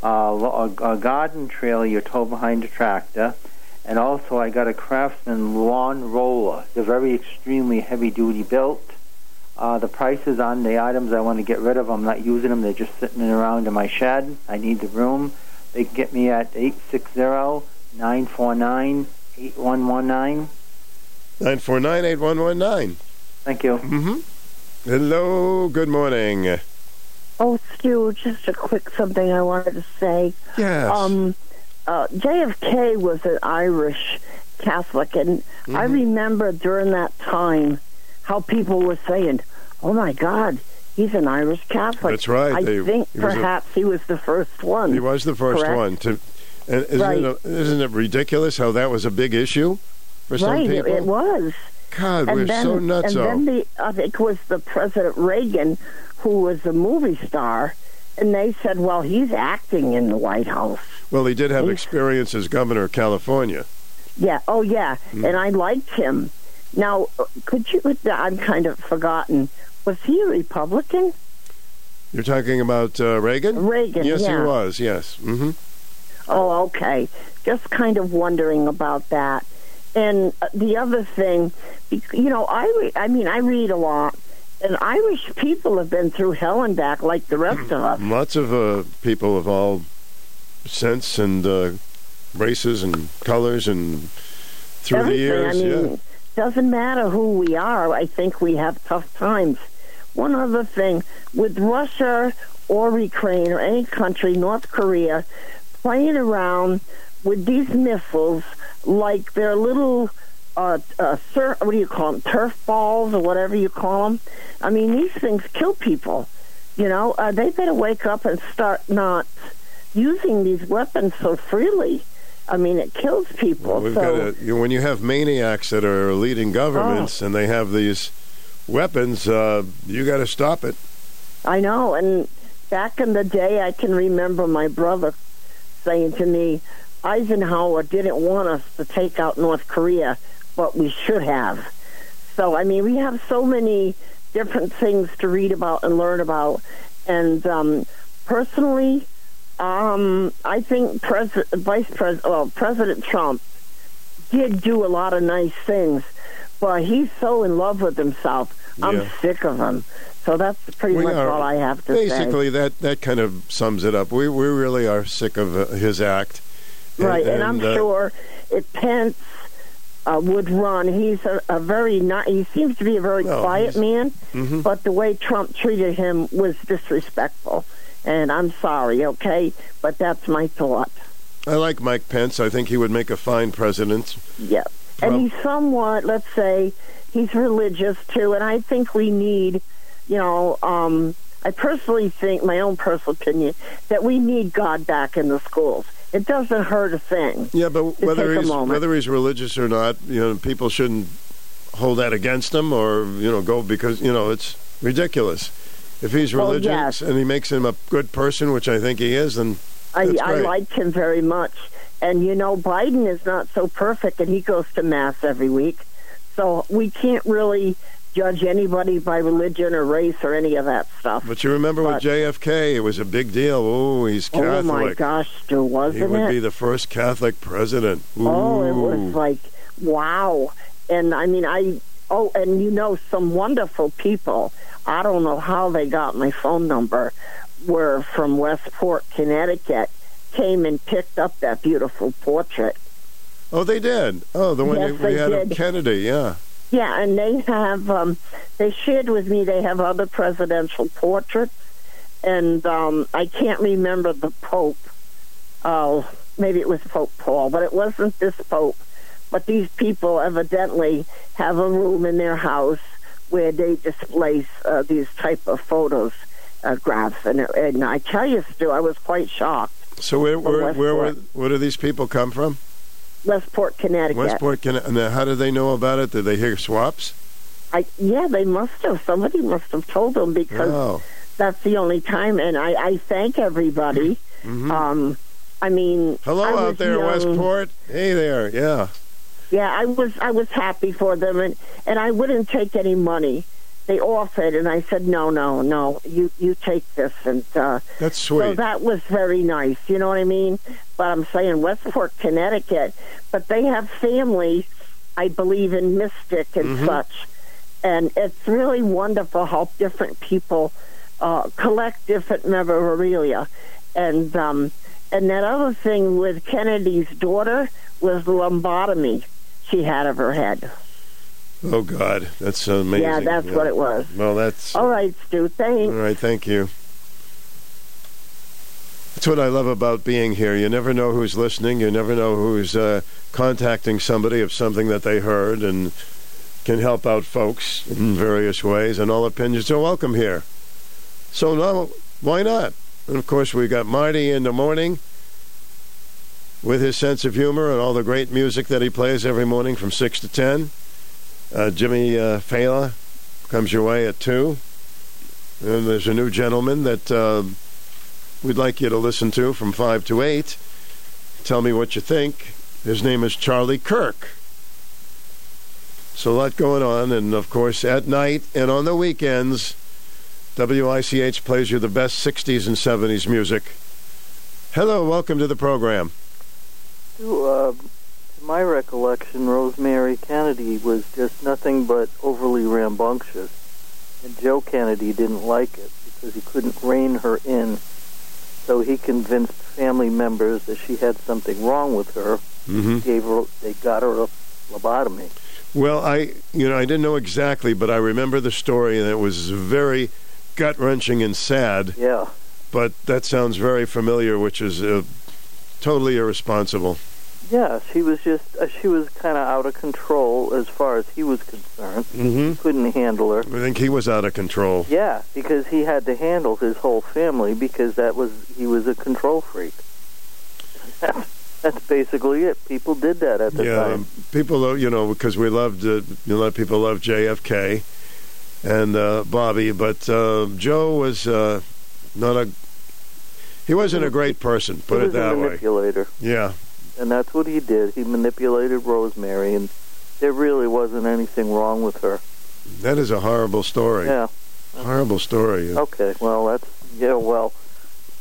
Uh, a, a garden trailer you tow behind a tractor. And also, I got a Craftsman lawn roller. They're very extremely heavy duty built. Uh, the prices on the items I want to get rid of, I'm not using them. They're just sitting around in my shed. I need the room. They can get me at 860-949-8119. 949-8119. Thank you. Mm-hmm. Hello, good morning. Oh, Stu, just a quick something I wanted to say. Yes. Um, uh, JFK was an Irish Catholic, and I Mm-hmm. remember during that time how people were saying, "Oh my God, he's an Irish Catholic." That's right. I They- think he was a- perhaps he was the first one. He was the first correct? one to. And isn't, Right. it a, isn't it ridiculous how that was a big issue for some right, people? it was. God, and we're then, so nuts. And then the I think it was the President Reagan who was a movie star, and they said, "Well, he's acting in the White House." well, he did have he's- experience as governor of California. Yeah. Oh, yeah. Hmm. And I liked him. Now, could you? I'm kind of forgotten. Was he a Republican? You're talking about uh, Reagan? Reagan, Yes, yeah. he was. Yes. Mm-hmm. Oh, okay. Just kind of wondering about that. And uh, the other thing, you know, I re- I mean, I read a lot, and Irish people have been through hell and back like the rest of us. Lots of uh, people of all sense and uh, races and colors and through Everything. the years. I mean, yeah. doesn't matter who we are. I think we have tough times. One other thing with Russia or Ukraine or any country, North Korea, playing around with these missiles like they're little. Uh, uh, sur- what do you call them? Turf balls or whatever you call them. I mean, these things kill people. You know, uh, they better wake up and start not using these weapons so freely. I mean, it kills people. Well, we've so, you know, when you have maniacs that are leading governments Oh. and they have these weapons, uh, you got to stop it. I know. And back in the day, I can remember my brother saying to me, Eisenhower didn't want us to take out North Korea, but we should have. So, I mean, we have so many different things to read about and learn about. And um, personally, um, I think Pres- Vice President, well, President Trump did do a lot of nice things, but he's so in love with himself. I'm sick of him. So that's pretty We much are- all I have to say. Basically, that, that kind of sums it up. We we really are sick of uh, his act. Right, and, I'm uh, sure if Pence uh, would run, he's a, a very not. He seems to be a very quiet man, Mhm. but the way Trump treated him was disrespectful. And I'm sorry, okay, but that's my thought. I like Mike Pence. I think he would make a fine president. Yeah, and he's somewhat, let's say, he's religious too, and I think we need, you know, um, I personally think, my own personal opinion, that we need God back in the schools. It doesn't hurt a thing. Yeah, but whether he's whether he's religious or not, you know, people shouldn't hold that against him or you know go because you know it's ridiculous. If he's Oh, religious yes. and he makes him a good person, which I think he is, then I, I liked him very much. And you know, Biden is not so perfect, and he goes to mass every week. So we can't really judge anybody by religion or race or any of that stuff. But you remember with JFK, it was a big deal. Oh, he's Catholic. Oh my gosh, Stu, wasn't he would it? be the first Catholic president. Ooh. Oh, it was like wow. And I mean, I oh, and you know, some wonderful people. I don't know how they got my phone number. Were from Westport, Connecticut. Came and picked up that beautiful portrait. Oh, they did. Oh, the one Yes, we had of. Kennedy. Yeah. Yeah, and they have um they shared with me they have other presidential portraits and um I can't remember the Pope. Oh, maybe it was Pope Paul, but it wasn't this Pope. But these people evidently have a room in their house where they display uh, these type of photos, uh, graphs, and, and I tell you, Stu, I was quite shocked. So where where, where where do these people come from? Westport, Connecticut. Westport. Connecticut. and how do they know about it? Did they hear swaps? I yeah, they must have. Somebody must have told them because Oh. that's the only time. And I, I thank everybody. Mhm. Um, I mean, Hello I out there, young. Westport. Hey there. Yeah. Yeah, I was I was happy for them, and and I wouldn't take any money. They offered, and I said, no, no, no. You you take this, and uh, That's sweet. so that was very nice. You know what I mean? But I'm saying Westport, Connecticut, but they have family, I believe, in Mystic and Mhm. such, and it's really wonderful how different people uh, collect different memorabilia, and um, and that other thing with Kennedy's daughter was the lumbotomy she had of her head. Oh God, that's amazing. Yeah, that's what it was. Well, that's All right, Stu. Thanks. All right, thank you. That's what I love about being here. You never know who's listening. You never know who's uh, contacting somebody of something that they heard and can help out folks in various ways. And all opinions are welcome here. So now, why not? And of course, we got Marty in the morning with his sense of humor and all the great music that he plays every morning from 6 to 10. Uh, Jimmy uh, Fela comes your way at 2. And there's a new gentleman that uh, we'd like you to listen to from 5 to 8. Tell me what you think. His name is Charlie Kirk. So a lot going on. And of course, at night and on the weekends, WICH plays you the best 60s and 70s music. Hello, welcome to the program. Uh, my recollection, Rosemary Kennedy was just nothing but overly rambunctious, and Joe Kennedy didn't like it because he couldn't rein her in. So he convinced family members that she had something wrong with her. Mhm. Gave her, they got her a lobotomy. Well, I, you know, I didn't know exactly, but I remember the story, and it was very gut wrenching and sad. Yeah. But that sounds very familiar, which is uh, totally irresponsible. Yeah, she was just uh, she was kind of out of control as far as he was concerned. Mm-hmm. Couldn't handle her. I think he was out of control. Yeah, because he had to handle his whole family because that was he was a control freak. That's basically it. People did that at the yeah, time. people, uh, you know, because we loved, uh, a lot of people loved JFK and uh, Bobby, but uh, Joe was uh, not a. He wasn't a great person. Put he it that way. manipulator, Yeah. And that's what he did. He manipulated Rosemary, and there really wasn't anything wrong with her. That is a horrible story. Yeah. Horrible story. Okay. Well, that's yeah. Well,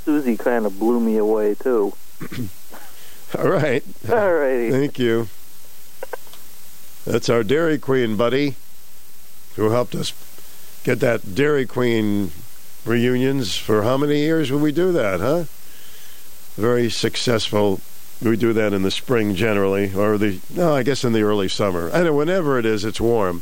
Susie kind of blew me away too. All right. All righty. Thank you. That's our Dairy Queen buddy who helped us get that Dairy Queen reunions for how many years will we do that, huh? Very successful. We do that in the spring generally, or the, no, I guess in the early summer. I know, whenever it is, it's warm.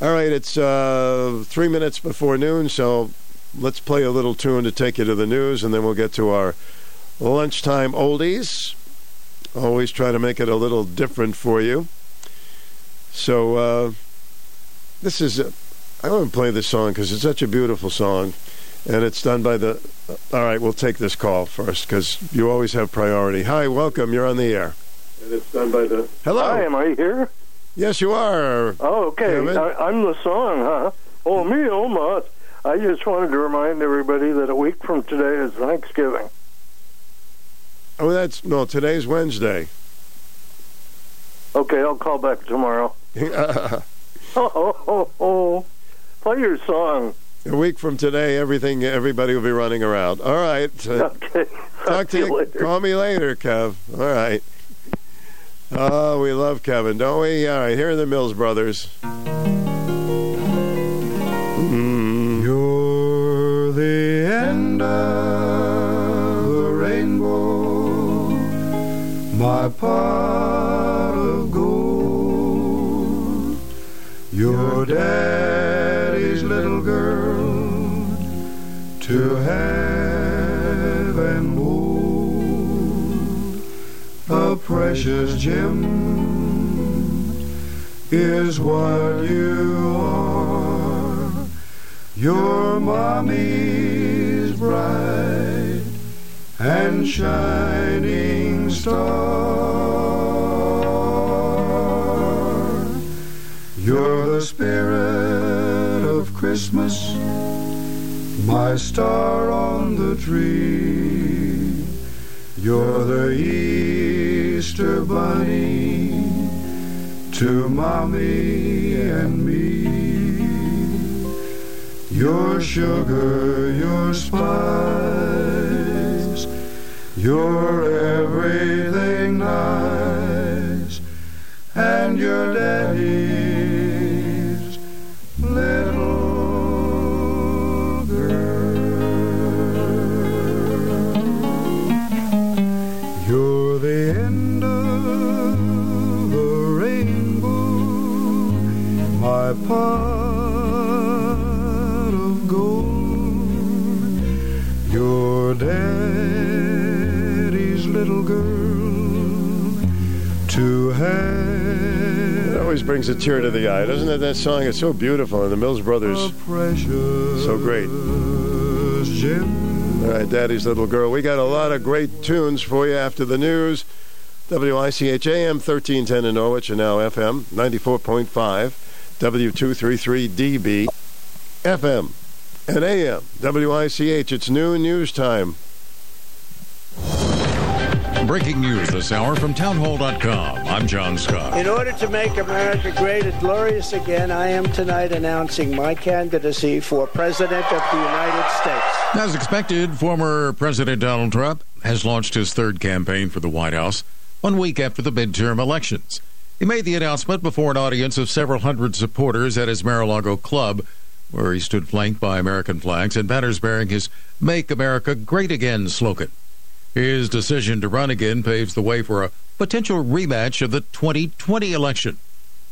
All right, it's uh, three minutes before noon, so let's play a little tune to take you to the news, and then we'll get to our lunchtime oldies. Always try to make it a little different for you. So, uh, this is, uh, I want to play this song because it's such a beautiful song. And it's done by the. uh, all right, we'll take this call first because you always have priority. Hi, welcome. You're on the air. And it's done by the. Hello. Hi, am I here? Yes, you are. Oh, okay. I, I'm the song, huh? Oh, me, oh, much. I just wanted to remind everybody that a week from today is Thanksgiving. Oh, that's no. Today's Wednesday. Okay, I'll call back tomorrow. Oh, oh, oh, oh. Play your song. A week from today, everything, everybody will be running around. All right. Uh, Okay. Talk to you. later. Call me later, Kev. All right. Oh, we love Kevin, don't we? All right. Here are the Mills Brothers. Mm. You're the end of the rainbow, my pot of gold. Your daddy's to have hold. A precious gem is what you are. Your mommy's bright and shining star. You're the spirit of Christmas, my star on the tree. You're the Easter Bunny to Mommy and me. Your sugar, your spice, your everything nice, and your daddy's my pot of gold. Your daddy's little girl to have. It always brings a tear to the eye, doesn't it? That song is so beautiful, and the Mills Brothers, so great. All right, Daddy's Little Girl. We got a lot of great tunes for you after the news. WICH AM 1310 in Norwich and now FM 94.5, W233DB, FM and AM. WICH, it's noon news time. Breaking news this hour from townhall.com. I'm John Scott. In order to make America great and glorious again, I am tonight announcing my candidacy for President of the United States. As expected, former President Donald Trump has launched his third campaign for the White House one week after the midterm elections. He made the announcement before an audience of several hundred supporters at his Mar-a-Lago club, where he stood flanked by American flags and banners bearing his Make America Great Again slogan. His decision to run again paves the way for a potential rematch of the 2020 election.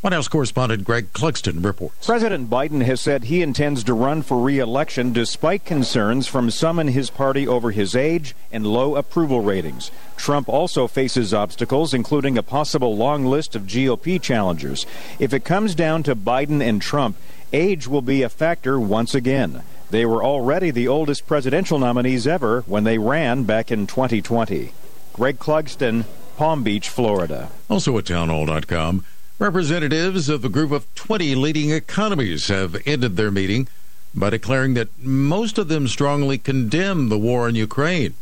White House correspondent Greg Clugston reports. President Biden has said he intends to run for re-election despite concerns from some in his party over his age and low approval ratings. Trump also faces obstacles, including a possible long list of GOP challengers. If it comes down to Biden and Trump, age will be a factor once again. They were already the oldest presidential nominees ever when they ran back in 2020. Greg Clugston, Palm Beach, Florida. Also at townhall.com, representatives of a group of 20 leading economies have ended their meeting by declaring that most of them strongly condemn the war in Ukraine.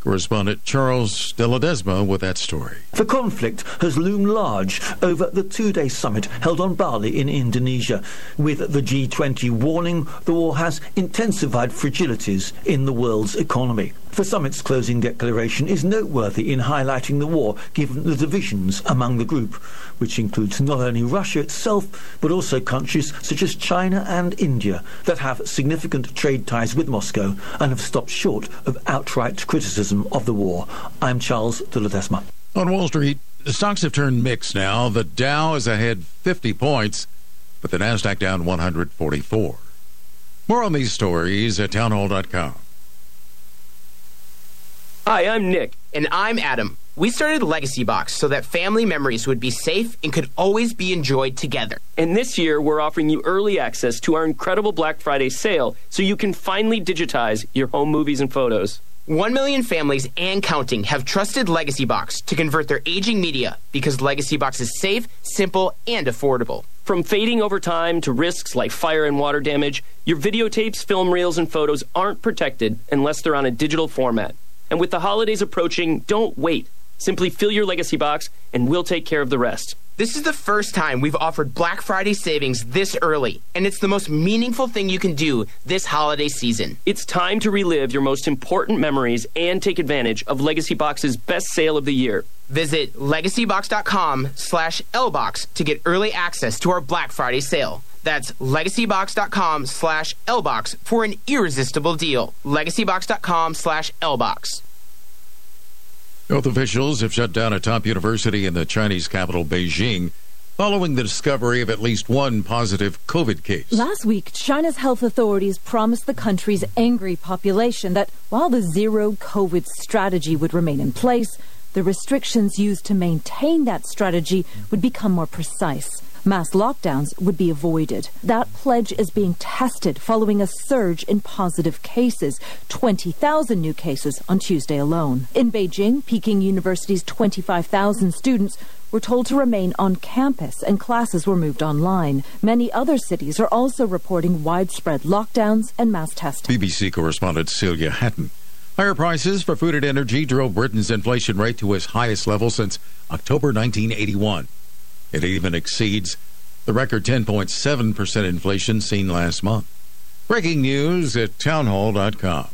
Correspondent Charles De Ledesma with that story. The conflict has loomed large over the two day summit held on Bali in Indonesia. With the G20 warning the war has intensified fragilities in the world's economy. The summit's closing declaration is noteworthy in highlighting the war given the divisions among the group, which includes not only Russia itself, but also countries such as China and India that have significant trade ties with Moscow and have stopped short of outright criticism of the war. I'm Charles de. On Wall Street, the stocks have turned mixed now. The Dow is ahead 50 points, but the Nasdaq down 144. More on these stories at townhall.com. Hi, I'm Nick. And I'm Adam. We started Legacy Box so that family memories would be safe and could always be enjoyed together. And this year, we're offering you early access to our incredible Black Friday sale so you can finally digitize your home movies and photos. One million families and counting have trusted Legacy Box to convert their aging media because Legacy Box is safe, simple, and affordable. From fading over time to risks like fire and water damage, your videotapes, film reels, and photos aren't protected unless they're on a digital format. And with the holidays approaching, don't wait. Simply fill your legacy box and we'll take care of the rest. This is the first time we've offered Black Friday savings this early, and it's the most meaningful thing you can do this holiday season. It's time to relive your most important memories and take advantage of Legacy Box's best sale of the year. Visit legacybox.com slash lbox to get early access to our Black Friday sale. That's legacybox.com slash lbox for an irresistible deal. legacybox.com slash lbox. Health officials have shut down a top university in the Chinese capital, Beijing, following the discovery of at least one positive COVID case. Last week, China's health authorities promised the country's angry population that while the zero COVID strategy would remain in place, the restrictions used to maintain that strategy would become more precise. Mass lockdowns would be avoided. That pledge is being tested following a surge in positive cases 20,000 new cases on Tuesday alone. In Beijing, Peking University's 25,000 students were told to remain on campus and classes were moved online. Many other cities are also reporting widespread lockdowns and mass testing. BBC correspondent Celia Hatton. Higher prices for food and energy drove Britain's inflation rate to its highest level since October 1981. It even exceeds the record 10.7% inflation seen last month. Breaking news at townhall.com.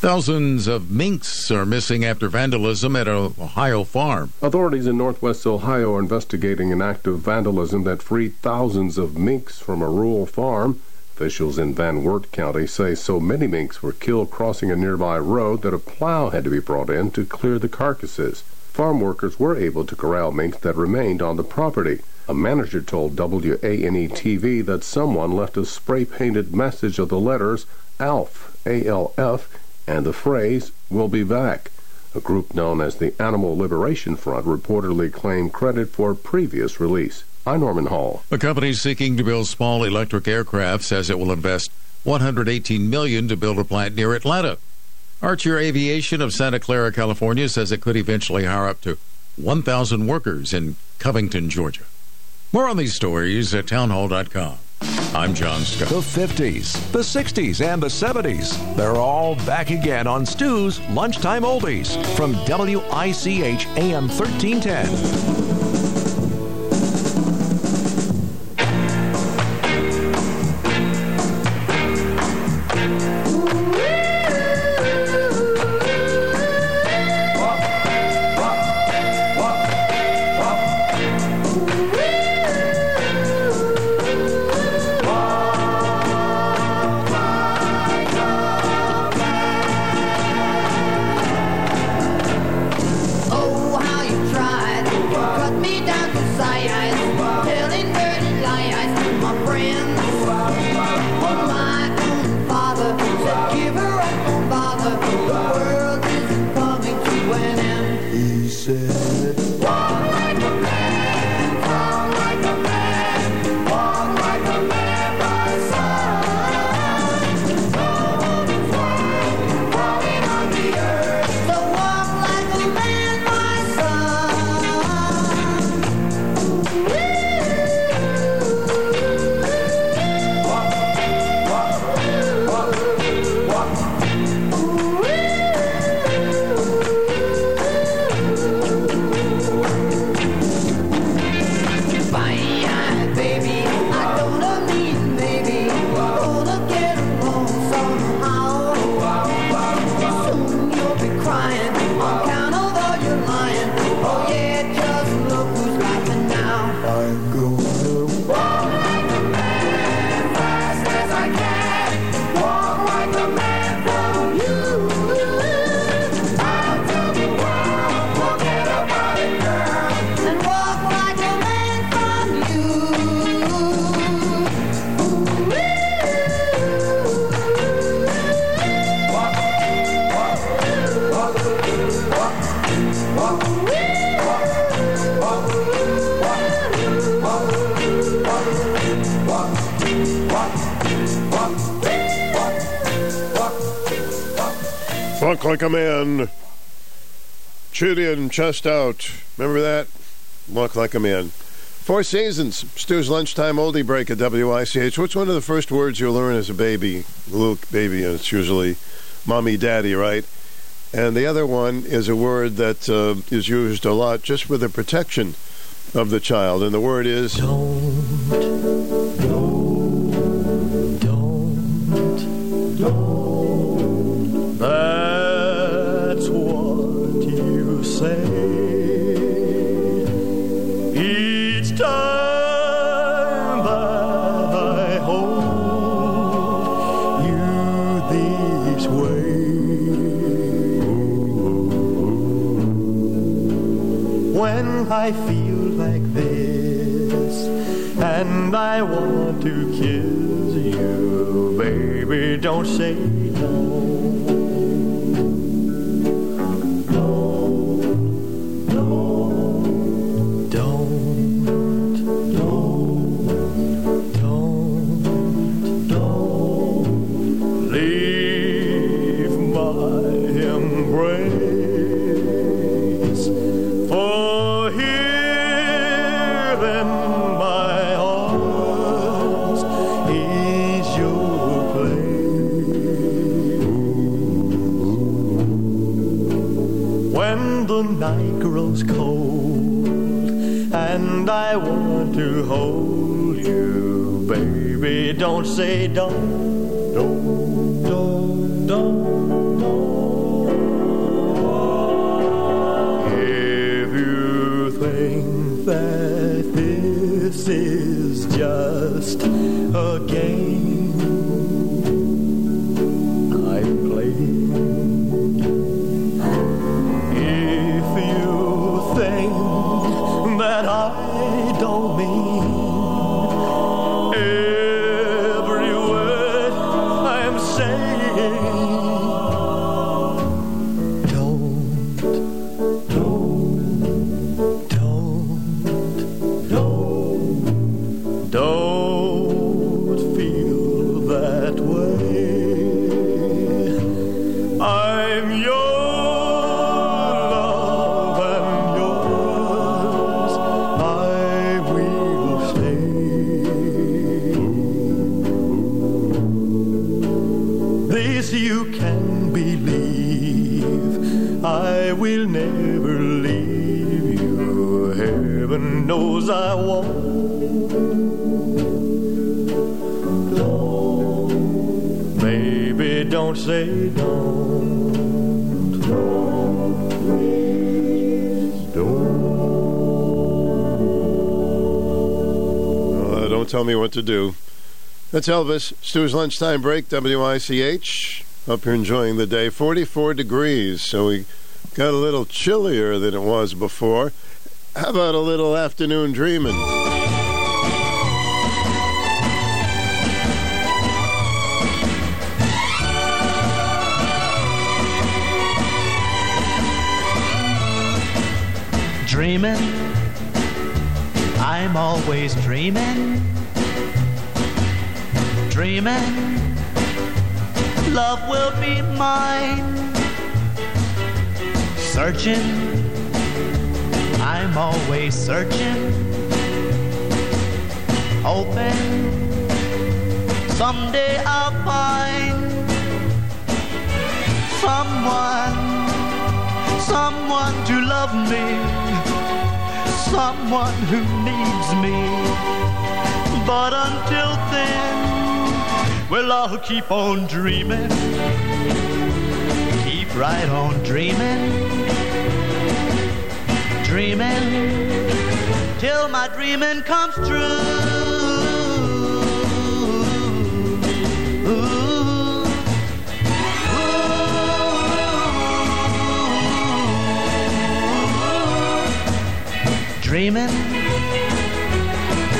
Thousands of minks are missing after vandalism at an Ohio farm. Authorities in northwest Ohio are investigating an act of vandalism that freed thousands of minks from a rural farm. Officials in Van Wert County say so many minks were killed crossing a nearby road that a plow had to be brought in to clear the carcasses. Farm workers were able to corral minks that remained on the property. A manager told WANE TV that someone left a spray painted message of the letters ALF, A-L-F, and the phrase, We'll be back. A group known as the Animal Liberation Front reportedly claimed credit for previous release. I'm Norman Hall. A company seeking to build small electric aircraft says it will invest 118 million to build a plant near Atlanta. Archer Aviation of Santa Clara, California says it could eventually hire up to 1,000 workers in Covington, Georgia. More on these stories at townhall.com. I'm John Scott. The 50s, the 60s, and the 70s. They're all back again on Stu's Lunchtime Oldies from WICH AM 1310. Chest out. Remember that? Walk like a man. Four Seasons. Stu's lunchtime oldie break at WICH. What's one of the first words you learn as a baby? Little baby, and it's usually mommy, daddy, right? And the other one is a word that uh, is used a lot just for the protection of the child. And the word is. That's don't say Don't say don't, don't say don't. Don't, please Uh, don't tell me what to do. That's Elvis. Stu's lunchtime break, WICH. Hope you're enjoying the day. 44 degrees, so we got a little chillier than it was before. How about a little afternoon dreaming? Dreaming, I'm always dreaming. Dreaming, love will be mine. Searching, I'm always searching. Hoping, someday I'll find someone, someone to love me someone who needs me. But until then, well, I'll keep on dreaming. Keep right on dreaming. Dreaming till my dreaming comes true. Dreaming,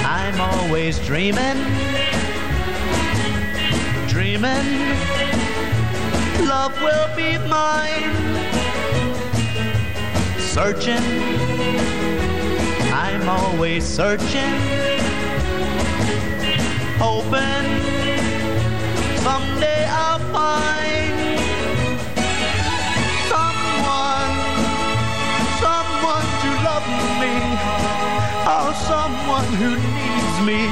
I'm always dreaming. Dreaming, love will be mine. Searching, I'm always searching. Hoping someday I'll find Oh, someone who needs me.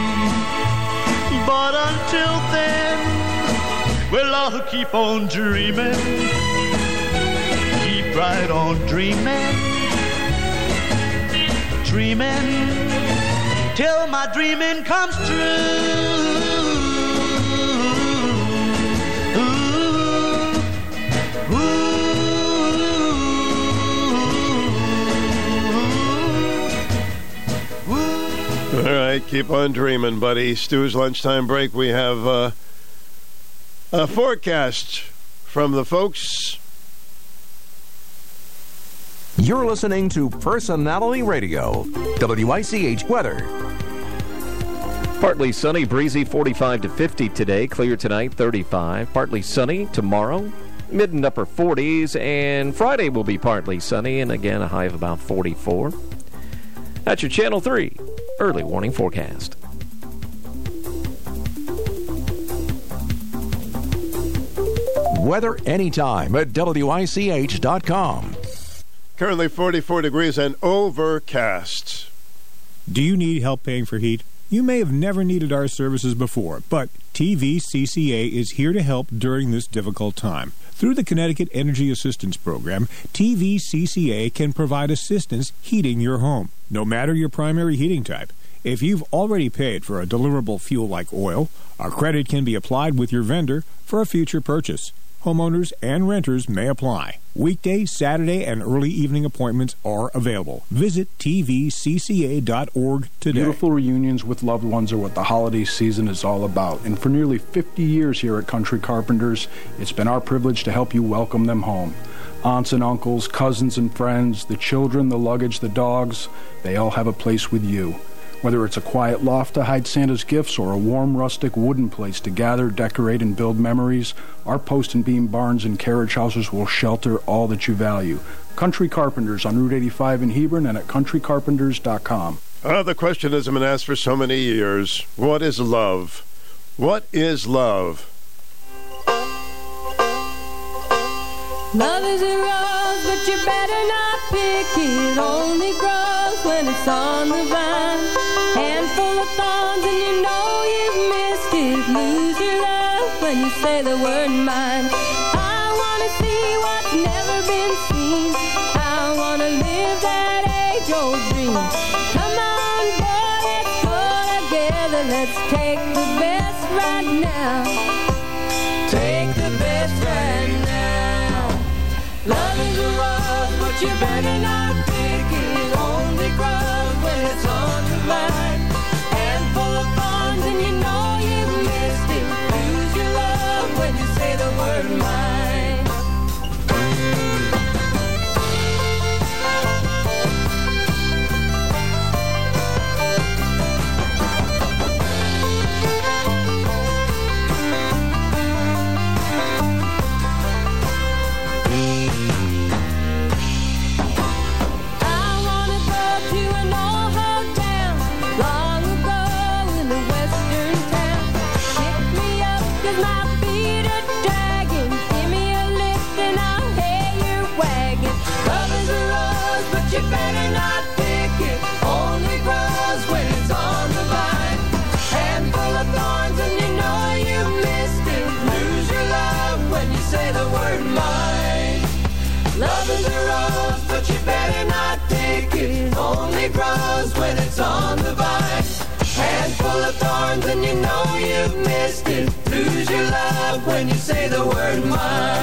But until then, well, I'll keep on dreaming. Keep right on dreaming. Dreaming till my dreaming comes All right, keep on dreaming, buddy. Stu's lunchtime break. We have uh, a forecast from the folks. You're listening to Personality Radio, WICH weather. Partly sunny, breezy, 45 to 50 today. Clear tonight, 35. Partly sunny tomorrow, mid and upper 40s. And Friday will be partly sunny and again a high of about 44. That's your Channel 3 early warning forecast. Weather anytime at WICH.com. Currently 44 degrees and overcast. Do you need help paying for heat? You may have never needed our services before, but TVCCA is here to help during this difficult time. Through the Connecticut Energy Assistance Program, TVCCA can provide assistance heating your home, no matter your primary heating type. If you've already paid for a deliverable fuel like oil, a credit can be applied with your vendor for a future purchase. Homeowners and renters may apply. Weekday, Saturday, and early evening appointments are available. Visit tvcca.org today. Beautiful reunions with loved ones are what the holiday season is all about. And for nearly 50 years here at Country Carpenters, it's been our privilege to help you welcome them home. Aunts and uncles, cousins and friends, the children, the luggage, the dogs, they all have a place with you. Whether it's a quiet loft to hide Santa's gifts or a warm, rustic wooden place to gather, decorate, and build memories, our post and beam barns and carriage houses will shelter all that you value. Country Carpenters on Route 85 in Hebron and at countrycarpenters.com. Uh, the question has been asked for so many years What is love? What is love? Love is a rose, but you better not pick it. Only grows when it's on the vine. Handful of thorns, and you know you've missed it. Lose your love when you say the word mine. Grows when it's on the vine. Handful of thorns, and you know you've missed it. Lose your love when you say the word mine.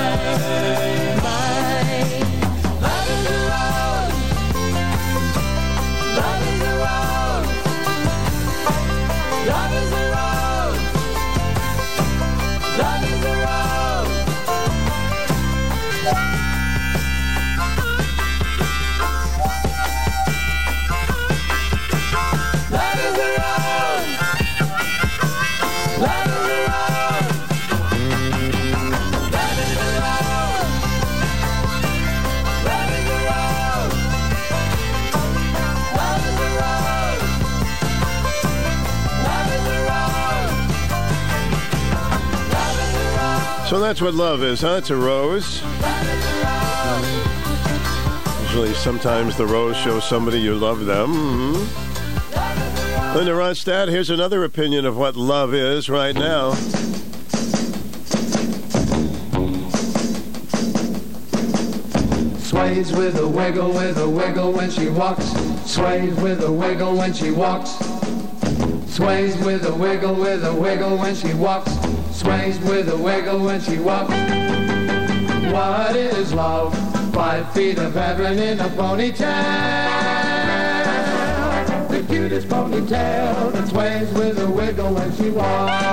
So that's what love is, huh? It's a rose. Usually, sometimes the rose shows somebody you love them. Mhm. Linda Ronstadt, here's another opinion of what love is right now. Sways with a wiggle, with a wiggle when she walks. Sways with a wiggle when she walks. Sways with a wiggle, with a wiggle when she walks. Sways with a wiggle when she walks. What is love? Five feet of heaven in a ponytail. The cutest ponytail that sways with a wiggle when she walks.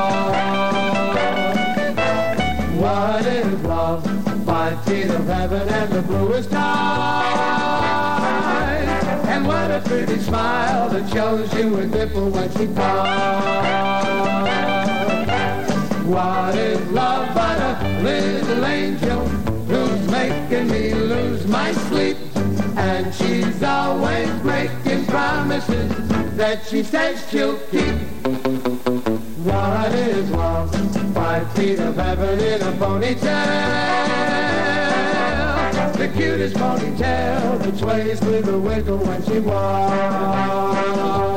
What is love? Five feet of heaven and the bluest skies. And what a pretty smile that shows you a dimple when she talks. What is love but a little angel who's making me lose my sleep? And she's always making promises that she says she'll keep. What is love? Five feet of heaven in a ponytail. The cutest ponytail that sways with a wiggle when she walks.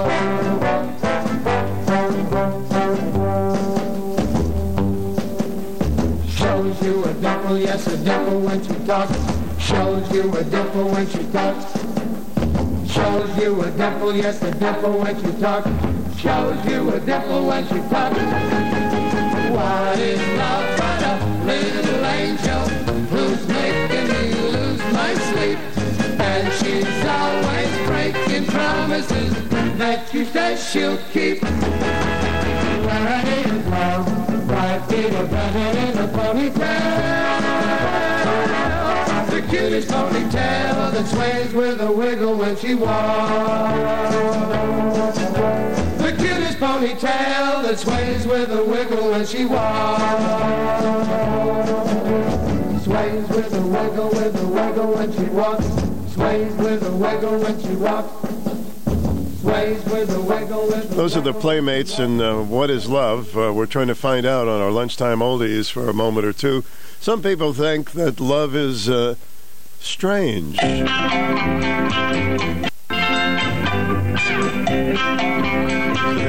Dimple when she talks. Shows you a dimple when she talks. Shows you a dimple, yes, a dimple when she talks. Shows you a dimple when she talks. What is love but a little angel who's making me lose my sleep? And she's always breaking promises that she says she'll keep. Where is love? Bright little rabbit in a ponytail. The cutest ponytail that sways with a wiggle when she walks. The cutest ponytail that sways with a wiggle when she walks. Sways with a wiggle, with a wiggle when she walks. Sways with a wiggle when she walks. Sways with a wiggle, Those are the Playmates and uh, What is Love? Uh, we're trying to find out on our lunchtime oldies for a moment or two. Some people think that love is uh, strange. You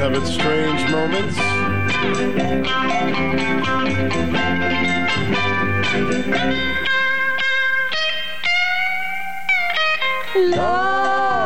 have its strange moments. Love,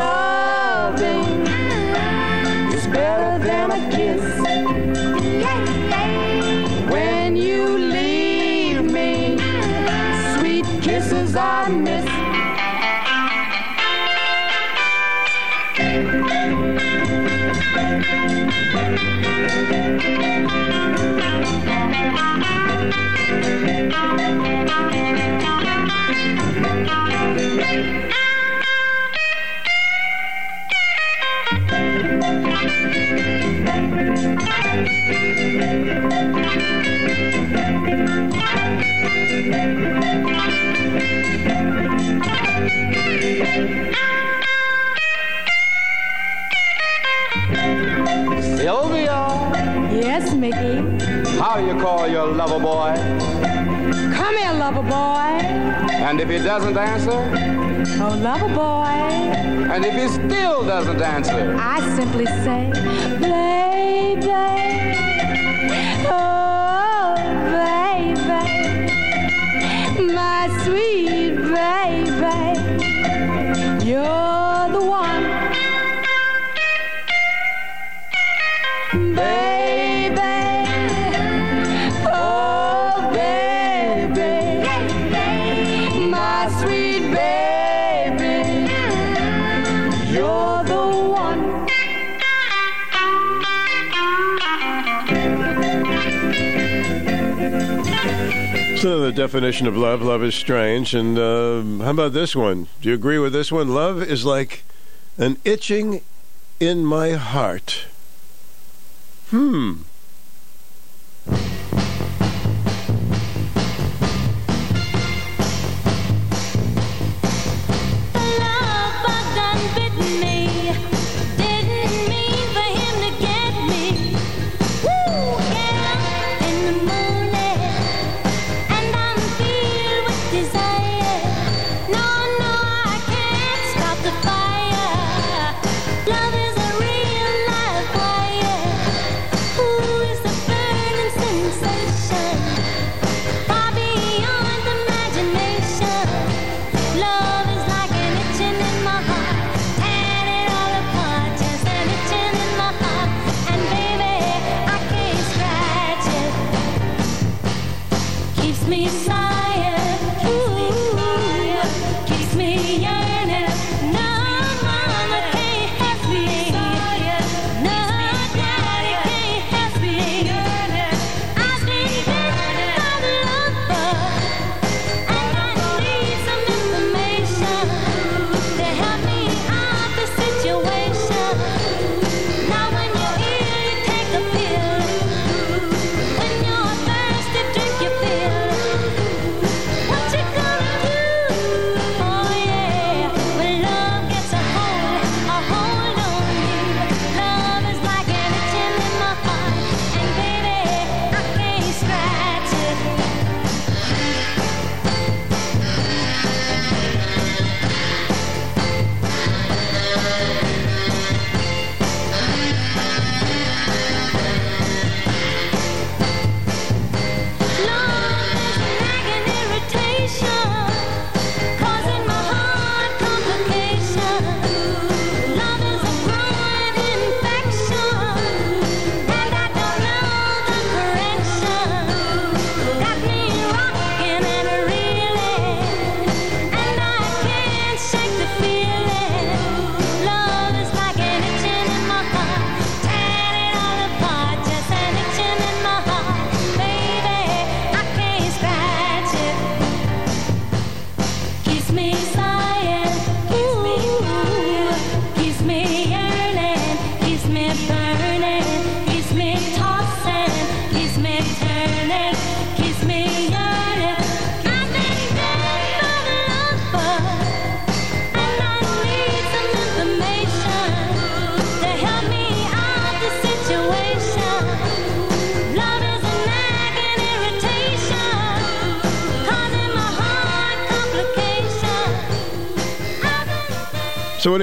loving is better than a kiss. When you leave me, sweet kisses I miss. Sylvia, Yes, Mickey. how do you call your lover boy? Come here, lover boy. And if he doesn't answer? Oh, lover boy. And if he still doesn't answer? I simply say, baby. Oh, baby. My sweet baby. You're the one. Baby. So the definition of love, love is strange. And um, how about this one? Do you agree with this one? Love is like an itching in my heart. Hmm.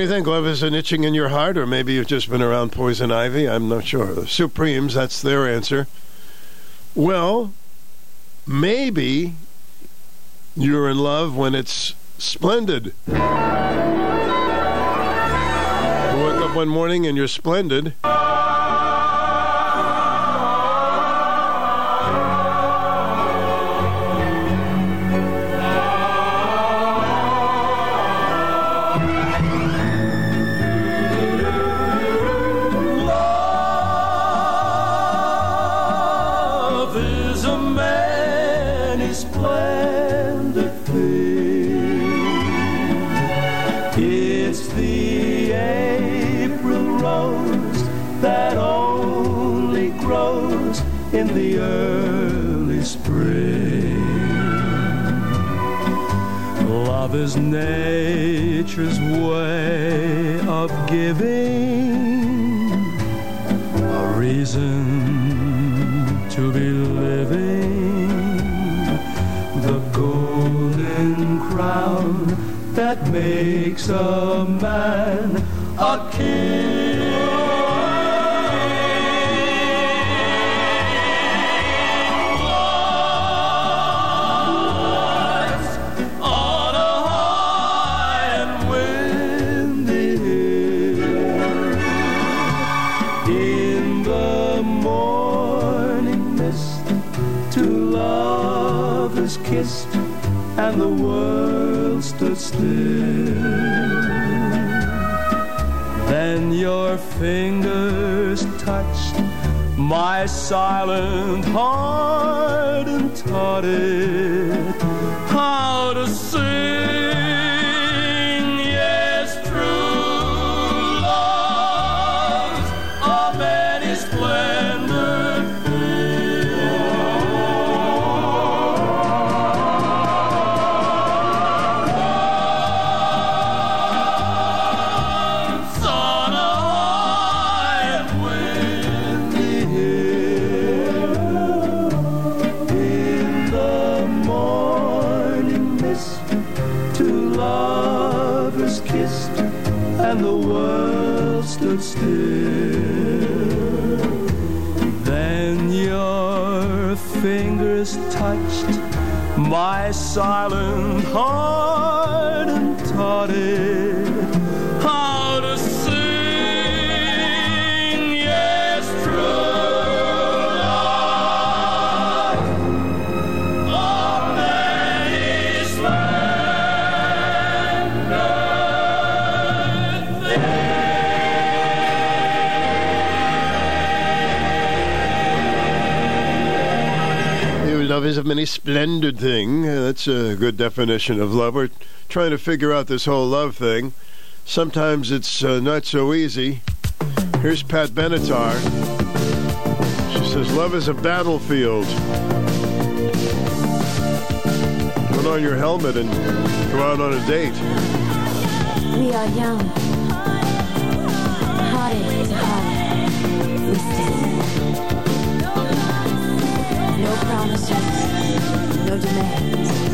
You think? Love is an itching in your heart, or maybe you've just been around poison ivy? I'm not sure. The Supremes, that's their answer. Well, maybe you're in love when it's splendid. You wake up one morning and you're splendid. Splendid thing. Uh, That's a good definition of love. We're trying to figure out this whole love thing. Sometimes it's uh, not so easy. Here's Pat Benatar. She says, Love is a battlefield. Put on your helmet and go out on a date. We are young. Heartache to heartache. We stand. No promises, demands.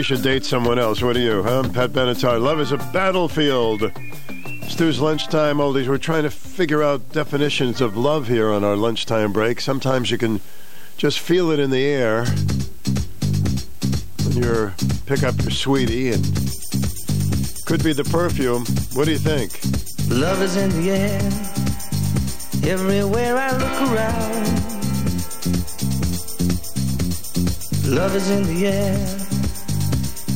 She should date someone else. What do you, huh? Pat Benatar. Love is a battlefield. Stu's lunchtime oldies. We're trying to figure out definitions of love here on our lunchtime break. Sometimes you can just feel it in the air when you pick up your sweetie, and could be the perfume. What do you think? Love is in the air, everywhere I look around. Love is in the air,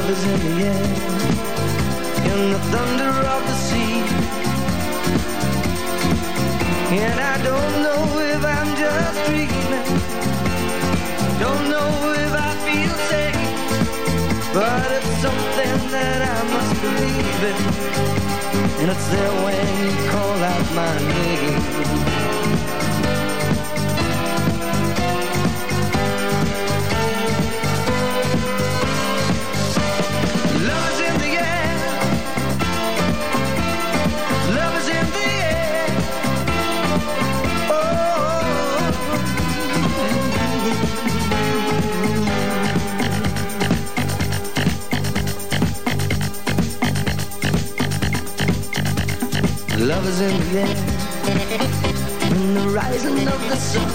Love is in the air, in the thunder of the sea. And I don't know if I'm just dreaming, don't know if I feel safe, but it's something that I must believe in. And it's there when you call out my name. Is in the air. In the rising of the sun.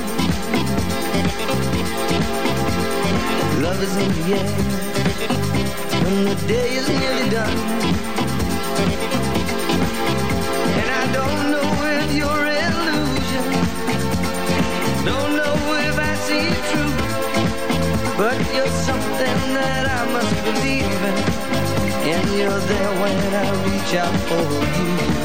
Love is in the air. When the day is nearly done. And I don't know if you're illusion. Don't know if I see it true. But you're something that I must believe in. And you're there when I reach out for you.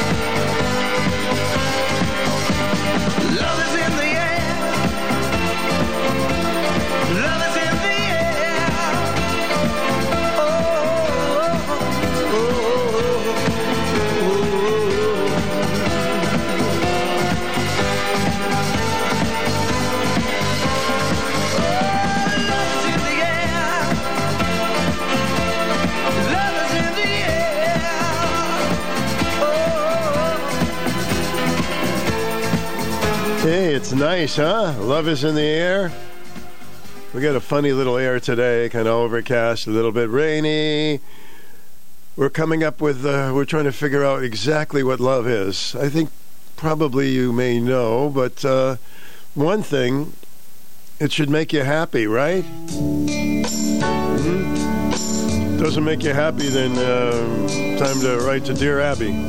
Nice, huh? Love is in the air. We got a funny little air today, kind of overcast, a little bit rainy. We're coming up with, uh, we're trying to figure out exactly what love is. I think probably you may know, but uh, one thing, it should make you happy, right? Mhm. Doesn't make you happy, then uh, time to write to Dear Abby.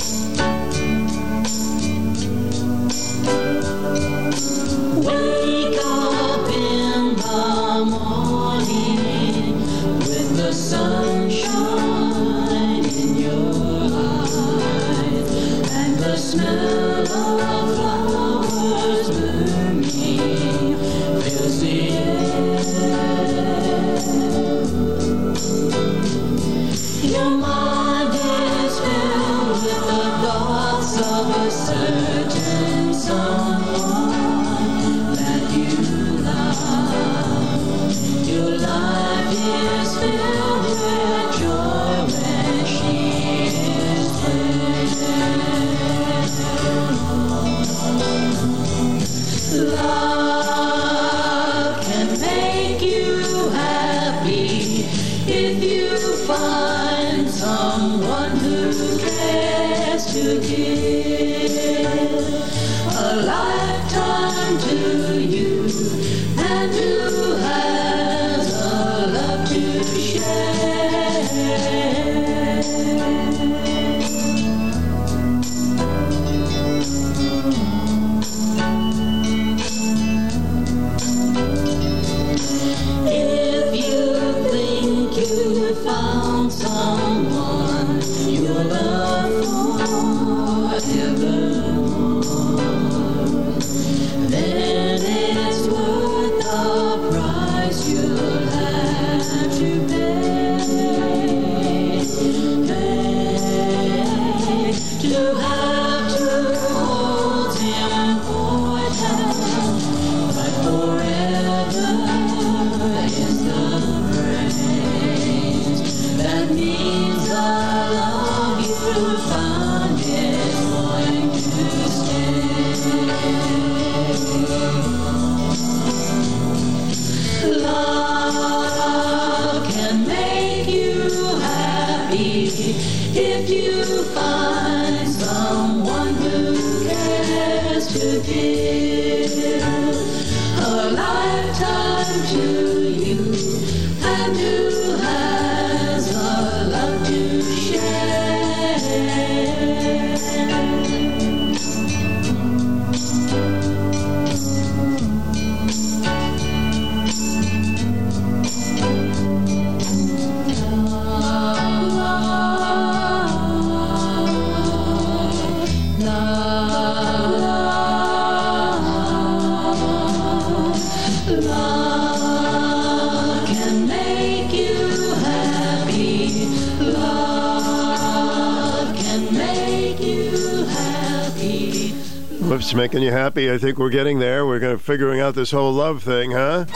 Happy? I think we're getting there. We're going to figuring out this whole love thing, huh?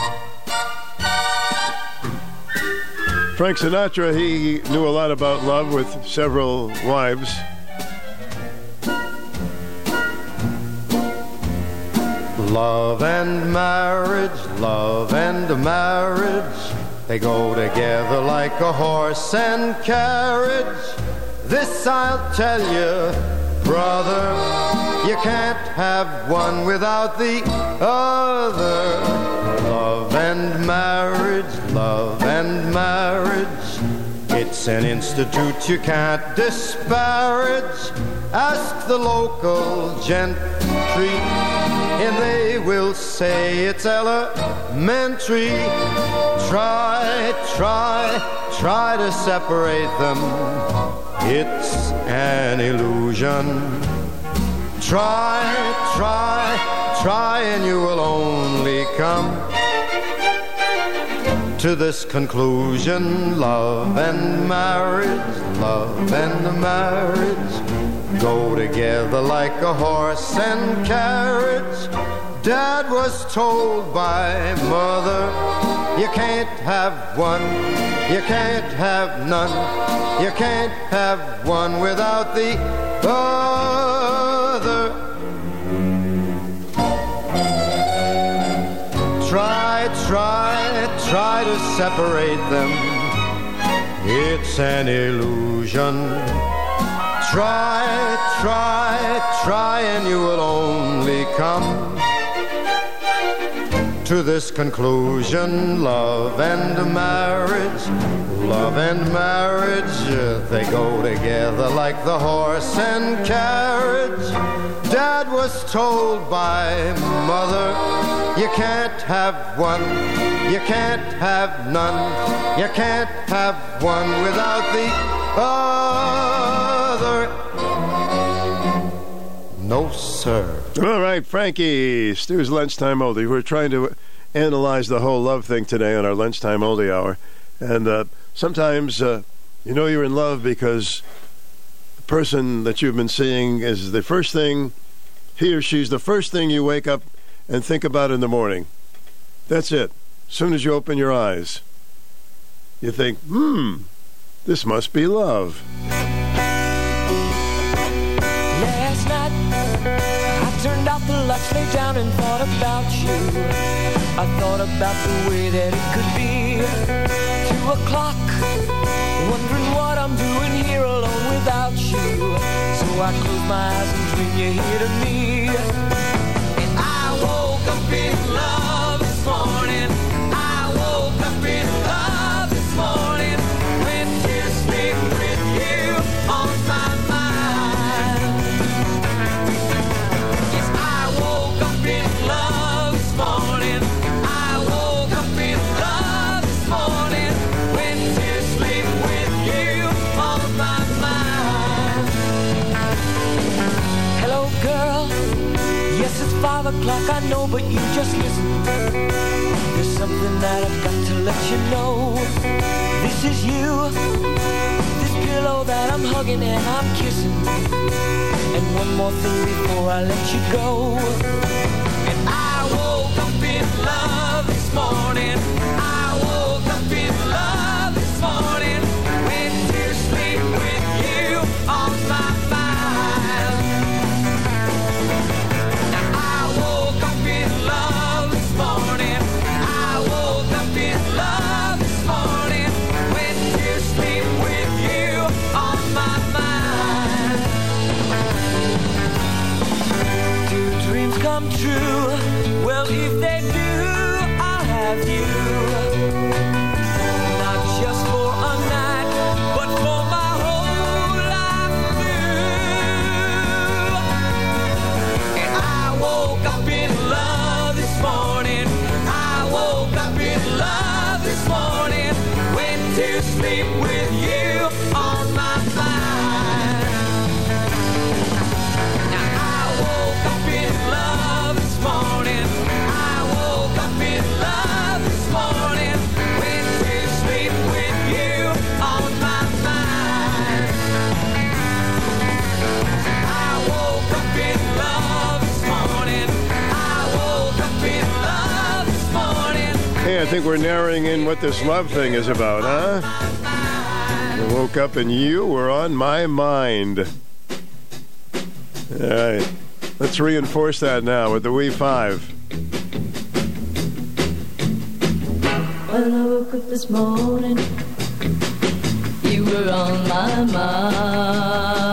Frank Sinatra, he knew a lot about love with several wives. Love and marriage, love and marriage, they go together like a horse and carriage. This I'll tell you, brother, you can't have one without the other. Love and marriage, love and marriage, it's an institute you can't disparage. Ask the local gentry, and they will say it's elementary. Try, try, try to separate them. It's an illusion. Try, try, try, and you will only come to this conclusion love and marriage, love and marriage go together like a horse and carriage. Dad was told by mother, you can't have one, you can't have none, you can't have one without the other. Try, try to separate them. It's an illusion. Try, try, try, and you will only come to this conclusion. Love and marriage, love and marriage, they go together like the horse and carriage. Dad was told by mother, you can't have one, you can't have none, you can't have one without the other. No, sir. All right, Frankie, Stu's lunchtime oldie. We're trying to analyze the whole love thing today on our lunchtime oldie hour, and uh, sometimes uh, you know you're in love because the person that you've been seeing is the first thing he or she's the first thing you wake up and think about in the morning. That's it. As soon as you open your eyes, you think, hmm, this must be love. Last night, I turned the lights, lay down and thought about you. I thought about the way that it could be. O'clock, wondering what I'm doing here alone without you. So I close my eyes and dream you're here to me. And I woke up in love five o'clock. I know, but you just listen. There's something that I've got to let you know. This is you. This pillow that I'm hugging and I'm kissing. And one more thing before I let you go. And I woke up in love this morning. I come true? Well, if they do, I'll have you. Not just for a night, but for my whole life through. And I woke up in love this morning. I woke up in love this morning. Went to sleep Hey, I think we're narrowing in what this love thing is about, huh? I woke up and you were on my mind. All right. Let's reinforce that now with the We Five. When I woke up this morning, you were on my mind,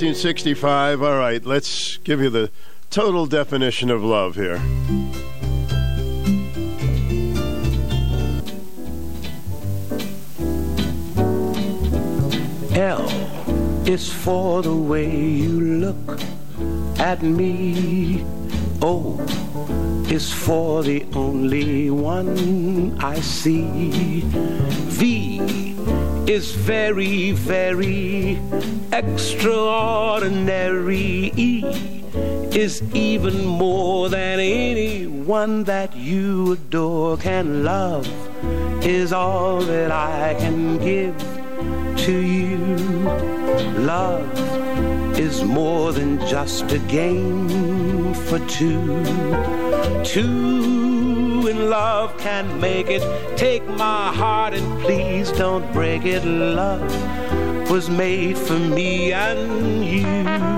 1965. All right, let's give you the total definition of love here. L is for the way you look at me. O is for the only one I see. V is very, very extraordinary. Is even more than anyone that you adore can love, is all that I can give to you. Love is more than just a game for two. Two in love can make it. Take my heart and please don't break it. Love was made for me and you.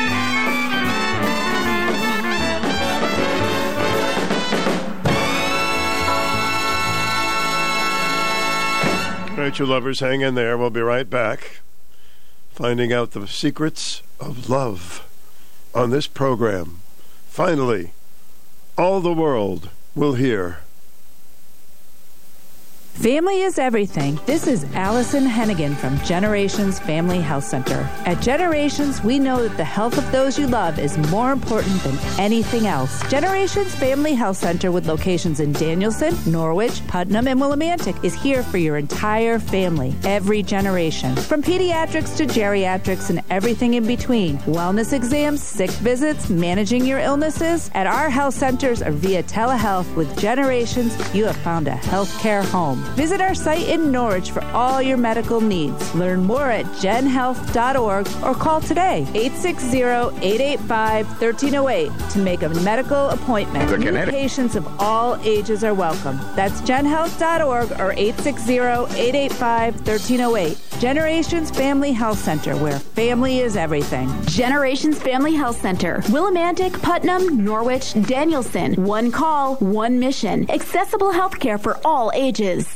All right, lovers, hang in there. We'll be right back. Finding out the secrets of love on this program. Finally, all the world will hear. Family is everything. This is Allison Hennigan from Generations Family Health Center. At Generations, we know that the health of those you love is more important than anything else. Generations Family Health Center, with locations in Danielson, Norwich, Putnam, and Willimantic, is here for your entire family, every generation. From pediatrics to geriatrics and everything in between, wellness exams, sick visits, managing your illnesses. At our health centers or via telehealth with Generations, you have found a healthcare home. Visit our site in Norwich for all your medical needs. Learn more at genhealth.org or call today 860-885-1308 to make a medical appointment. The New patients of all ages are welcome. That's genhealth.org or 860-885-1308. Generations Family Health Center, where family is everything. Generations Family Health Center, Willimantic, Putnam, Norwich, Danielson. One call, one mission. Accessible healthcare for all ages.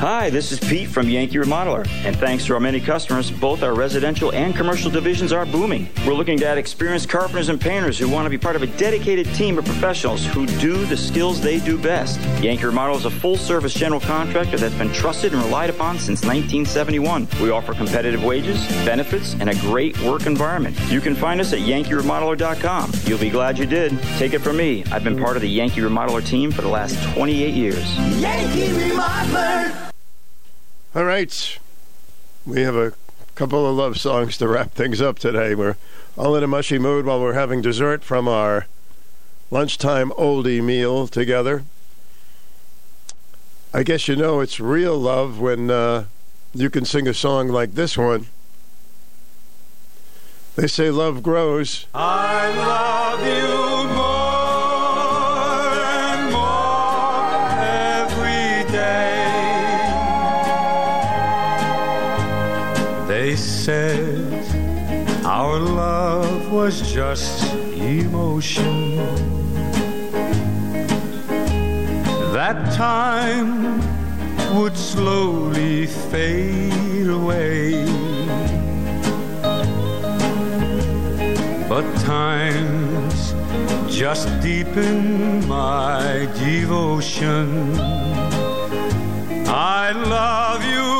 Hi, this is Pete from Yankee Remodeler, and thanks to our many customers, both our residential and commercial divisions are booming. We're looking to add experienced carpenters and painters who want to be part of a dedicated team of professionals who do the skills they do best. Yankee Remodel is a full-service general contractor that's been trusted and relied upon since 1971. We offer competitive wages, benefits, and a great work environment. You can find us at yankeeremodeler.com. You'll be glad you did. Take it from me. I've been part of the Yankee Remodeler team for the last 28 years. Yankee Remodeler. All right. We have a couple of love songs to wrap things up today. We're all in a mushy mood while we're having dessert from our lunchtime oldie meal together. I guess you know it's real love when uh, you can sing a song like this one. They say love grows. I love you more They said our love was just emotion. That time would slowly fade away. But times just deepen my devotion. I love you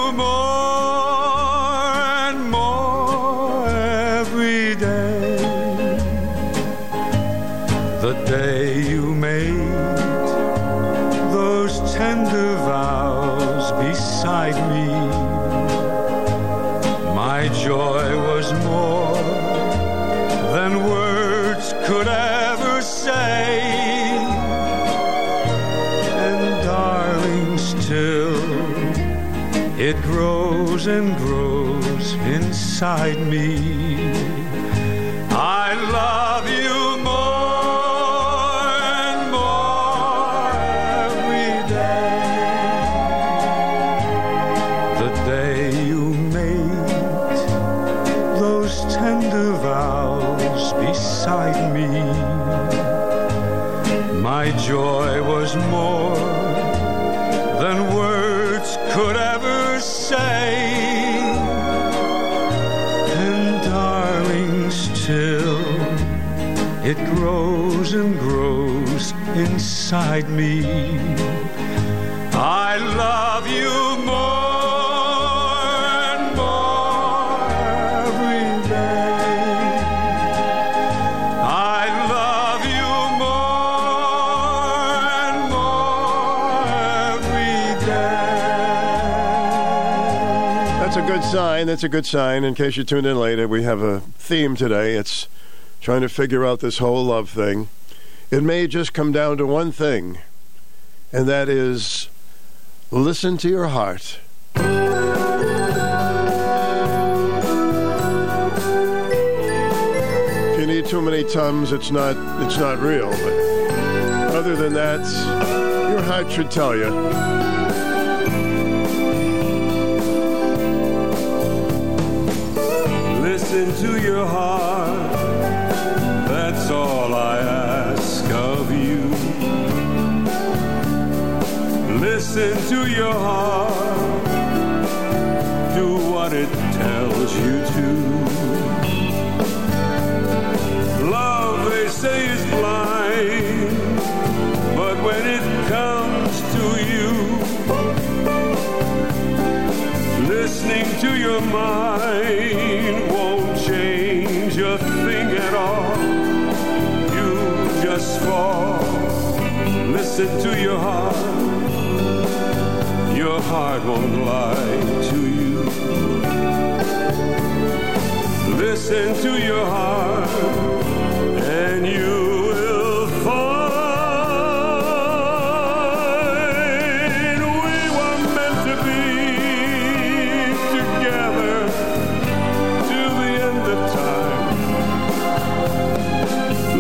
inside me. Inside me. I love you more and more every day. I love you more and more every day. That's a good sign. That's a good sign. In case you tuned in later, we have a theme today. It's trying to figure out this whole love thing. It may just come down to one thing, and that is listen to your heart. If you need too many tums, it's not it's not real. But other than that, your heart should tell you. Listen to your heart. That's all I Listen to your heart. Do what it tells you to. Love, they say, is blind. But when it comes to you, listening to your mind won't change a thing at all. You just fall. Listen to your heart. Heart won't lie to you. Listen to your heart, and you will find we were meant to be together till the end of time.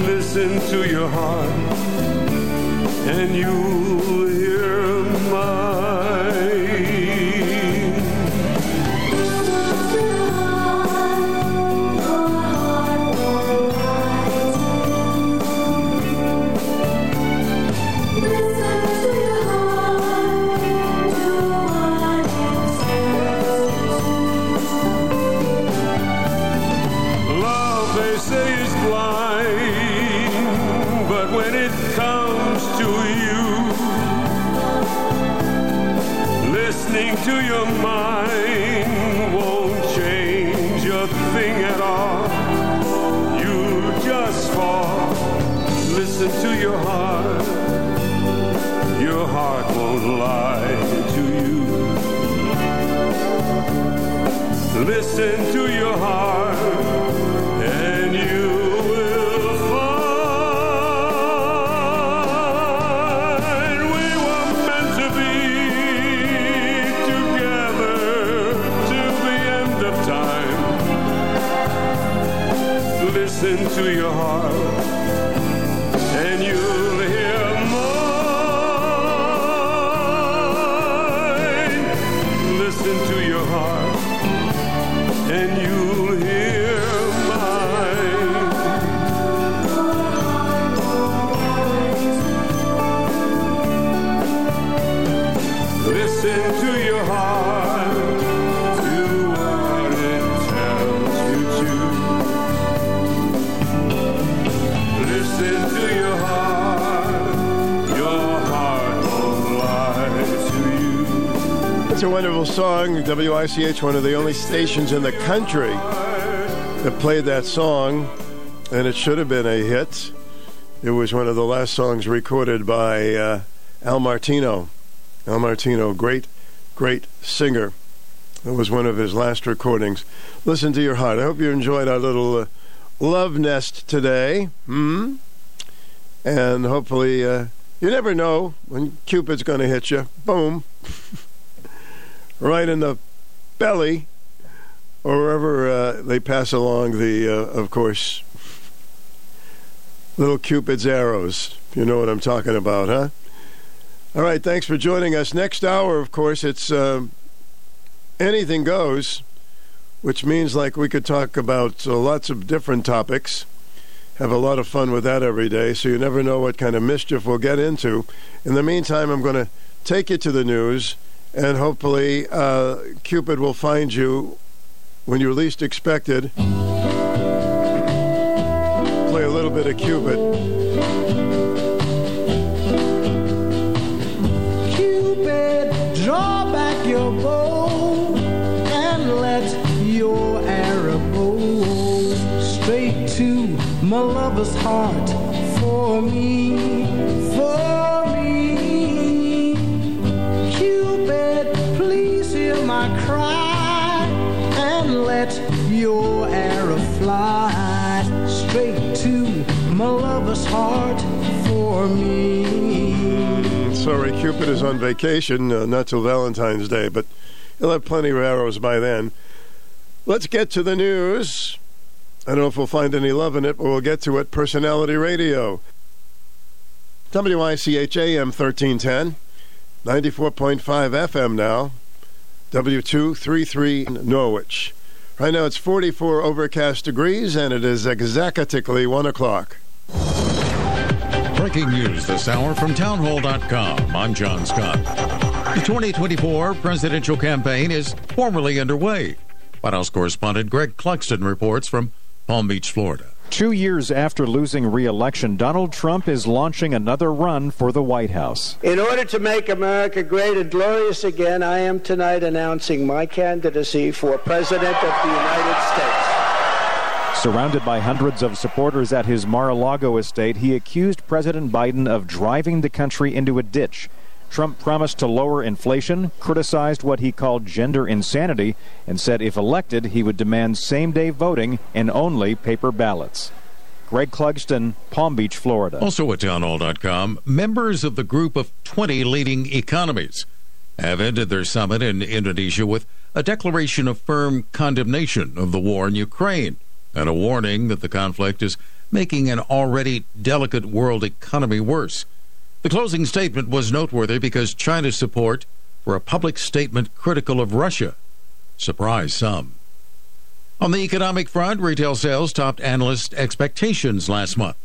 Listen to your heart, and you'll wonderful song. WICH, one of the only stations in the country that played that song, and it should have been a hit. It was one of the last songs recorded by uh, Al Martino. Al Martino, great, great singer. It was one of his last recordings. Listen to your heart. I hope you enjoyed our little uh, love nest today. Hmm? And hopefully, uh, you never know when Cupid's going to hit you. Boom. right in the belly or wherever uh, they pass along the, uh, of course, little Cupid's arrows. You know what I'm talking about, huh? All right, thanks for joining us. Next hour, of course, it's uh, anything goes, which means like we could talk about uh, lots of different topics. Have a lot of fun with that every day, so you never know what kind of mischief we'll get into. In the meantime, I'm going to take you to the news, and hopefully, uh, Cupid will find you when you're least expected. Play a little bit of Cupid. Cupid, draw back your bow and let your arrow go straight to my lover's heart for me, for me. My cry and let your arrow fly straight to my lover's heart for me. Sorry, Cupid is on vacation, uh, not till Valentine's Day, but he'll have plenty of arrows by then. Let's get to the news. I don't know if we'll find any love in it, but we'll get to it. Personality Radio. WICH AM 1310, 94.5 FM now, W233 Norwich. Right now it's 44 overcast degrees, and it is exactly 1 o'clock. Breaking news this hour from townhall.com. I'm John Scott. The 2024 presidential campaign is formally underway. White House correspondent Greg Clugston reports from Palm Beach, Florida. Two years after losing re election, Donald Trump is launching another run for the White House. In order to make America great and glorious again, I am tonight announcing my candidacy for President of the United States. Surrounded by hundreds of supporters at his Mar a Lago estate, he accused President Biden of driving the country into a ditch. Trump promised to lower inflation, criticized what he called gender insanity, and said if elected, he would demand same day voting and only paper ballots. Greg Clugston, Palm Beach, Florida. Also at townhall.com, members of the group of 20 leading economies have ended their summit in Indonesia with a declaration of firm condemnation of the war in Ukraine and a warning that the conflict is making an already delicate world economy worse. The closing statement was noteworthy because China's support for a public statement critical of Russia surprised some. On the economic front, retail sales topped analyst expectations last month,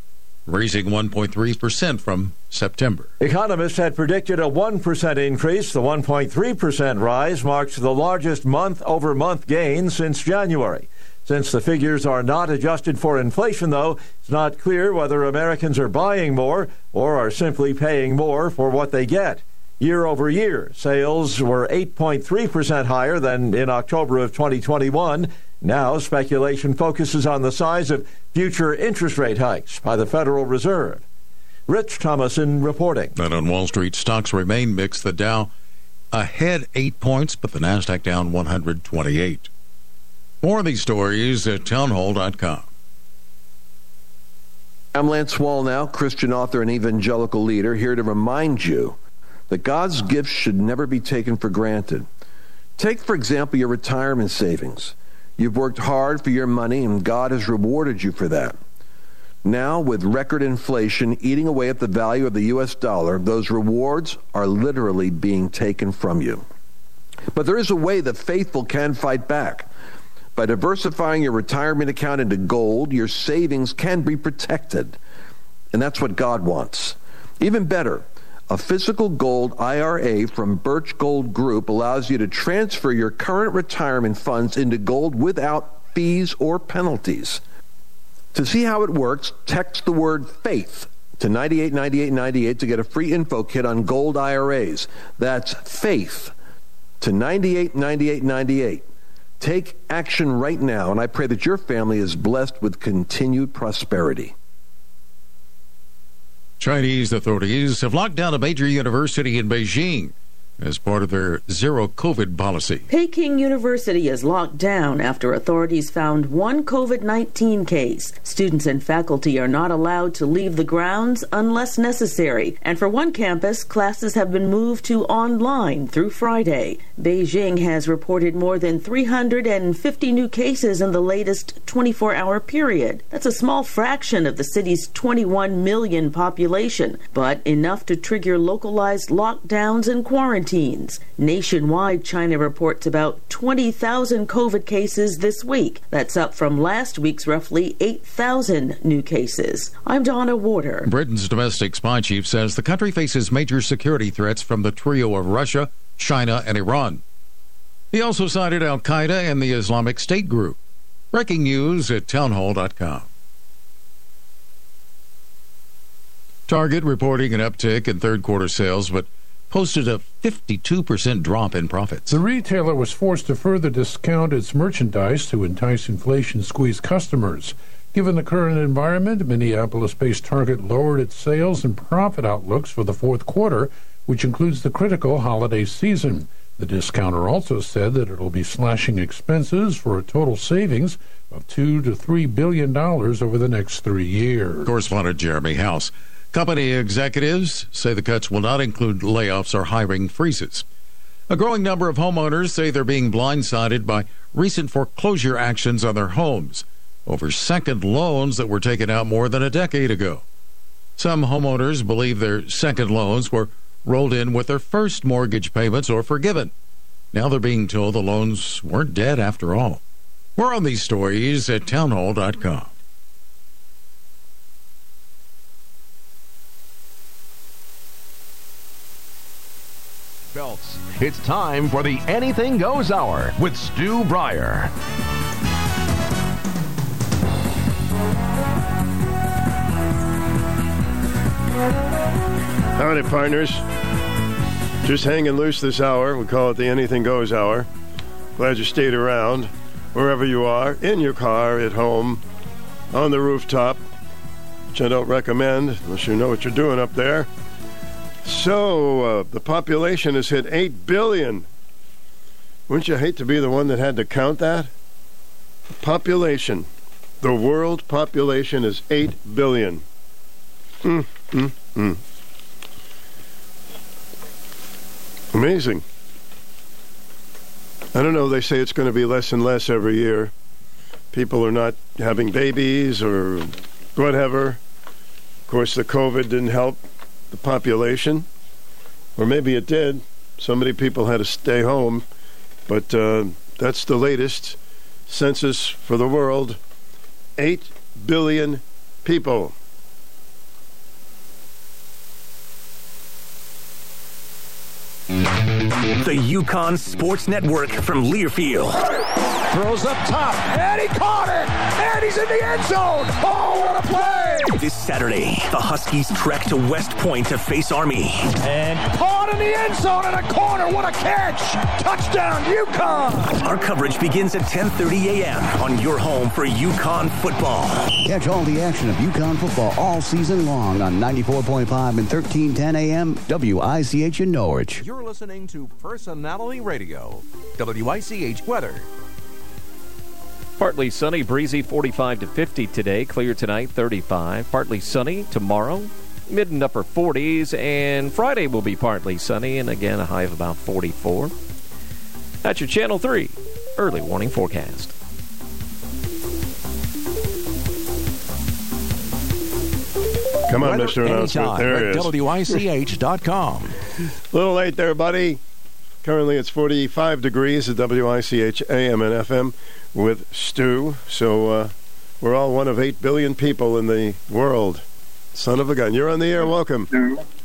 raising 1.3% from September. Economists had predicted a 1% increase. The 1.3% rise marks the largest month over month gain since January. Since the figures are not adjusted for inflation, though, it's not clear whether Americans are buying more or are simply paying more for what they get. Year over year, sales were 8.3% higher than in October of 2021. Now, speculation focuses on the size of future interest rate hikes by the Federal Reserve. Rich Thomaston reporting. And on Wall Street, stocks remain mixed. The Dow ahead eight points, but the Nasdaq down 128. More of these stories at townhall.com. I'm Lance Wallnau, Christian author and evangelical leader, here to remind you that God's gifts should never be taken for granted. Take, for example, your retirement savings. You've worked hard for your money, and God has rewarded you for that. Now, with record inflation eating away at the value of the U.S. dollar, those rewards are literally being taken from you. But there is a way the faithful can fight back. By diversifying your retirement account into gold, your savings can be protected. And that's what God wants. Even better, a physical gold IRA from Birch Gold Group allows you to transfer your current retirement funds into gold without fees or penalties. To see how it works, text the word faith to 989898 to get a free info kit on gold IRAs. That's faith to 98 98 98. Take action right now, and I pray that your family is blessed with continued prosperity. Chinese authorities have locked down a major university in Beijing as part of their zero COVID policy. Peking University is locked down after authorities found one COVID 19 case. Students and faculty are not allowed to leave the grounds unless necessary. And for one campus, classes have been moved to online through Friday. Beijing has reported more than 350 new cases in the latest 24 hour period. That's a small fraction of the city's 21 million population, but enough to trigger localized lockdowns and quarantines. Nationwide, China reports about 20,000 COVID cases this week. That's up from last week's roughly 8,000 new cases. I'm Donna Warder. Britain's domestic spy chief says the country faces major security threats from the trio of Russia, China, and Iran. He also cited Al Qaeda and the Islamic State group. Breaking news at townhall.com. Target reporting an uptick in third quarter sales, but posted a 52% drop in profits. The retailer was forced to further discount its merchandise to entice inflation squeezed customers. Given the current environment, Minneapolis based Target lowered its sales and profit outlooks for the fourth quarter, which includes the critical holiday season. The discounter also said that it'll be slashing expenses for a total savings of two to three billion dollars over the next three years. Correspondent Jeremy House. Company executives say the cuts will not include layoffs or hiring freezes. A growing number of homeowners say they're being blindsided by recent foreclosure actions on their homes over second loans that were taken out more than a decade ago. Some homeowners believe their second loans were rolled in with their first mortgage payments or forgiven. Now they're being told the loans weren't dead after all. More on these stories at townhall.com. belts. It's time for the Anything Goes Hour with Stu Bryer. Howdy, partners. Just hanging loose this hour. We call it the Anything Goes Hour. Glad you stayed around, wherever you are, in your car, at home, on the rooftop, which I don't recommend unless you know what you're doing up there. So, uh, the population has hit 8 billion. Wouldn't you hate to be the one that had to count that? Population. The world population is 8 billion. Mm, mm, mm. Amazing. I don't know, they say it's going to be less and less every year. People are not having babies or whatever. Of course, the COVID didn't help the population, or maybe it did. So many people had to stay home, but uh, that's the latest census for the world 8 billion people. The UConn Sports Network from Learfield. Throws up top, and he caught it, and he's in the end zone. Oh, what a play! This Saturday, the Huskies trek to West Point to face Army. And caught in the end zone in a corner. What a catch! Touchdown, UConn! Our coverage begins at 10:30 a.m. on your home for UConn football. Catch all the action of UConn football all season long on 94.5 and 1310 a.m. WICH in Norwich. You're listening to Personality Radio, WICH weather. Partly sunny, breezy 45 to 50 today. Clear tonight 35. Partly sunny tomorrow, mid and upper 40s. And Friday will be partly sunny and again a high of about 44. That's your Channel 3 early warning forecast. Come on, Weather Mr. Announcement. anytime There it at is. WICH.com. A little late there, buddy. Currently, it's 45 degrees at WICH AM and FM with Stu. So uh, we're all one of 8 billion people in the world. Son of a gun. You're on the air. Welcome.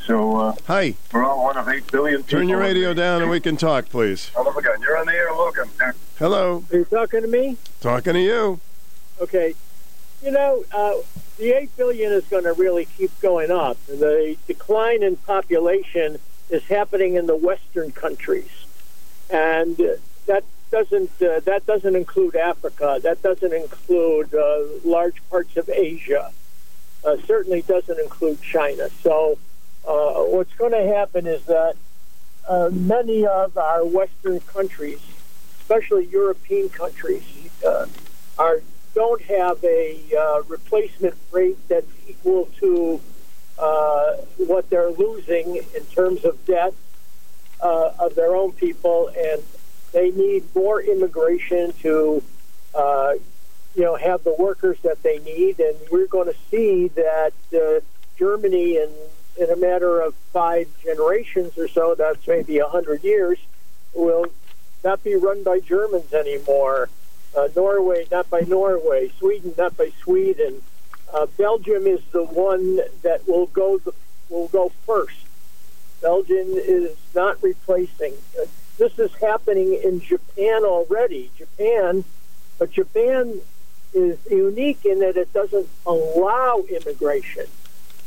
So, uh, Hi. we're all one of 8 billion people. Turn your radio down and we can talk, please. Son of a gun. You're on the air. Welcome. Hello. Are you talking to me? Talking to you. Okay. You know, uh, the 8 billion is going to really keep going up. The decline in population is happening in the Western countries. and that doesn't uh, that doesn't include Africa. That doesn't include uh, large parts of Asia. Uh, certainly doesn't include China. So uh, what's going to happen is that uh, many of our Western countries, especially European countries, uh, are don't have a uh, replacement rate that's equal to uh, what they're losing in terms of death uh, of their own people, and they need more immigration to, uh, you know, have the workers that they need. And we're going to see that uh, Germany, in in a matter of five generations or so, that's maybe a hundred years, will not be run by Germans anymore. Uh, Norway, not by Norway. Sweden, not by Sweden. Uh, Belgium is the one that will go the, will go first. Belgium is not replacing. Uh, this is happening in Japan already. Japan, but Japan is unique in that it doesn't allow immigration.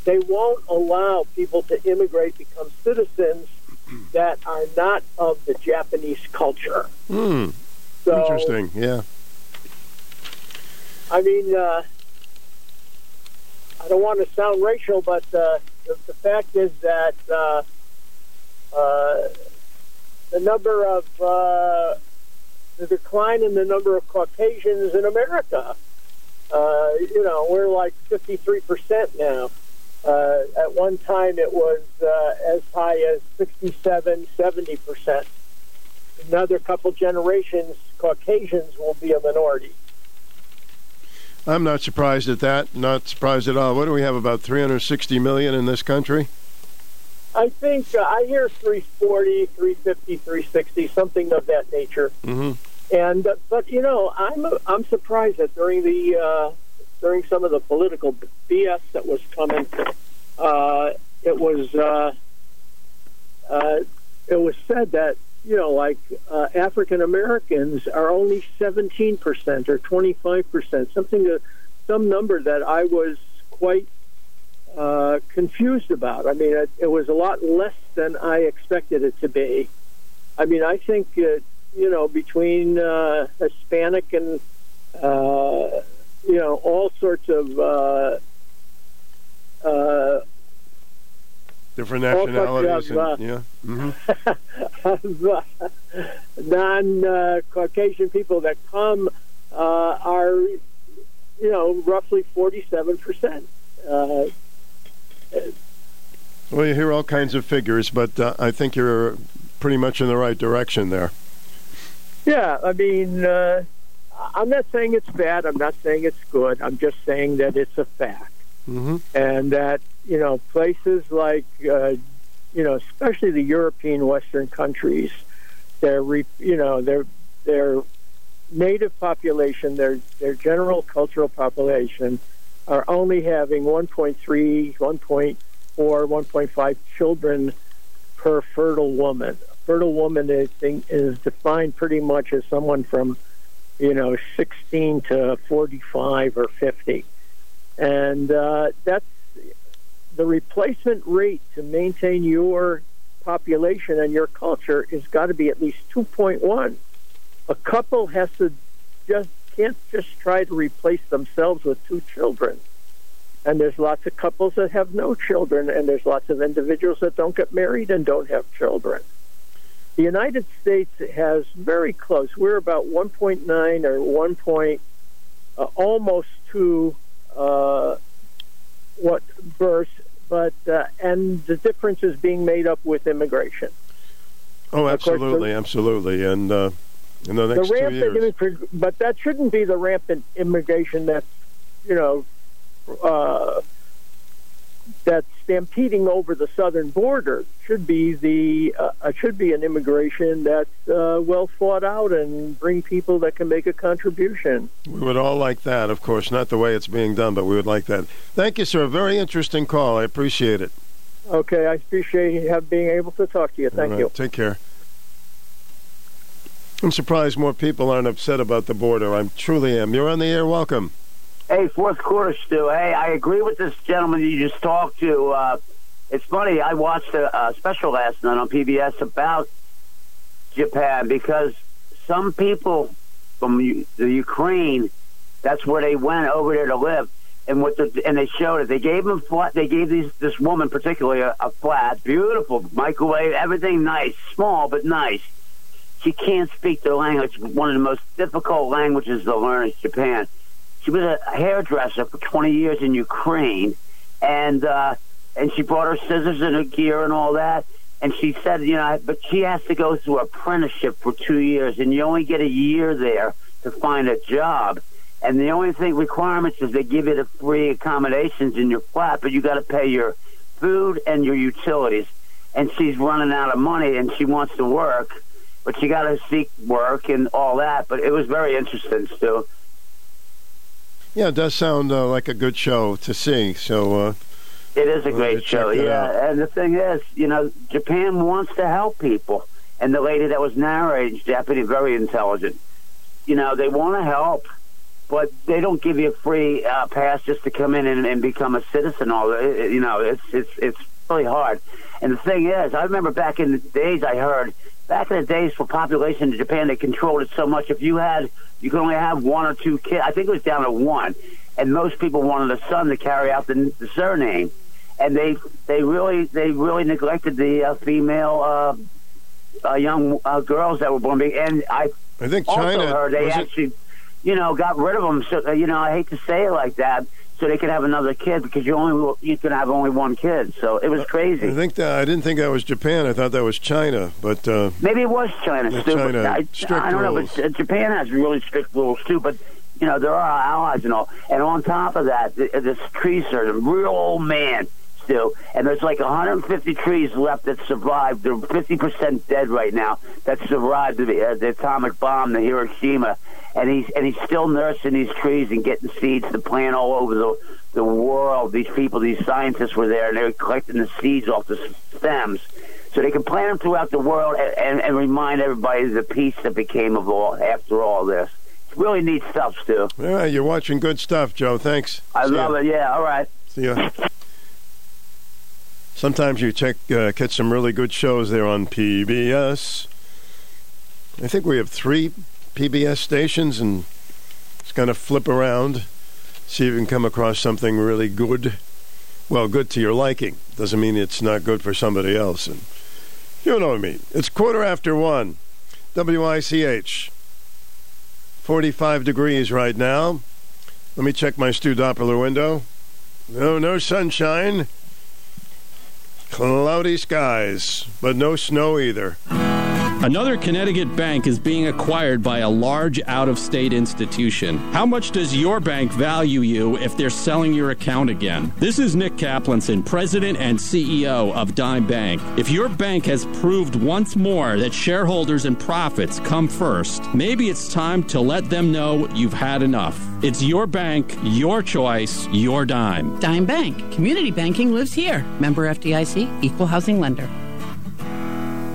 They won't allow people to immigrate, become citizens that are not of the Japanese culture. Hmm. So, Interesting. Yeah. I mean, uh, I don't want to sound racial, but uh, the, the fact is that uh, uh, the number of uh, the decline in the number of Caucasians in America, uh, you know, we're like 53% now. Uh, at one time, it was as high as 67, 70%. Another couple generations, Caucasians will be a minority. I'm not surprised at that. Not surprised at all. What do we have? About 360 million in this country. I think uh, I hear 340, 350, 360, something of that nature. Mm-hmm. And uh, but you know, I'm I'm surprised that during the uh, during some of the political BS that was coming, uh, it was uh, uh, it was said that you know, like uh, African Americans are only 17 percent or 25 percent, something to some number that I was quite uh, confused about. I mean, it, it was a lot less than I expected it to be. I mean, I think uh, you know between uh, Hispanic and uh, you know all sorts of uh, uh, Different nationalities. and, yeah. Mm-hmm. uh, non-Caucasian people that come uh, are, you know, roughly 47 percent. Uh, Well, you hear all kinds of figures, but uh, I think you're pretty much in the right direction there. yeah, I mean, uh, I'm not saying it's bad. I'm not saying it's good. I'm just saying that it's a fact, Mm-hmm. and that you know places like, uh, you know, especially the European Western countries, their you know their their native population, their their general cultural population, are only having 1.3, 1.4, 1.5 children per fertile woman. A fertile woman is, is defined pretty much as someone from, you know, 16 to 45 or 50. And uh, that's the replacement rate to maintain your population and your culture has got to be at least 2.1. A couple has to just can't just try to replace themselves with two children. And there's lots of couples that have no children, and there's lots of individuals that don't get married and don't have children. The United States has very close. We're about 1.9 or 1. Point, uh, almost two uh, what births, but uh, and the difference is being made up with immigration. Oh, Of course, absolutely, absolutely. And uh, in the next the two rampant, years, immig- but that shouldn't be the rampant immigration that's you know uh, that's stampeding over the southern border. Should be the uh, uh, should be an immigration that's uh, well thought out and bring people that can make a contribution. we would all like that. Of course, not the way it's being done, but we would like that. Thank you, sir. Very interesting call. I appreciate it. Okay, I appreciate have being able to talk to you. Thank right, you. Take care. I'm surprised more people aren't upset about the border. I truly am. You're on the air. Welcome. Hey, fourth quarter, Stu. Hey, I agree with this gentleman you just talked to. Uh, it's funny. I watched a, a special last night on PBS about Japan because some people from U- the Ukraine, that's where they went over there to live. And what the, and they showed it. They gave them flat. They gave these this woman particularly a, a flat, beautiful microwave, everything nice, small but nice. She can't speak the language. One of the most difficult languages to learn is Japan. She was a hairdresser for 20 years in Ukraine, and uh, and she brought her scissors and her gear and all that. And she said, you know, but she has to go through apprenticeship for two years, and you only get a year there to find a job. And the only thing requirements is they give you the free accommodations in your flat, but you got to pay your food and your utilities. And she's running out of money, and she wants to work, but she got to seek work and all that. But it was very interesting, Stu. Yeah, it does sound uh, like a good show to see. So uh, It is a We'll great show, yeah. out. And the thing is, you know, Japan wants to help people. And the lady that was narrating, Japanese, very intelligent. You know, they want to help, but they don't give you a free uh, pass just to come in and, and become a citizen. All you know, it's it's it's really hard. And the thing is, I remember back in the days, I heard back in the days for population in Japan, they controlled it so much. If you had, you could only have one or two kids. I think it was down to one, and most people wanted a son to carry out the, the surname and they they really they really neglected the uh, female uh, uh, young uh, girls that were born. And I I think also China heard they was it- actually, you know, got rid of them. So uh, you know, I hate to say it like that, so they could have another kid because you only you can have only one kid. So it was crazy. I think that I didn't think that was Japan. I thought that was China, but uh, Maybe it was China, Yeah, China, I, I don't know, but uh, Japan has really strict rules too. But you know, there are allies and all. And on top of that, th- this tree surgeon, real old man, Stu, and there's like 150 trees left that survived. They're 50% dead right now. That survived the, uh, the atomic bomb, the Hiroshima, and he's and he's still nursing these trees and getting seeds to plant all over the the world. These people, these scientists were there, and they were collecting the seeds off the stems so they can plant them throughout the world and, and, and remind everybody of the peace that became of all after all this. It's really neat stuff, Stu. Yeah, you're watching good stuff, Joe. Thanks. I See ya. love it. Yeah, all right. See ya. Sometimes you check uh, catch some really good shows there on PBS. I think we have three PBS stations, and just kind of flip around, see if you can come across something really good. Well, good to your liking doesn't mean it's not good for somebody else, and you know what I mean. It's quarter after one. WICH. 45 degrees right now. Let me check my Stu Doppler window. No, no sunshine. Cloudy skies, but no snow either. Another Connecticut bank is being acquired by a large out of state institution. How much does your bank value you if they're selling your account again? This is Nick Kaplanson, President and CEO of Dime Bank. If your bank has proved once more that shareholders and profits come first, maybe it's time to let them know you've had enough. It's your bank, your choice, your dime. Dime Bank. Community banking lives here. Member FDIC, equal housing lender.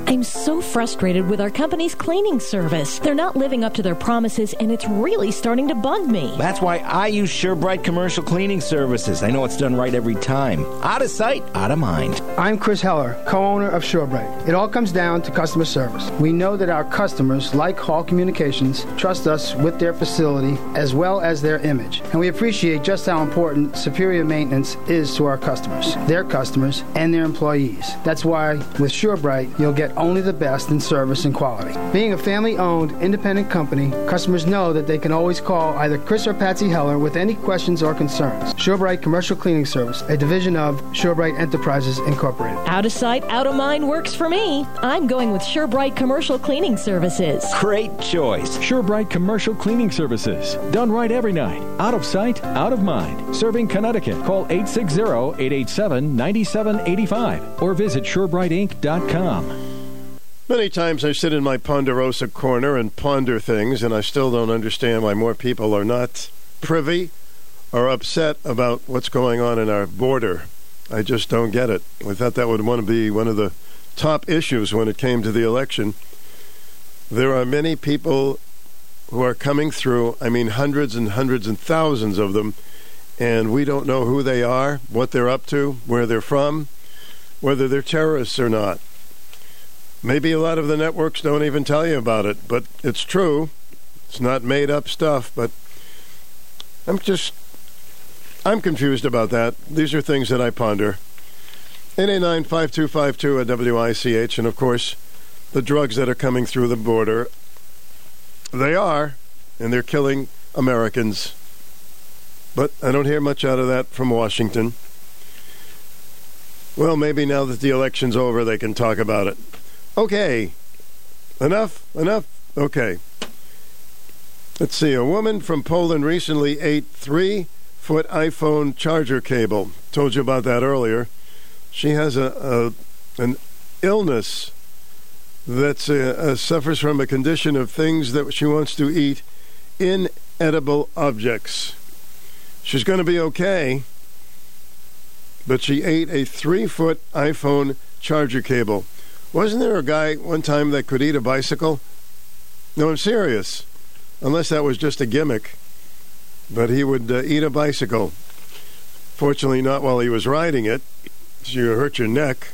I'm so frustrated with our company's cleaning service. They're not living up to their promises, and it's really starting to bug me. That's why I use SureBright Commercial Cleaning Services. I know it's done right every time. Out of sight, out of mind. I'm Chris Heller, co-owner of SureBright. It all comes down to customer service. We know that our customers, like Hall Communications, trust us with their facility as well as their image. And we appreciate just how important superior maintenance is to our customers, their customers, and their employees. That's why with SureBright, you'll get only the best in service and quality. Being a family-owned, independent company, customers know that they can always call either Chris or Patsy Heller with any questions or concerns. SureBright Commercial Cleaning Service, a division of SureBright Enterprises Incorporated. Out of sight, out of mind works for me. I'm going with SureBright Commercial Cleaning Services. Great choice. SureBright Commercial Cleaning Services. Done right every night. Out of sight, out of mind. Serving Connecticut. Call 860-887-9785 or visit SureBrightInc.com. Many times I sit in my Ponderosa corner and ponder things, and I still don't understand why more people are not privy or upset about what's going on in our border. I just don't get it. I thought that would want to be one of the top issues when it came to the election. There are many people who are coming through, I mean, hundreds and hundreds and thousands of them, and we don't know who they are, what they're up to, where they're from, whether they're terrorists or not. Maybe a lot of the networks don't even tell you about it, but it's true. It's not made up stuff, but I'm just I'm confused about that. These are things that I ponder. 889-5252 at WICH, and of course, the drugs that are coming through the border. They are, and they're killing Americans. But I don't hear much out of that from Washington. Well, maybe now that the election's over, they can talk about it. Okay. Enough? Enough? Okay. Let's see. A woman from Poland recently ate three foot iPhone charger cable. Told you about that earlier. She has a, a an illness that uh, uh, suffers from a condition of things that she wants to eat inedible objects. She's going to be okay, but she ate a three foot iPhone charger cable. Wasn't there a guy one time that could eat a bicycle? No, I'm serious. Unless that was just a gimmick. But he would uh, eat a bicycle. Fortunately, not while he was riding it. You hurt your neck.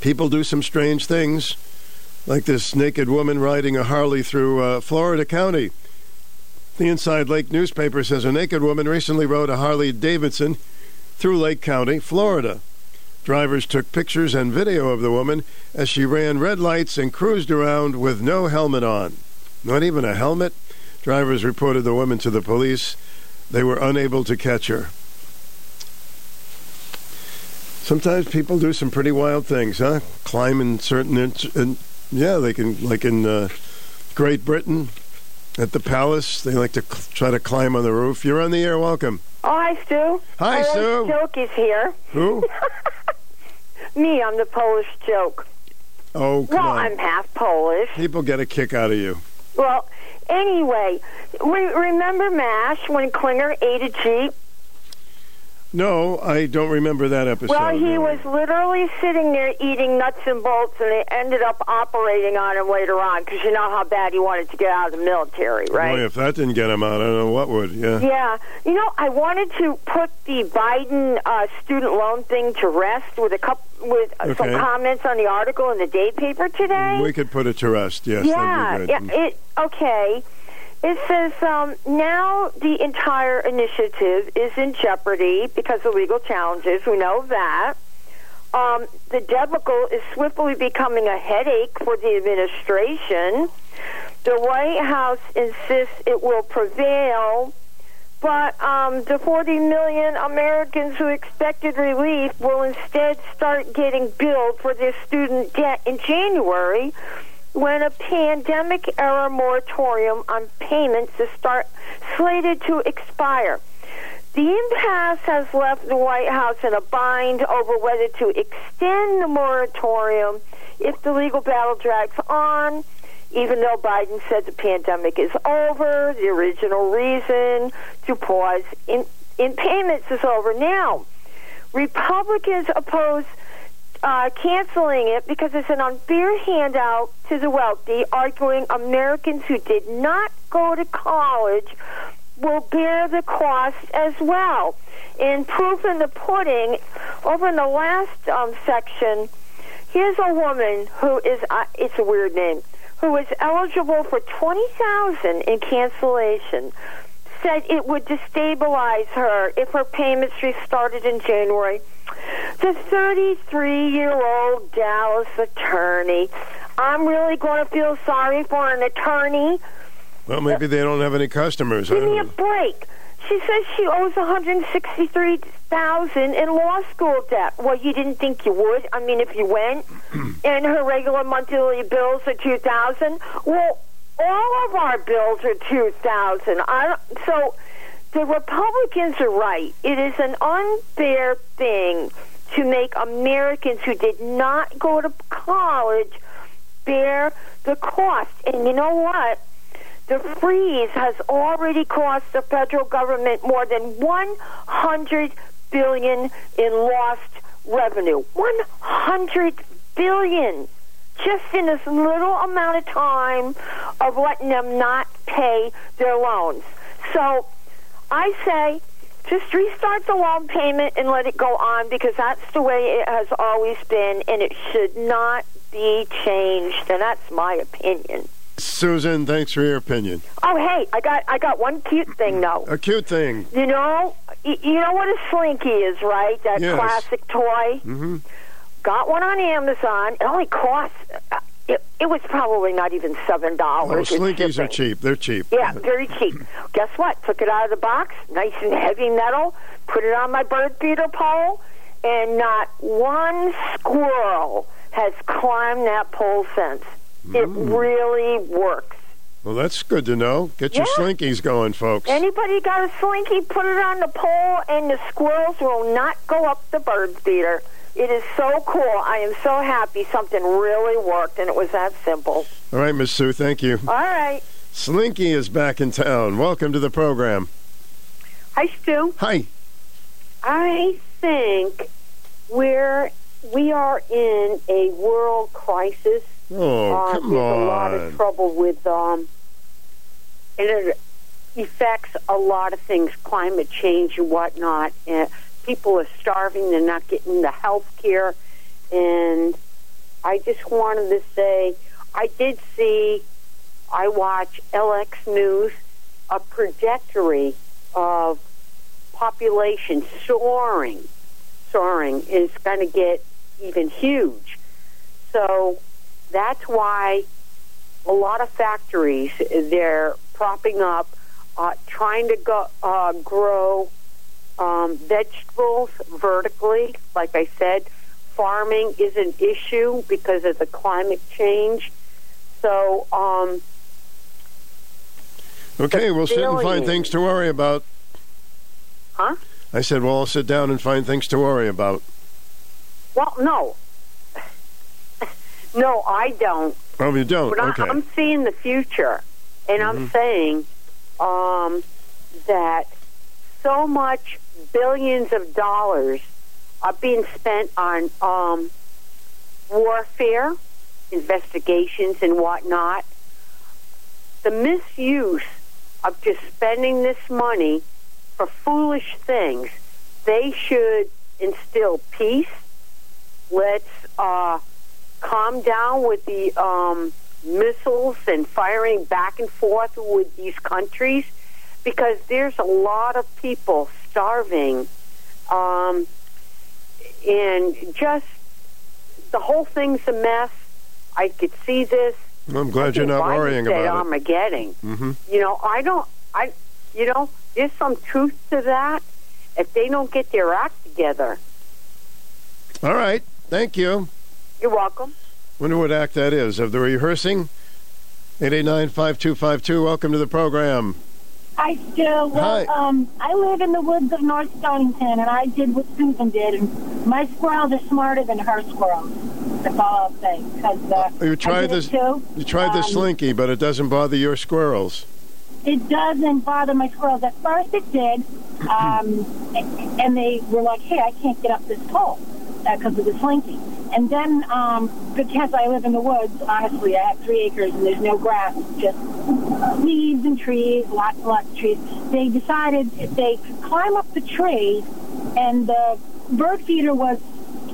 People do some strange things, like this naked woman riding a Harley through uh, Florida County. The Inside Lake newspaper says a naked woman recently rode a Harley Davidson through Lake County, Florida. Drivers took pictures and video of the woman as she ran red lights and cruised around with no helmet on. Not even a helmet? Drivers reported the woman to the police. They were unable to catch her. Sometimes people do some pretty wild things, huh? Climb in certain, in, yeah, they can, like in uh, Great Britain, at the palace, they like to cl- try to climb on the roof. You're on the air. Welcome. Oh, hi, Stu. Hi, Stu. Joke is here. Who? Me, I'm the Polish joke. Oh, well, on. I'm half Polish. People get a kick out of you. Well, anyway, re- remember MASH when Klinger ate a Jeep? No, I don't remember that episode. well, he was literally sitting there eating nuts and bolts, and they ended up operating on him later on because you know how bad he wanted to get out of the military, right? Boy, if that didn't get him out, I don't know what would. Yeah. Yeah, you know, I wanted to put the Biden uh, student loan thing to rest with a couple with uh, some comments on the article in the day paper today. We could put it to rest. Yes, yeah, that'd be great. yeah. It okay. It says um, now the entire initiative is in jeopardy because of legal challenges. We know that. Um, the debacle is swiftly becoming a headache for the administration. The White House insists it will prevail, but um, the 40 million Americans who expected relief will instead start getting billed for their student debt in January when a pandemic era moratorium on payments is start slated to expire. The impasse has left the White House in a bind over whether to extend the moratorium if the legal battle drags on. Even though Biden said the pandemic is over, the original reason to pause in, in payments is over. Now, Republicans oppose uh, canceling it because it's an unfair handout to the wealthy, arguing Americans who did not go to college will bear the cost as well. In proof in the pudding, over in the last um, section, here's a woman who is, uh, it's a weird name, who is eligible for 20000 in cancellation said it would destabilize her if her payments restarted in January. The 33 year old Dallas attorney. I'm really going to feel sorry for an attorney. Well, maybe they don't have any customers. Give me a break. She says she owes 163,000 in law school debt. Well, you didn't think you would. I mean, if you went and her regular monthly bills are 2,000, well, all of our bills are 2,000. I don't- so the Republicans are right. It is an unfair thing to make Americans who did not go to college bear the cost. And you know what? The freeze has already cost the federal government more than 100 billion in lost revenue. 100 billion just in this little amount of time of letting them not pay their loans. So I say just restart the loan payment and let it go on because that's the way it has always been and it should not be changed, and that's my opinion. Susan, thanks for your opinion. Oh, hey, I got I got one cute thing though. A cute thing. You know, you know what a slinky is, right? That Yes. classic toy. Mm-hmm. Got one on Amazon. It only cost. It, it was probably not even seven dollars. Oh, slinkies are cheap. They're cheap. Yeah, very cheap. Guess what? Took it out of the box, nice and heavy metal. Put it on my bird feeder pole, and not one squirrel has climbed that pole since. It Mm. really works. Well, that's good to know. Get your Yeah. slinkies going, folks. Anybody got a slinky? Put it on the pole, and the squirrels will not go up the bird feeder. It is so cool. I am so happy something really worked, and it was that simple. All right, Miss Sue, thank you. All right. Slinky is back in town. Welcome to the program. Hi, Stu. Hi. I think we're we are in a world crisis. Oh, uh, come there's a lot of trouble with um, and it affects a lot of things, climate change and whatnot. And people are starving; they're not getting the health care. And I just wanted to say, I did see, I watch LX News, a trajectory of population soaring, soaring is going to get even huge. So that's why a lot of factories they're propping up, uh, trying to go uh, grow um, vegetables vertically. Like I said, farming is an issue because of the climate change. So um, Okay, we'll sit and find things to worry about. Huh? I said, well, I'll sit down and find things to worry about. well, no, no, I don't. Oh, you don't? But I- okay. I'm seeing the future, and I'm Mhm. saying um, that so much billions of dollars are being spent on um, warfare, investigations, and whatnot. The misuse of just spending this money for foolish things. They should instill peace. Let's uh, calm down with the um, missiles and firing back and forth with these countries because there's a lot of people starving. Um, and just the whole thing's a mess. I could see this. I'm glad you're not worrying about it. Armageddon. Mm-hmm. You know, I don't. I, you know, there's some truth to that. If they don't get their act together, All right. Thank you. you're welcome. Wonder what act that is. Of the rehearsing? 889-5252. Welcome to the program. Hi, Stu. Well, Hi. um, I live in the woods of North Stonington, and I did what Susan did, and my squirrels are smarter than her squirrels. That's all I'll say. Because uh, You I tried this. too. You tried the Um, slinky, but it doesn't bother your squirrels. It doesn't bother my squirrels. At first, it did, um, and they were like, "Hey, I can't get up this pole because of the slinky." And then, um, because I live in the woods, honestly, I have three acres and there's no grass, just leaves and trees, lots and lots of trees. They decided if they could climb up the tree, and the bird feeder was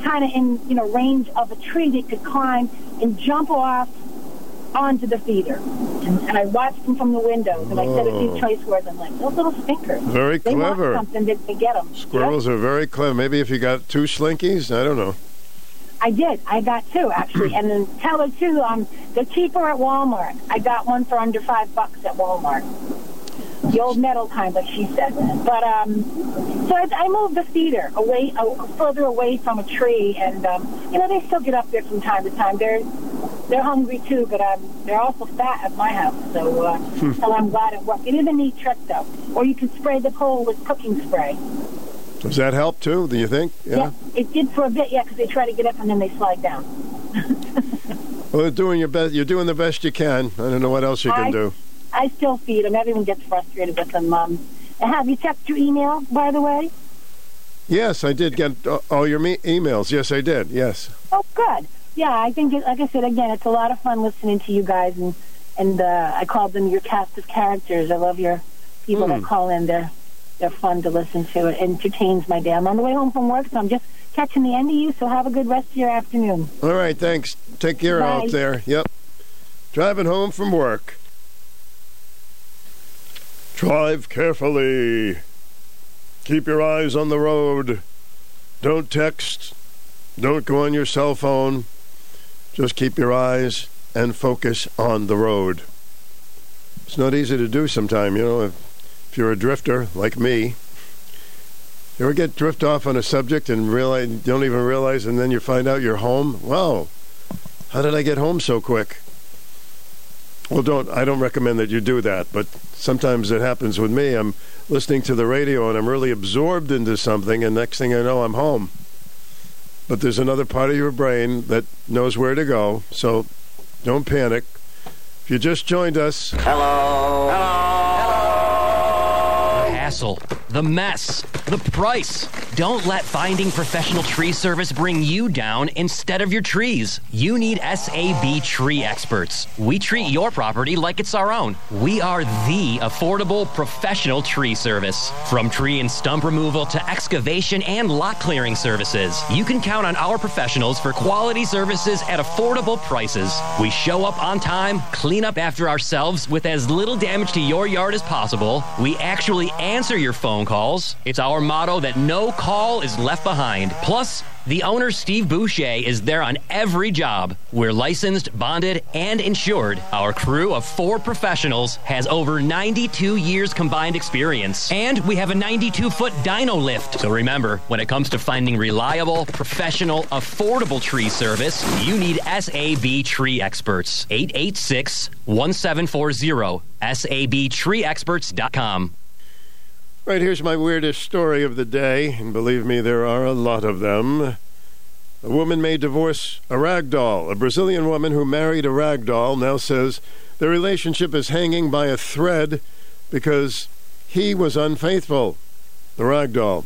kind of in you know range of a tree, they could climb and jump off onto the feeder. And, and I watched them from the windows, and I said a Oh. few choice words. I'm like, those little stinkers. Very they clever. want something, they, they get them. Squirrels are very clever. Maybe if you got two slinkies, I don't know. I did. I got two actually, and then tell her too. Um, they're cheaper at Walmart. I got one for under five bucks at Walmart. The old metal kind, like she said. But um, so I, I moved the feeder away, uh, further away from a tree, and um, you know they still get up there from time to time. They're they're hungry too, but um, they're also fat at my house. So uh, Hmm. so I'm glad it worked. It is a neat trick though. Or you can spray the pole with cooking spray. Does that help too? Do you think? Yeah. It did for a bit, yeah, because they try to get up and then they slide down. Well, you're doing your best. You're doing the best you can. I don't know what else you can I, do. I still feed them. Everyone gets frustrated with them. Um, have you checked your email, by the way? Yes, I did get uh, all your me- emails. Yes, I did. Yes. Oh, good. Yeah, I think, it, like I said, again, it's a lot of fun listening to you guys, and and uh, I called them your cast of characters. I love your people Hmm. that call in. They're they're fun to listen to. It entertains my day. I'm on the way home from work, so I'm just catching the end of you. So have a good rest of your afternoon. All right, thanks. Take care Bye. out there. Yep. Driving home from work. Drive carefully. Keep your eyes on the road. Don't text. Don't go on your cell phone. Just keep your eyes and focus on the road. It's not easy to do sometimes, you know, if, if you're a drifter like me. You ever get drift off on a subject and realize don't even realize and then you find out you're home? Wow. How did I get home so quick? Well, don't I don't recommend that you do that, but sometimes it happens with me. I'm listening to the radio and I'm really absorbed into something and next thing I know I'm home. But there's another part of your brain that knows where to go, so don't panic. If you just joined us, Hello. Hello. The hassle, the mess, the price. Don't let finding professional tree service bring you down instead of your trees. You need SAB Tree Experts. We treat your property like it's our own. We are the affordable professional tree service. From tree and stump removal to excavation and lot clearing services, you can count on our professionals for quality services at affordable prices. We show up on time, clean up after ourselves with as little damage to your yard as possible. We actually answer your phone calls. It's our motto that no call is left behind. Plus, the owner, Steve Boucher, is there on every job. We're licensed, bonded, and insured. Our crew of four professionals has over 92 years combined experience. And we have a 92 foot dyno lift. So remember, when it comes to finding reliable, professional, affordable tree service, you need SAB Tree Experts. 886 1740. SABTreeExperts.com. Right, here's my weirdest story of the day, and believe me, there are a lot of them. A woman may divorce a rag doll. A Brazilian woman who married a rag doll now says their relationship is hanging by a thread because he was unfaithful. The rag doll.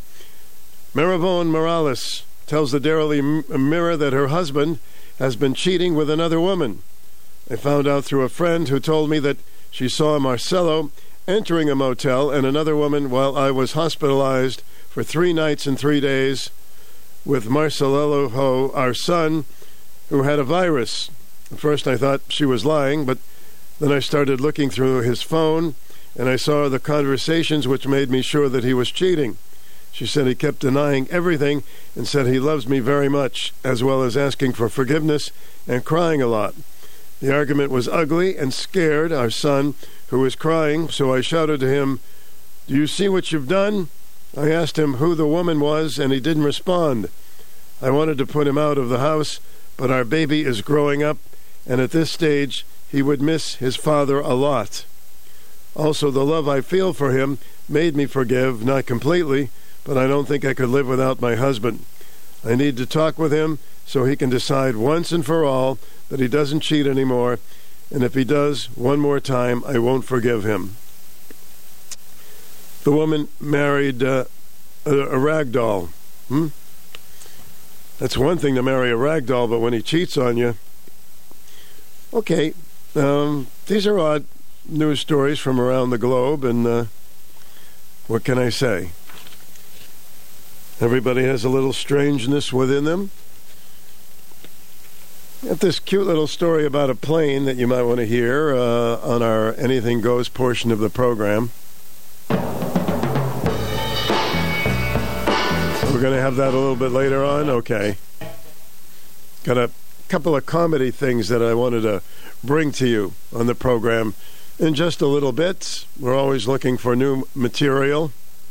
Meirivone Morales tells the Daily Mirror that her husband has been cheating with another woman. I found out through a friend who told me that she saw Marcelo entering a motel and another woman while I was hospitalized for three nights and three days with Marcelo Ho, our son, who had a virus. At first I thought she was lying, but then I started looking through his phone and I saw the conversations which made me sure that he was cheating. She said he kept denying everything and said he loves me very much, as well as asking for forgiveness and crying a lot. The argument was ugly and scared our son, who was crying, so I shouted to him, Do you see what you've done? I asked him who the woman was, and he didn't respond. I wanted to put him out of the house, but our baby is growing up, and at this stage he would miss his father a lot. Also, the love I feel for him made me forgive, not completely, but I don't think I could live without my husband. I need to talk with him so he can decide once and for all that he doesn't cheat anymore, and if he does one more time, I won't forgive him. The woman married uh, a, a rag doll. Hmm? That's one thing to marry a rag doll, but when he cheats on you. Okay, um, these are odd news stories from around the globe, and uh, what can I say? Everybody has a little strangeness within them. Got this cute little story about a plane that you might want to hear uh, on our Anything Goes portion of the program. We're going to have that a little bit later on? Okay. Got a couple of comedy things that I wanted to bring to you on the program in just a little bit. We're always looking for new material.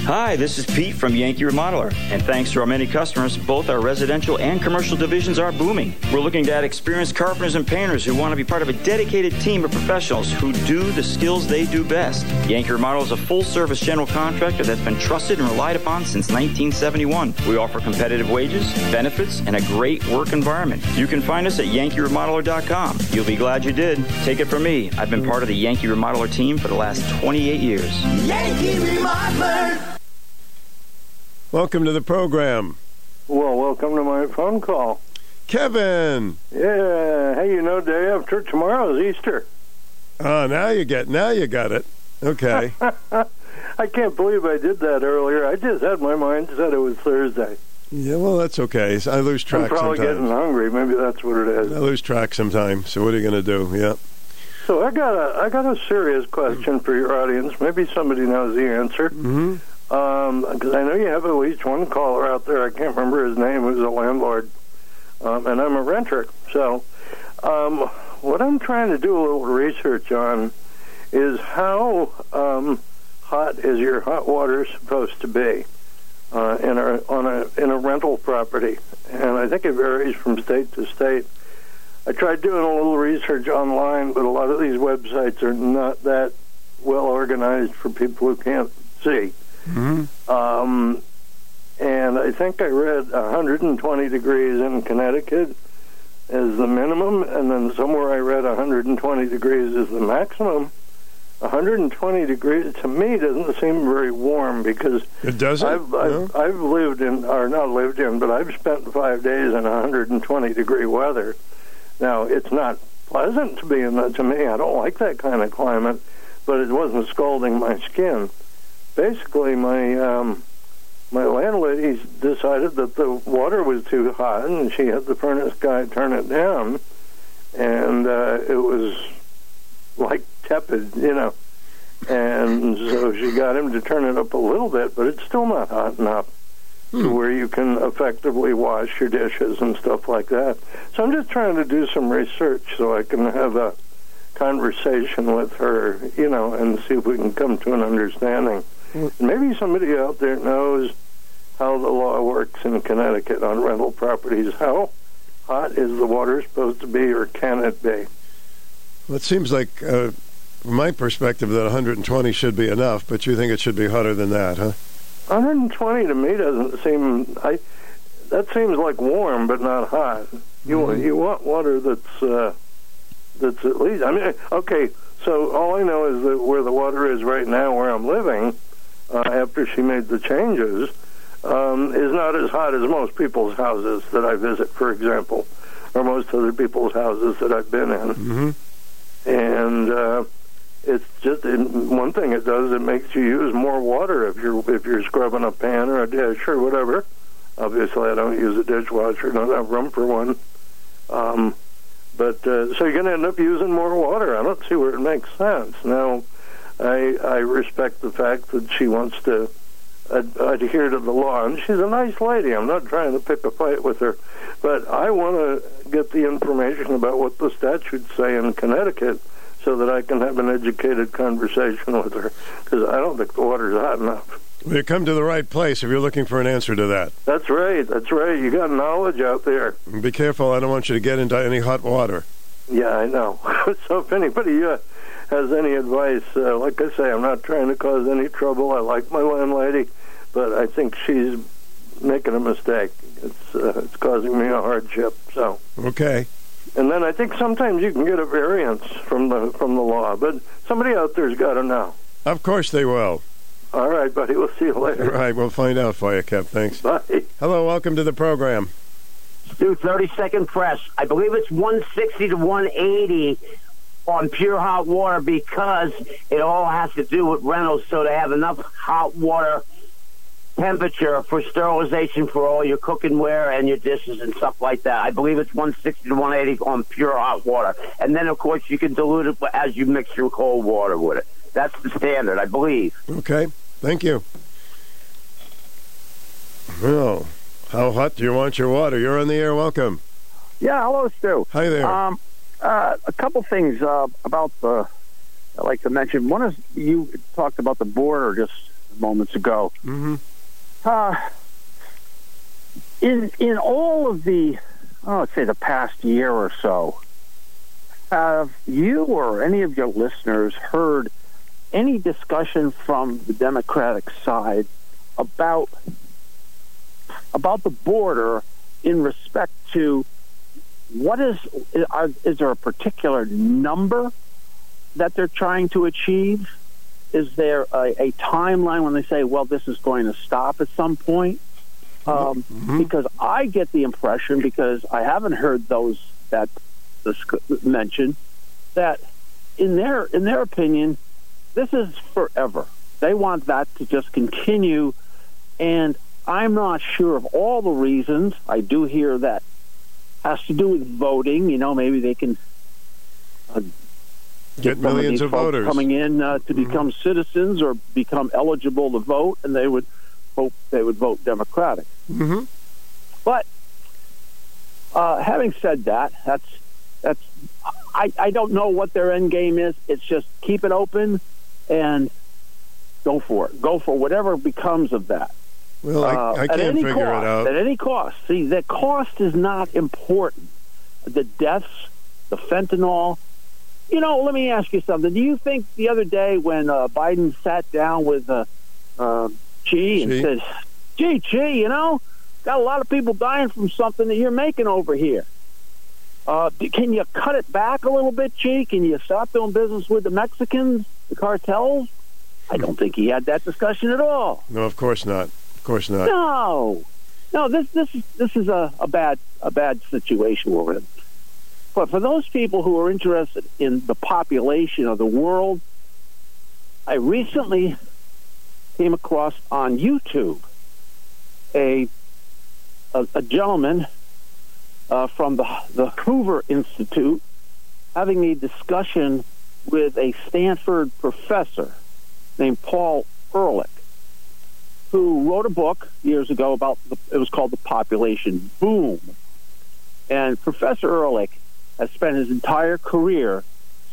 Hi, this is Pete from Yankee Remodeler, and thanks to our many customers, both our residential and commercial divisions are booming. We're looking to add experienced carpenters and painters who want to be part of a dedicated team of professionals who do the skills they do best. Yankee Remodel is a full-service general contractor that's been trusted and relied upon since 1971. We offer competitive wages, benefits, and a great work environment. You can find us at yankeeremodeler.com. You'll be glad you did. Take it from me. I've been part of the Yankee Remodeler team for the last 28 years. Yankee Remodeler. Welcome to the program. Well, welcome to my phone call. Kevin. Yeah. Hey, you know, day after tomorrow is Easter. Oh, now you get now you got it. Okay. I can't believe I did that earlier. I just had my mind set it was Thursday. yeah, well, that's okay. I lose track I'm probably sometimes. getting hungry. Maybe that's what it is. I lose track sometimes. So what are you going to do? Yeah. So I got a I got a serious question for your audience. Maybe somebody knows the answer. Mm-hmm. Because I know you have at least one caller out there. I can't remember his name. Who's a landlord, um, and I'm a renter. So, um, what I'm trying to do a little research on is how um, hot is your hot water supposed to be uh, in a on a in a rental property, and I think it varies from state to state. I tried doing a little research online, but a lot of these websites are not that well organized for people who can't see. Mm-hmm. Um, and I think I read 120 degrees in Connecticut as the minimum, and then somewhere I read 120 degrees is the maximum. 120 degrees to me doesn't seem very warm because It doesn't? I've, I've, I've lived in, or not lived in, but I've spent five days in 120 degree weather. Now it's not pleasant to be in that. To me, I don't like that kind of climate, but it wasn't scalding my skin. Basically, my um, my landlady decided that the water was too hot, and she had the furnace guy turn it down, and uh, it was like tepid, you know. And so she got him to turn it up a little bit, but it's still not hot enough to where you can effectively wash your dishes and stuff like that. So I'm just trying to do some research so I can have a conversation with her, you know, and see if we can come to an understanding. Maybe somebody out there knows how the law works in Connecticut on rental properties. How hot is the water supposed to be, or can it be? Well, it seems like, uh, from my perspective, that 120 should be enough, but you think it should be hotter than that, huh? 120 to me doesn't seem. I that seems like warm, but not hot. You want you want water that's uh, that's at least. I mean, okay. So all I know is that where the water is right now, where I'm living, uh, after she made the changes, um, is not as hot as most people's houses that I visit, for example, or most other people's houses that I've been in. Mm-hmm. And uh, it's just and one thing it does. It makes you use more water if you're if you're scrubbing a pan or a dish or whatever. Obviously, I don't use a dishwasher. Don't have room for one. Um, but uh, so you're going to end up using more water. I don't see where it makes sense. Now, I I respect the fact that she wants to ad- adhere to the law, and she's a nice lady. I'm not trying to pick a fight with her, but I want to get the information about what the statutes say in Connecticut so that I can have an educated conversation with her because I don't think the water's hot enough. Well, you come to the right place if you're looking for an answer to that. That's right. That's right. You got knowledge out there. Be careful. I don't want you to get into any hot water. Yeah, I know. so if anybody uh, has any advice, uh, like I say, I'm not trying to cause any trouble. I like my landlady, but I think she's making a mistake. It's uh, it's causing me a hardship. So Okay. and then I think sometimes you can get a variance from the from the law, but somebody out there's got to know. Of course they will. All right, buddy. We'll see you later. right, we'll find out for you, Kev. Thanks. Bye. Hello, welcome to the program. do 30 second press. I believe it's 160 to 180 on pure hot water because it all has to do with rentals, so to have enough hot water temperature for sterilization for all your cookware and your dishes and stuff like that. I believe it's 160 to 180 on pure hot water. And then, of course, you can dilute it as you mix your cold water with it. That's the standard, I believe. Okay, thank you. Well, how hot do you want your water? You're on the air. Welcome. Yeah, hello, Stu. Hi there. Um, uh, a couple things uh, about the. I'd like to mention. One is you talked about the border just moments ago. Mm-hmm. Uh, in in all of the, oh, let's say the past year or so, have you or any of your listeners heard any discussion from the Democratic side about about the border in respect to what is are, is there a particular number that they're trying to achieve? Is there a, a timeline when they say, "Well, this is going to stop at some point"? Um, Because I get the impression, because I haven't heard those that this mentioned, that in their in their opinion, this is forever. They want that to just continue, and I'm not sure of all the reasons. I do hear that has to do with voting. You know, maybe they can uh, Get some millions of folks voters. coming in uh, to become citizens or become eligible to vote, and they would hope they would vote Democratic. Mm-hmm. But uh, having said that, that's that's I, I don't know what their end game is. It's just keep it open and go for it. Go for whatever becomes of that. Well, I, Uh, I at can't any figure cost, it out. At any cost. See, the cost is not important. The deaths, the fentanyl. You know, let me ask you something. Do you think the other day when uh, Biden sat down with uh, uh, Xi and Xi. said, "Gee, Xi, you know, got a lot of people dying from something that you're making over here. Uh, can you cut it back a little bit, Xi? Can you stop doing business with the Mexicans, the cartels?" I don't think he had that discussion at all. No, of course not. Course not. No, no. This this is this is a, a bad a bad situation we're in. But for those people who are interested in the population of the world, I recently came across on YouTube a a, a gentleman uh, from the the Hoover Institute having a discussion with a Stanford professor named Paul Ehrlich who wrote a book years ago about the, it was called the population boom. And professor ehrlich has spent his entire career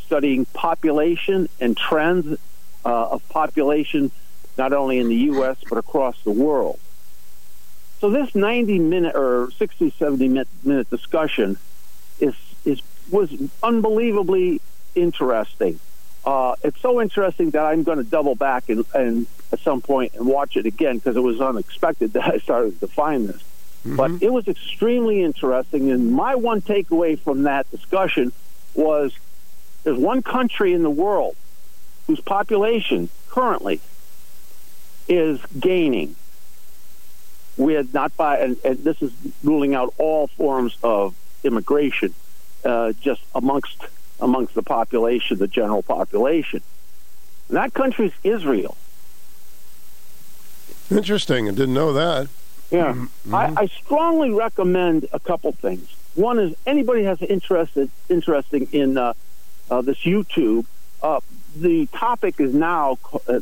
studying population and trends uh, of population not only in the us but across the world. So this 90 minute or 60 70 minute, minute discussion is is was unbelievably interesting uh, it's so interesting that I'm going to double back and, and at some point and watch it again because it was unexpected that I started to find this. But it was extremely interesting, and my one takeaway from that discussion was there's one country in the world whose population currently is gaining with not by and, and this is ruling out all forms of immigration uh, just amongst amongst the population, the general population. And that country's Israel. Interesting. I didn't know that. Yeah, Mm-hmm. I, I strongly recommend a couple things. One is anybody has interested interesting in uh, uh, this YouTube. Uh, the topic is now uh,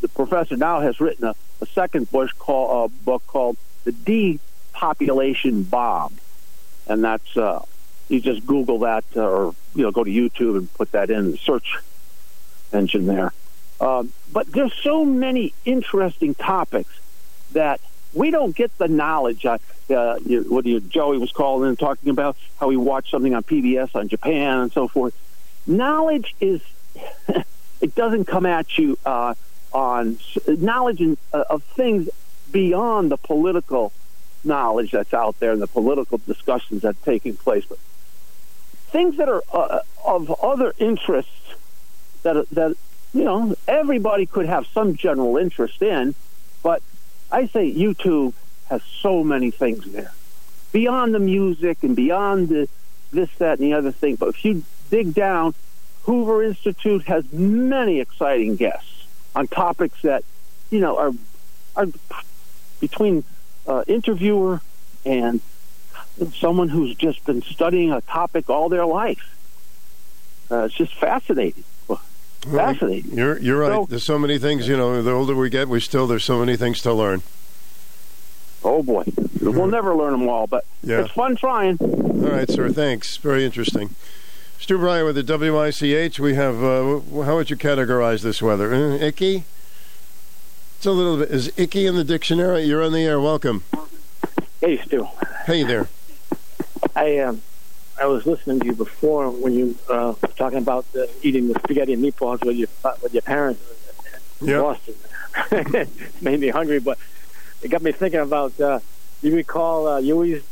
the professor now has written a, a second book, call, uh, book called "The Depopulation Bomb," and that's uh, you just Google that uh, or you know go to YouTube and put that in the search engine there. Um, but there's so many interesting topics that we don't get the knowledge. Uh, uh, you, what you, Joey was calling and talking about how he watched something on PBS on Japan and so forth. Knowledge is it doesn't come at you uh, on knowledge in, uh, of things beyond the political knowledge that's out there and the political discussions that are taking place, but things that are uh, of other interests that that you know everybody could have some general interest in, but I say YouTube has so many things there beyond the music and beyond the this that and the other thing. But if you dig down, Hoover Institute has many exciting guests on topics that you know are are between uh, interviewer and someone who's just been studying a topic all their life. Uh, it's just fascinating. Fascinating. You're you're right. So- there's so many things. You know, the older we get, we still there's so many things to learn. Oh boy, we'll never learn them all, but Yeah. it's fun trying. All right, sir. Thanks. Very interesting. Stu Bryer with the WICH. We have. Uh, how would you categorize this weather? Uh, icky. It's a little bit. Is icky in the dictionary? You're on the air. Welcome. Hey, Stu. Hey there. I um, I was listening to you before when you uh, were talking about uh, eating the spaghetti and meatballs with your with your parents in Yep. Boston. made me hungry, but it got me thinking about. Uh, you recall uh, Huey's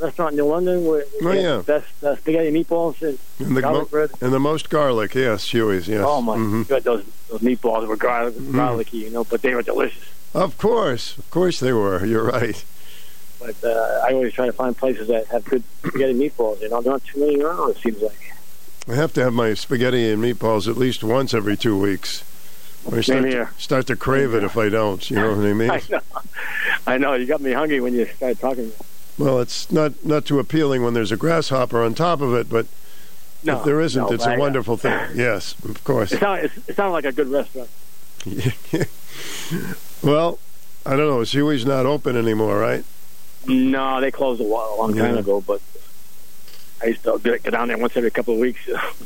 restaurant in New London where Oh, had yeah. the best uh, spaghetti and meatballs and, And the, garlic mo- bread? and the most garlic, yes, Huey's, yes. Oh my Mhm. god, those those meatballs were garlic, Mhm. garlicky, you know, but they were delicious. Of course, of course they were. You're right. But uh, I always try to find places that have good spaghetti meatballs. You know, there aren't too many around. It seems like. I have to have my spaghetti and meatballs at least once every two weeks. I start, to, here. start to crave it if I don't. You know what I mean? I know. I know. You got me hungry when you started talking. Well, it's not not too appealing when there's a grasshopper on top of it, but No, if there isn't, no, it's a wonderful thing. Yes, of course. It sounds it sounded like a good restaurant. well, I don't know. It's Huey's not open anymore, right? No, they closed a, while, a long time Yeah. ago, but I used to get get down there once every couple of weeks.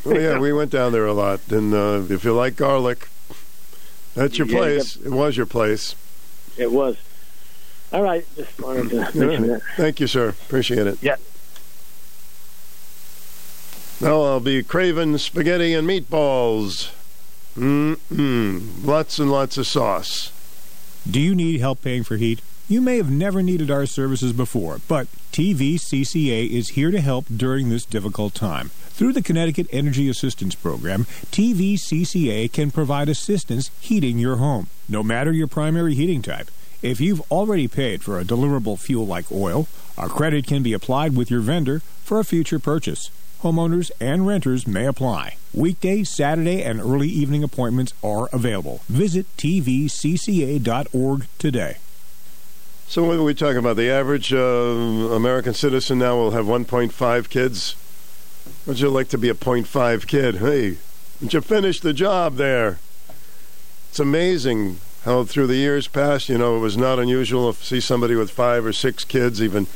Well, yeah, we went down there a lot. And uh, if you like garlic, that's your Yeah, you place. It was your place. it was. All right, just wanted to mention right. that. Thank you, sir. Appreciate it. Yeah. Now I'll be craving spaghetti and meatballs. Mm-mm. Lots and lots of sauce. Do you need help paying for heat? You may have never needed our services before, but TVCCA is here to help during this difficult time. Through the Connecticut Energy Assistance Program, TVCCA can provide assistance heating your home, no matter your primary heating type. If you've already paid for a deliverable fuel like oil, a credit can be applied with your vendor for a future purchase. Homeowners and renters may apply. Weekday, Saturday, and early evening appointments are available. Visit tvcca.org today. So what are we talking about? The average uh, American citizen now will have 1.5 kids. Would you like to be a 0.5 kid? Hey, did you finish the job there? It's amazing how through the years past, you know, it was not unusual to see somebody with five or six kids, even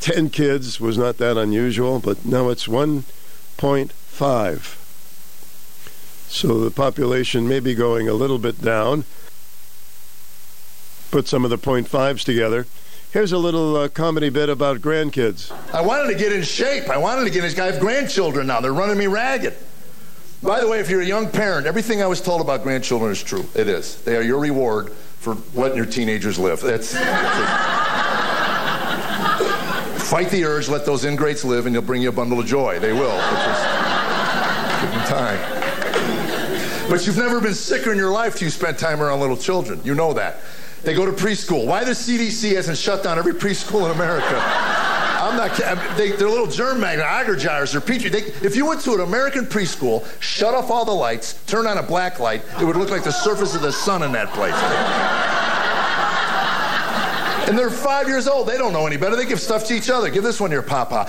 10 kids was not that unusual, but now it's 1.5. So the population may be going a little bit down. Put some of the point fives together. Here's a little uh, comedy bit about grandkids. I wanted to get in shape. I wanted to get in. shape. I have grandchildren now. They're running me ragged. By the way, if you're a young parent, everything I was told about grandchildren is true. It is. They are your reward for letting your teenagers live. That's. Fight the urge, let those ingrates live, and they'll bring you a bundle of joy. They will. Just give them time. But you've never been sicker in your life till you spent time around little children. You know that. They go to preschool. Why the CDC hasn't shut down every preschool in America? I'm not kidding. They, they're little germ magnet, agar jars, or petri. They, if you went to an American preschool, shut off all the lights, turn on a black light, it would look like the surface of the sun in that place. And they're five years old. They don't know any better. They give stuff to each other. Give this one to your papa.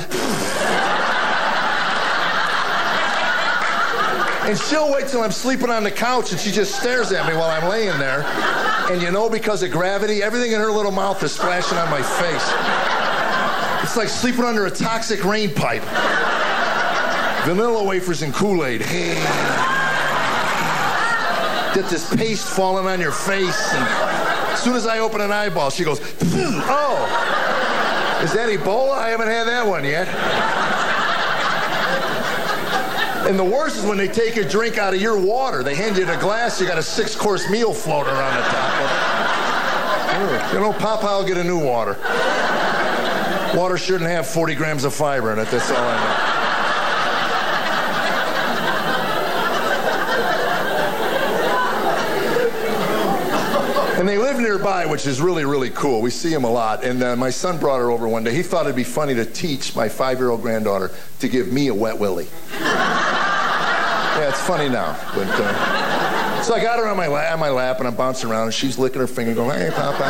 And she'll wait till I'm sleeping on the couch and she just stares at me while I'm laying there. And you know, because of gravity, everything in her little mouth is splashing on my face. It's like sleeping under a toxic rain pipe. Vanilla wafers and Kool Aid. Get this paste falling on your face. And as soon as I open an eyeball, she goes, Oh, is that Ebola? I haven't had that one yet. And the worst is when they take a drink out of your water. They hand you a glass, you got a six course meal floater on the top of it. You know, Papa, I'll get a new water. Water shouldn't have 40 grams of fiber in it, that's all I know. And they live nearby, which is really, really cool. We see them a lot. And uh, my son brought her over one day. He thought it'd be funny to teach my five year old granddaughter to give me a wet willy. yeah, it's funny now. But, uh, so I got her on my, la- on my lap and I'm bouncing around and she's licking her finger going, hey, Papa, hey,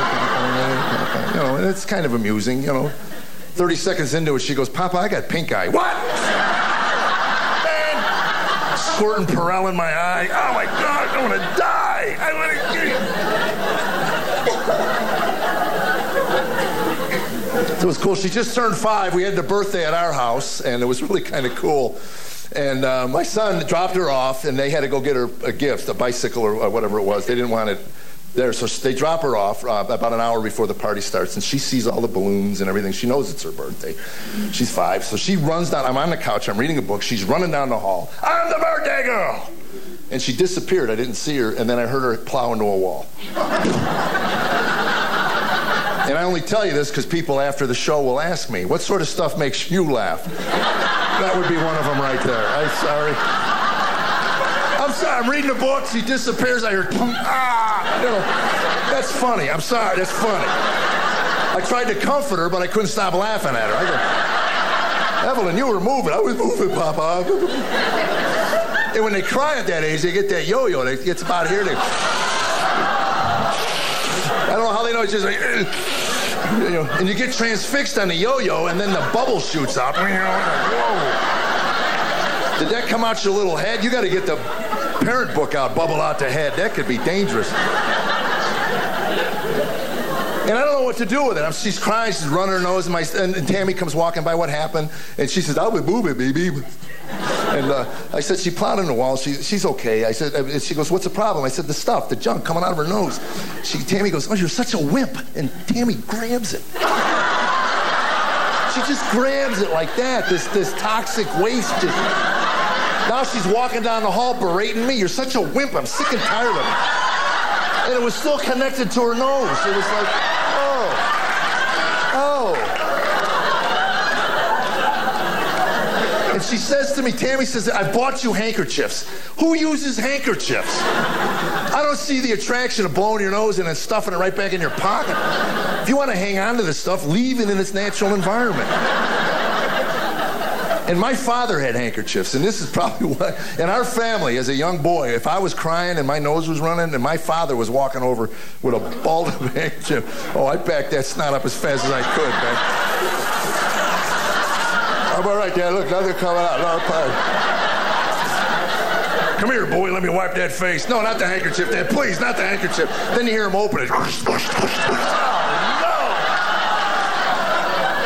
Papa, hey, Papa. You know, and it's kind of amusing, you know. 30 seconds into it, she goes, Papa, I got pink eye. What? Man, squirting Purell in my eye. Oh my God, I want to die. I want to. So it was cool. She just turned five. We had the birthday at our house, and it was really kind of cool. And uh, my son dropped her off, and they had to go get her a gift, a bicycle or whatever it was. They didn't want it there. So they drop her off uh, about an hour before the party starts, and she sees all the balloons and everything. She knows it's her birthday. She's five, so she runs down. I'm on the couch. I'm reading a book. She's running down the hall. I'm the birthday girl. And she disappeared. I didn't see her, and then I heard her plow into a wall. And I only tell you this because people after the show will ask me, what sort of stuff makes you laugh? that would be one of them right there. I'm sorry. I'm sorry. I'm reading a book. She disappears. I hear, ah, you know, that's funny. I'm sorry. That's funny. I tried to comfort her, but I couldn't stop laughing at her. I go, Evelyn, you were moving. I was moving, Papa. And when they cry at that age, they get that yo-yo. It gets about here. They, I don't know how they know. It's just like, you know, and you get transfixed on the yo-yo, and then the bubble shoots. Whoa. Did that come out your little head? You got to get the parent book out, bubble out the head. That could be dangerous. And I don't know what to do with it. I'm, she's crying, she's running her nose, and, my, and, and Tammy comes walking by. What happened? And she says, "I'll be moving, baby." And uh, I said, she plowed in the wall. She, she's okay. I said, uh, she goes, what's the problem? I said, the stuff, the junk coming out of her nose. She, Tammy goes, oh, you're such a wimp. And Tammy grabs it. She just grabs it like that. This this toxic waste just. Now she's walking down the hall berating me. You're such a wimp. I'm sick and tired of it. And it was still connected to her nose. It was like, oh, oh. And she says to me, Tammy says, I bought you handkerchiefs. Who uses handkerchiefs? I don't see the attraction of blowing your nose and then stuffing it right back in your pocket. If you want to hang on to this stuff, leave it in its natural environment. And my father had handkerchiefs, and this is probably what, in our family as a young boy, if I was crying and my nose was running and my father was walking over with a ball of handkerchief, oh, I'd back that snot up as fast as I could. I'm all right, Dad. Look, nothing coming out. No, fine. Come here, boy. Let me wipe that face. No, not the handkerchief, Dad. Please, not the handkerchief. Then you hear him open it. Oh, no.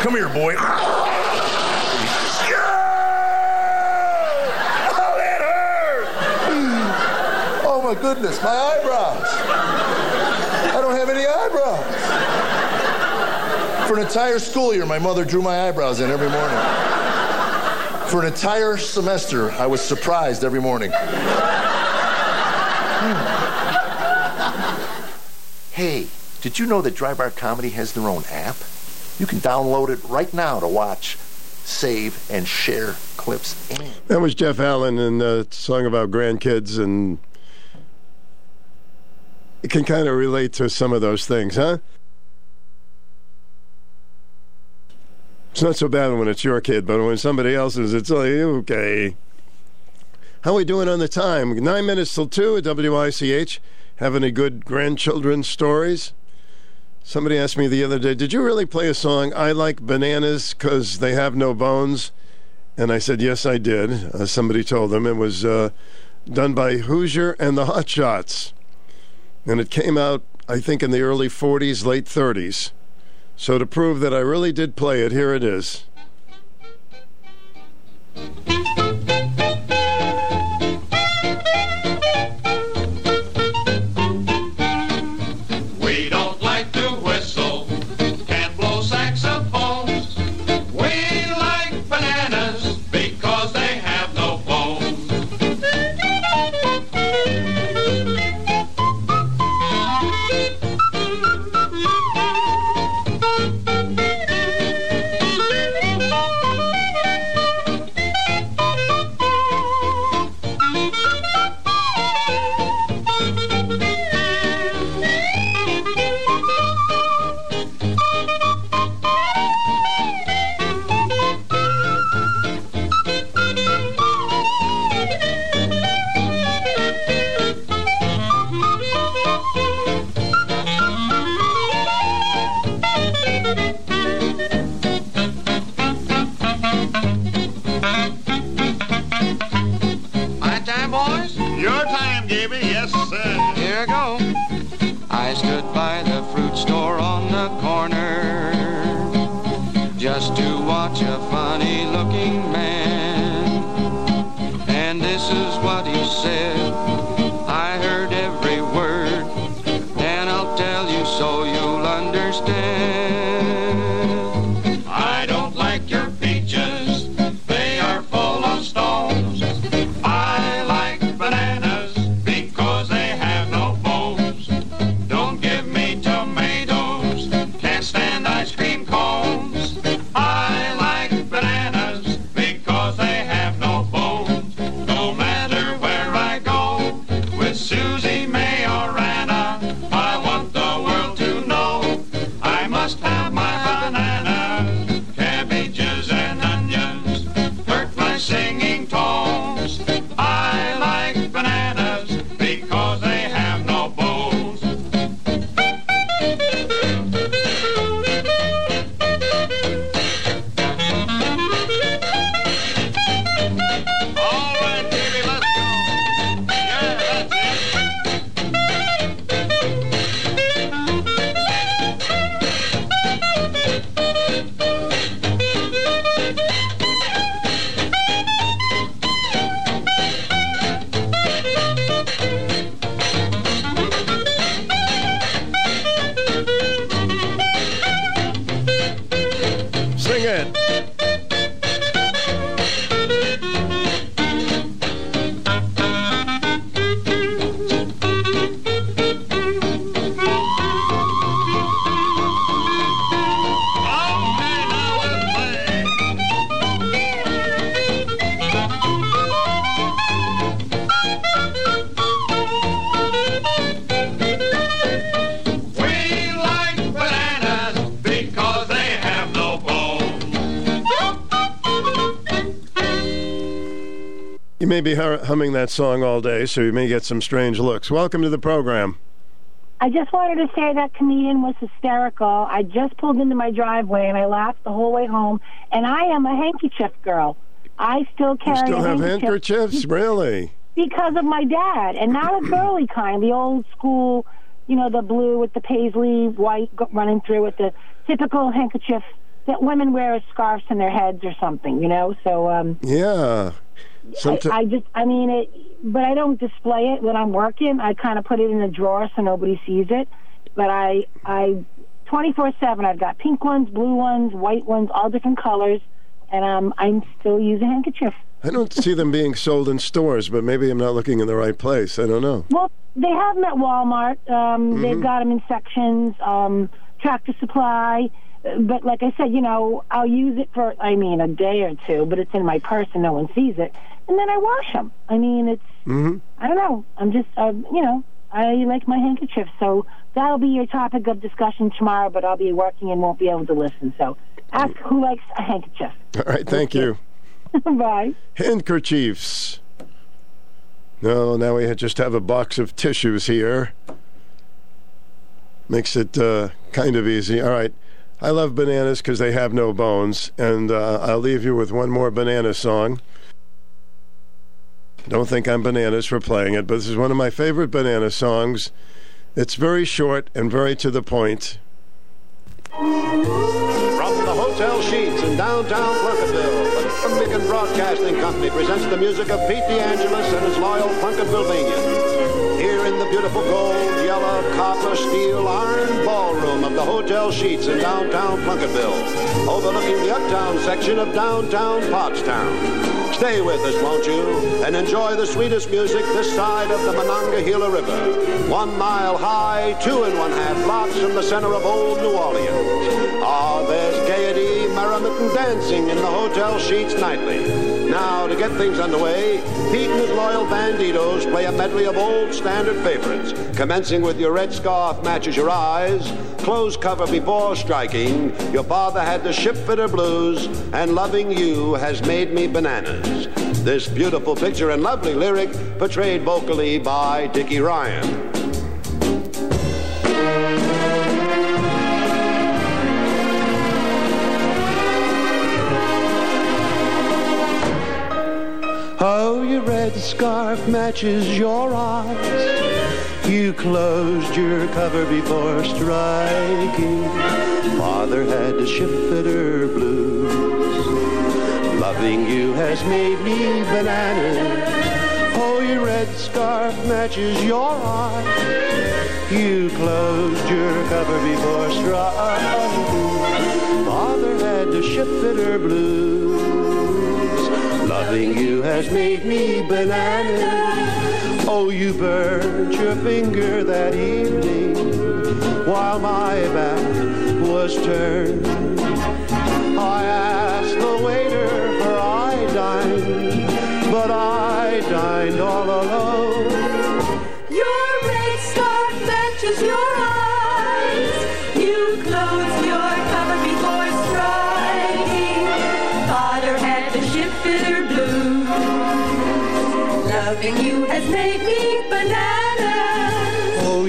Come here, boy. Oh, that hurt. Oh, my goodness. My eyebrows. I don't have any eyebrows. For an entire school year, my mother drew my eyebrows in every morning. For an entire semester, I was surprised every morning. Hey, did you know that Dry Bar Comedy has their own app? You can download it right now to watch, save, and share clips. And That was Jeff Allen and a song about grandkids, and it can kind of relate to some of those things, huh? It's not so bad when it's your kid, but when somebody else's, it's like, okay. How are we doing on the time? Nine minutes till two at WICH. Have any good grandchildren stories? Somebody asked me the other day, did you really play a song, I Like Bananas Because They Have No Bones? And I said, yes, I did. Uh, somebody told them it was uh, done by Hoosier and the Hot Shots. And it came out, I think, in the early 40s, late 30s. So to prove that I really did play it, here it is. Humming that song all day, so you may get some strange looks. Welcome to the program. I just wanted to say that comedian was hysterical. I just pulled into my driveway and I laughed the whole way home. And I am a handkerchief girl. I still You carry still have handkerchief handkerchiefs? Really? because of my dad, and not a girly kind, the old school, you know, the blue with the paisley white running through with the typical handkerchief that women wear as scarves in their heads or something, you know. So um, Yeah. Someti- I, I just, I mean it, but I don't display it when I'm working. I kind of put it in a drawer so nobody sees it. But I, I, 24/7, I've got pink ones, blue ones, white ones, all different colors, and um, I'm still using handkerchief. I don't see them being sold in stores, but maybe I'm not looking in the right place. I don't know. Well, they have them at Walmart. Um, They've Mhm. got them in sections, um, Tractor Supply. But like I said, you know, I'll use it for, I mean, a day or two, but it's in my purse and no one sees it. And then I wash them. I mean, it's, Mm-hmm. I don't know. I'm just, uh, you know, I like my handkerchief. So that'll be your topic of discussion tomorrow, but I'll be working and won't be able to listen. So ask who likes a handkerchief. All right, thank you. Bye. Handkerchiefs. No, now we just have a box of tissues here. Makes it uh, kind of easy. All right. I love bananas because they have no bones. And uh, I'll leave you with one more banana song. Don't think I'm bananas for playing it, but this is one of my favorite banana songs. It's very short and very to the point. From the Hotel Sheets in downtown Plunketville, the Beacon Broadcasting Company presents the music of Pete DeAngelis and his loyal Plunketvilleanians. Here in the beautiful gold, yellow, copper, steel, iron ballroom of the Hotel Sheets in downtown Plunketville, overlooking the uptown section of downtown Pottstown. Stay with us, won't you, and enjoy the sweetest music this side of the Monongahela River. One mile high, two and one half blocks from the center of old New Orleans. Ah, there's gaiety, merriment, and dancing in the hotel sheets nightly. Now, to get things underway, Pete and his loyal banditos play a medley of old standard favorites, commencing with Your Red Scarf Matches Your Eyes, Clothes Cover Before Striking, Your Father Had the Shipfitter Blues, and Loving You Has Made Me Bananas. This beautiful picture and lovely lyric portrayed vocally by Dickie Ryan. Oh, your red scarf matches your eyes. You closed your cover before striking. Father had to the shipfitter blues. Loving you has made me bananas. Oh, your red scarf matches your eyes. You closed your cover before striking. Father had to the shipfitter blues. Loving you has made me bananas. Oh, you burnt your finger that evening while my back was turned. I asked the waiter for iodine, but I dined all alone.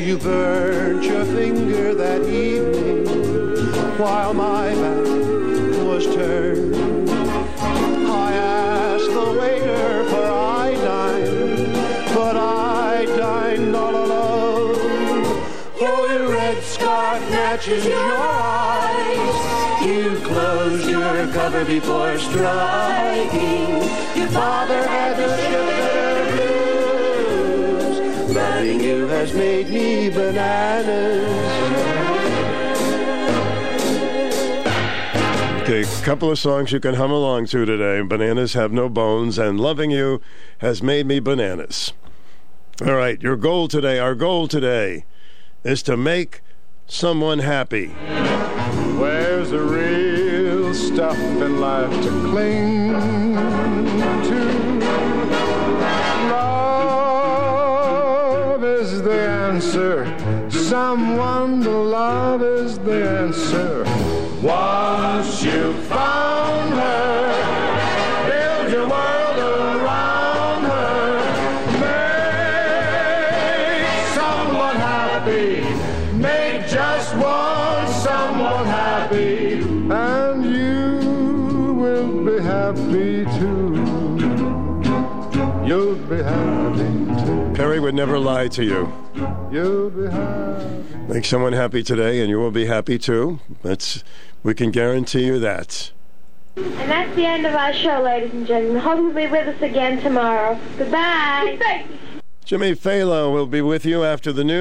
You burnt your finger that evening while my back was turned. I asked the waiter for iodine, but I dined all alone. Oh, your red scarf matches your eyes. You closed your cover before striking. Your father had shipfitter blues. Loving you has made me bananas. Okay, a couple of songs you can hum along to today. Bananas have no bones, and loving you has made me bananas. All right, your goal today, our goal today, is to make someone happy. Where's the real stuff in life to cling answer. Someone to love is the answer. Once you found her, build your world around her. Make someone happy. Make just one someone happy. And you will be happy too. You'll be happy too. Perry would never lie to you. You'll be happy. Make someone happy today, and you will be happy too. That's we can guarantee you that. And that's the end of our show, ladies and gentlemen. Hope you'll be with us again tomorrow. Goodbye. Goodbye. Jimmy Falo will be with you after the news.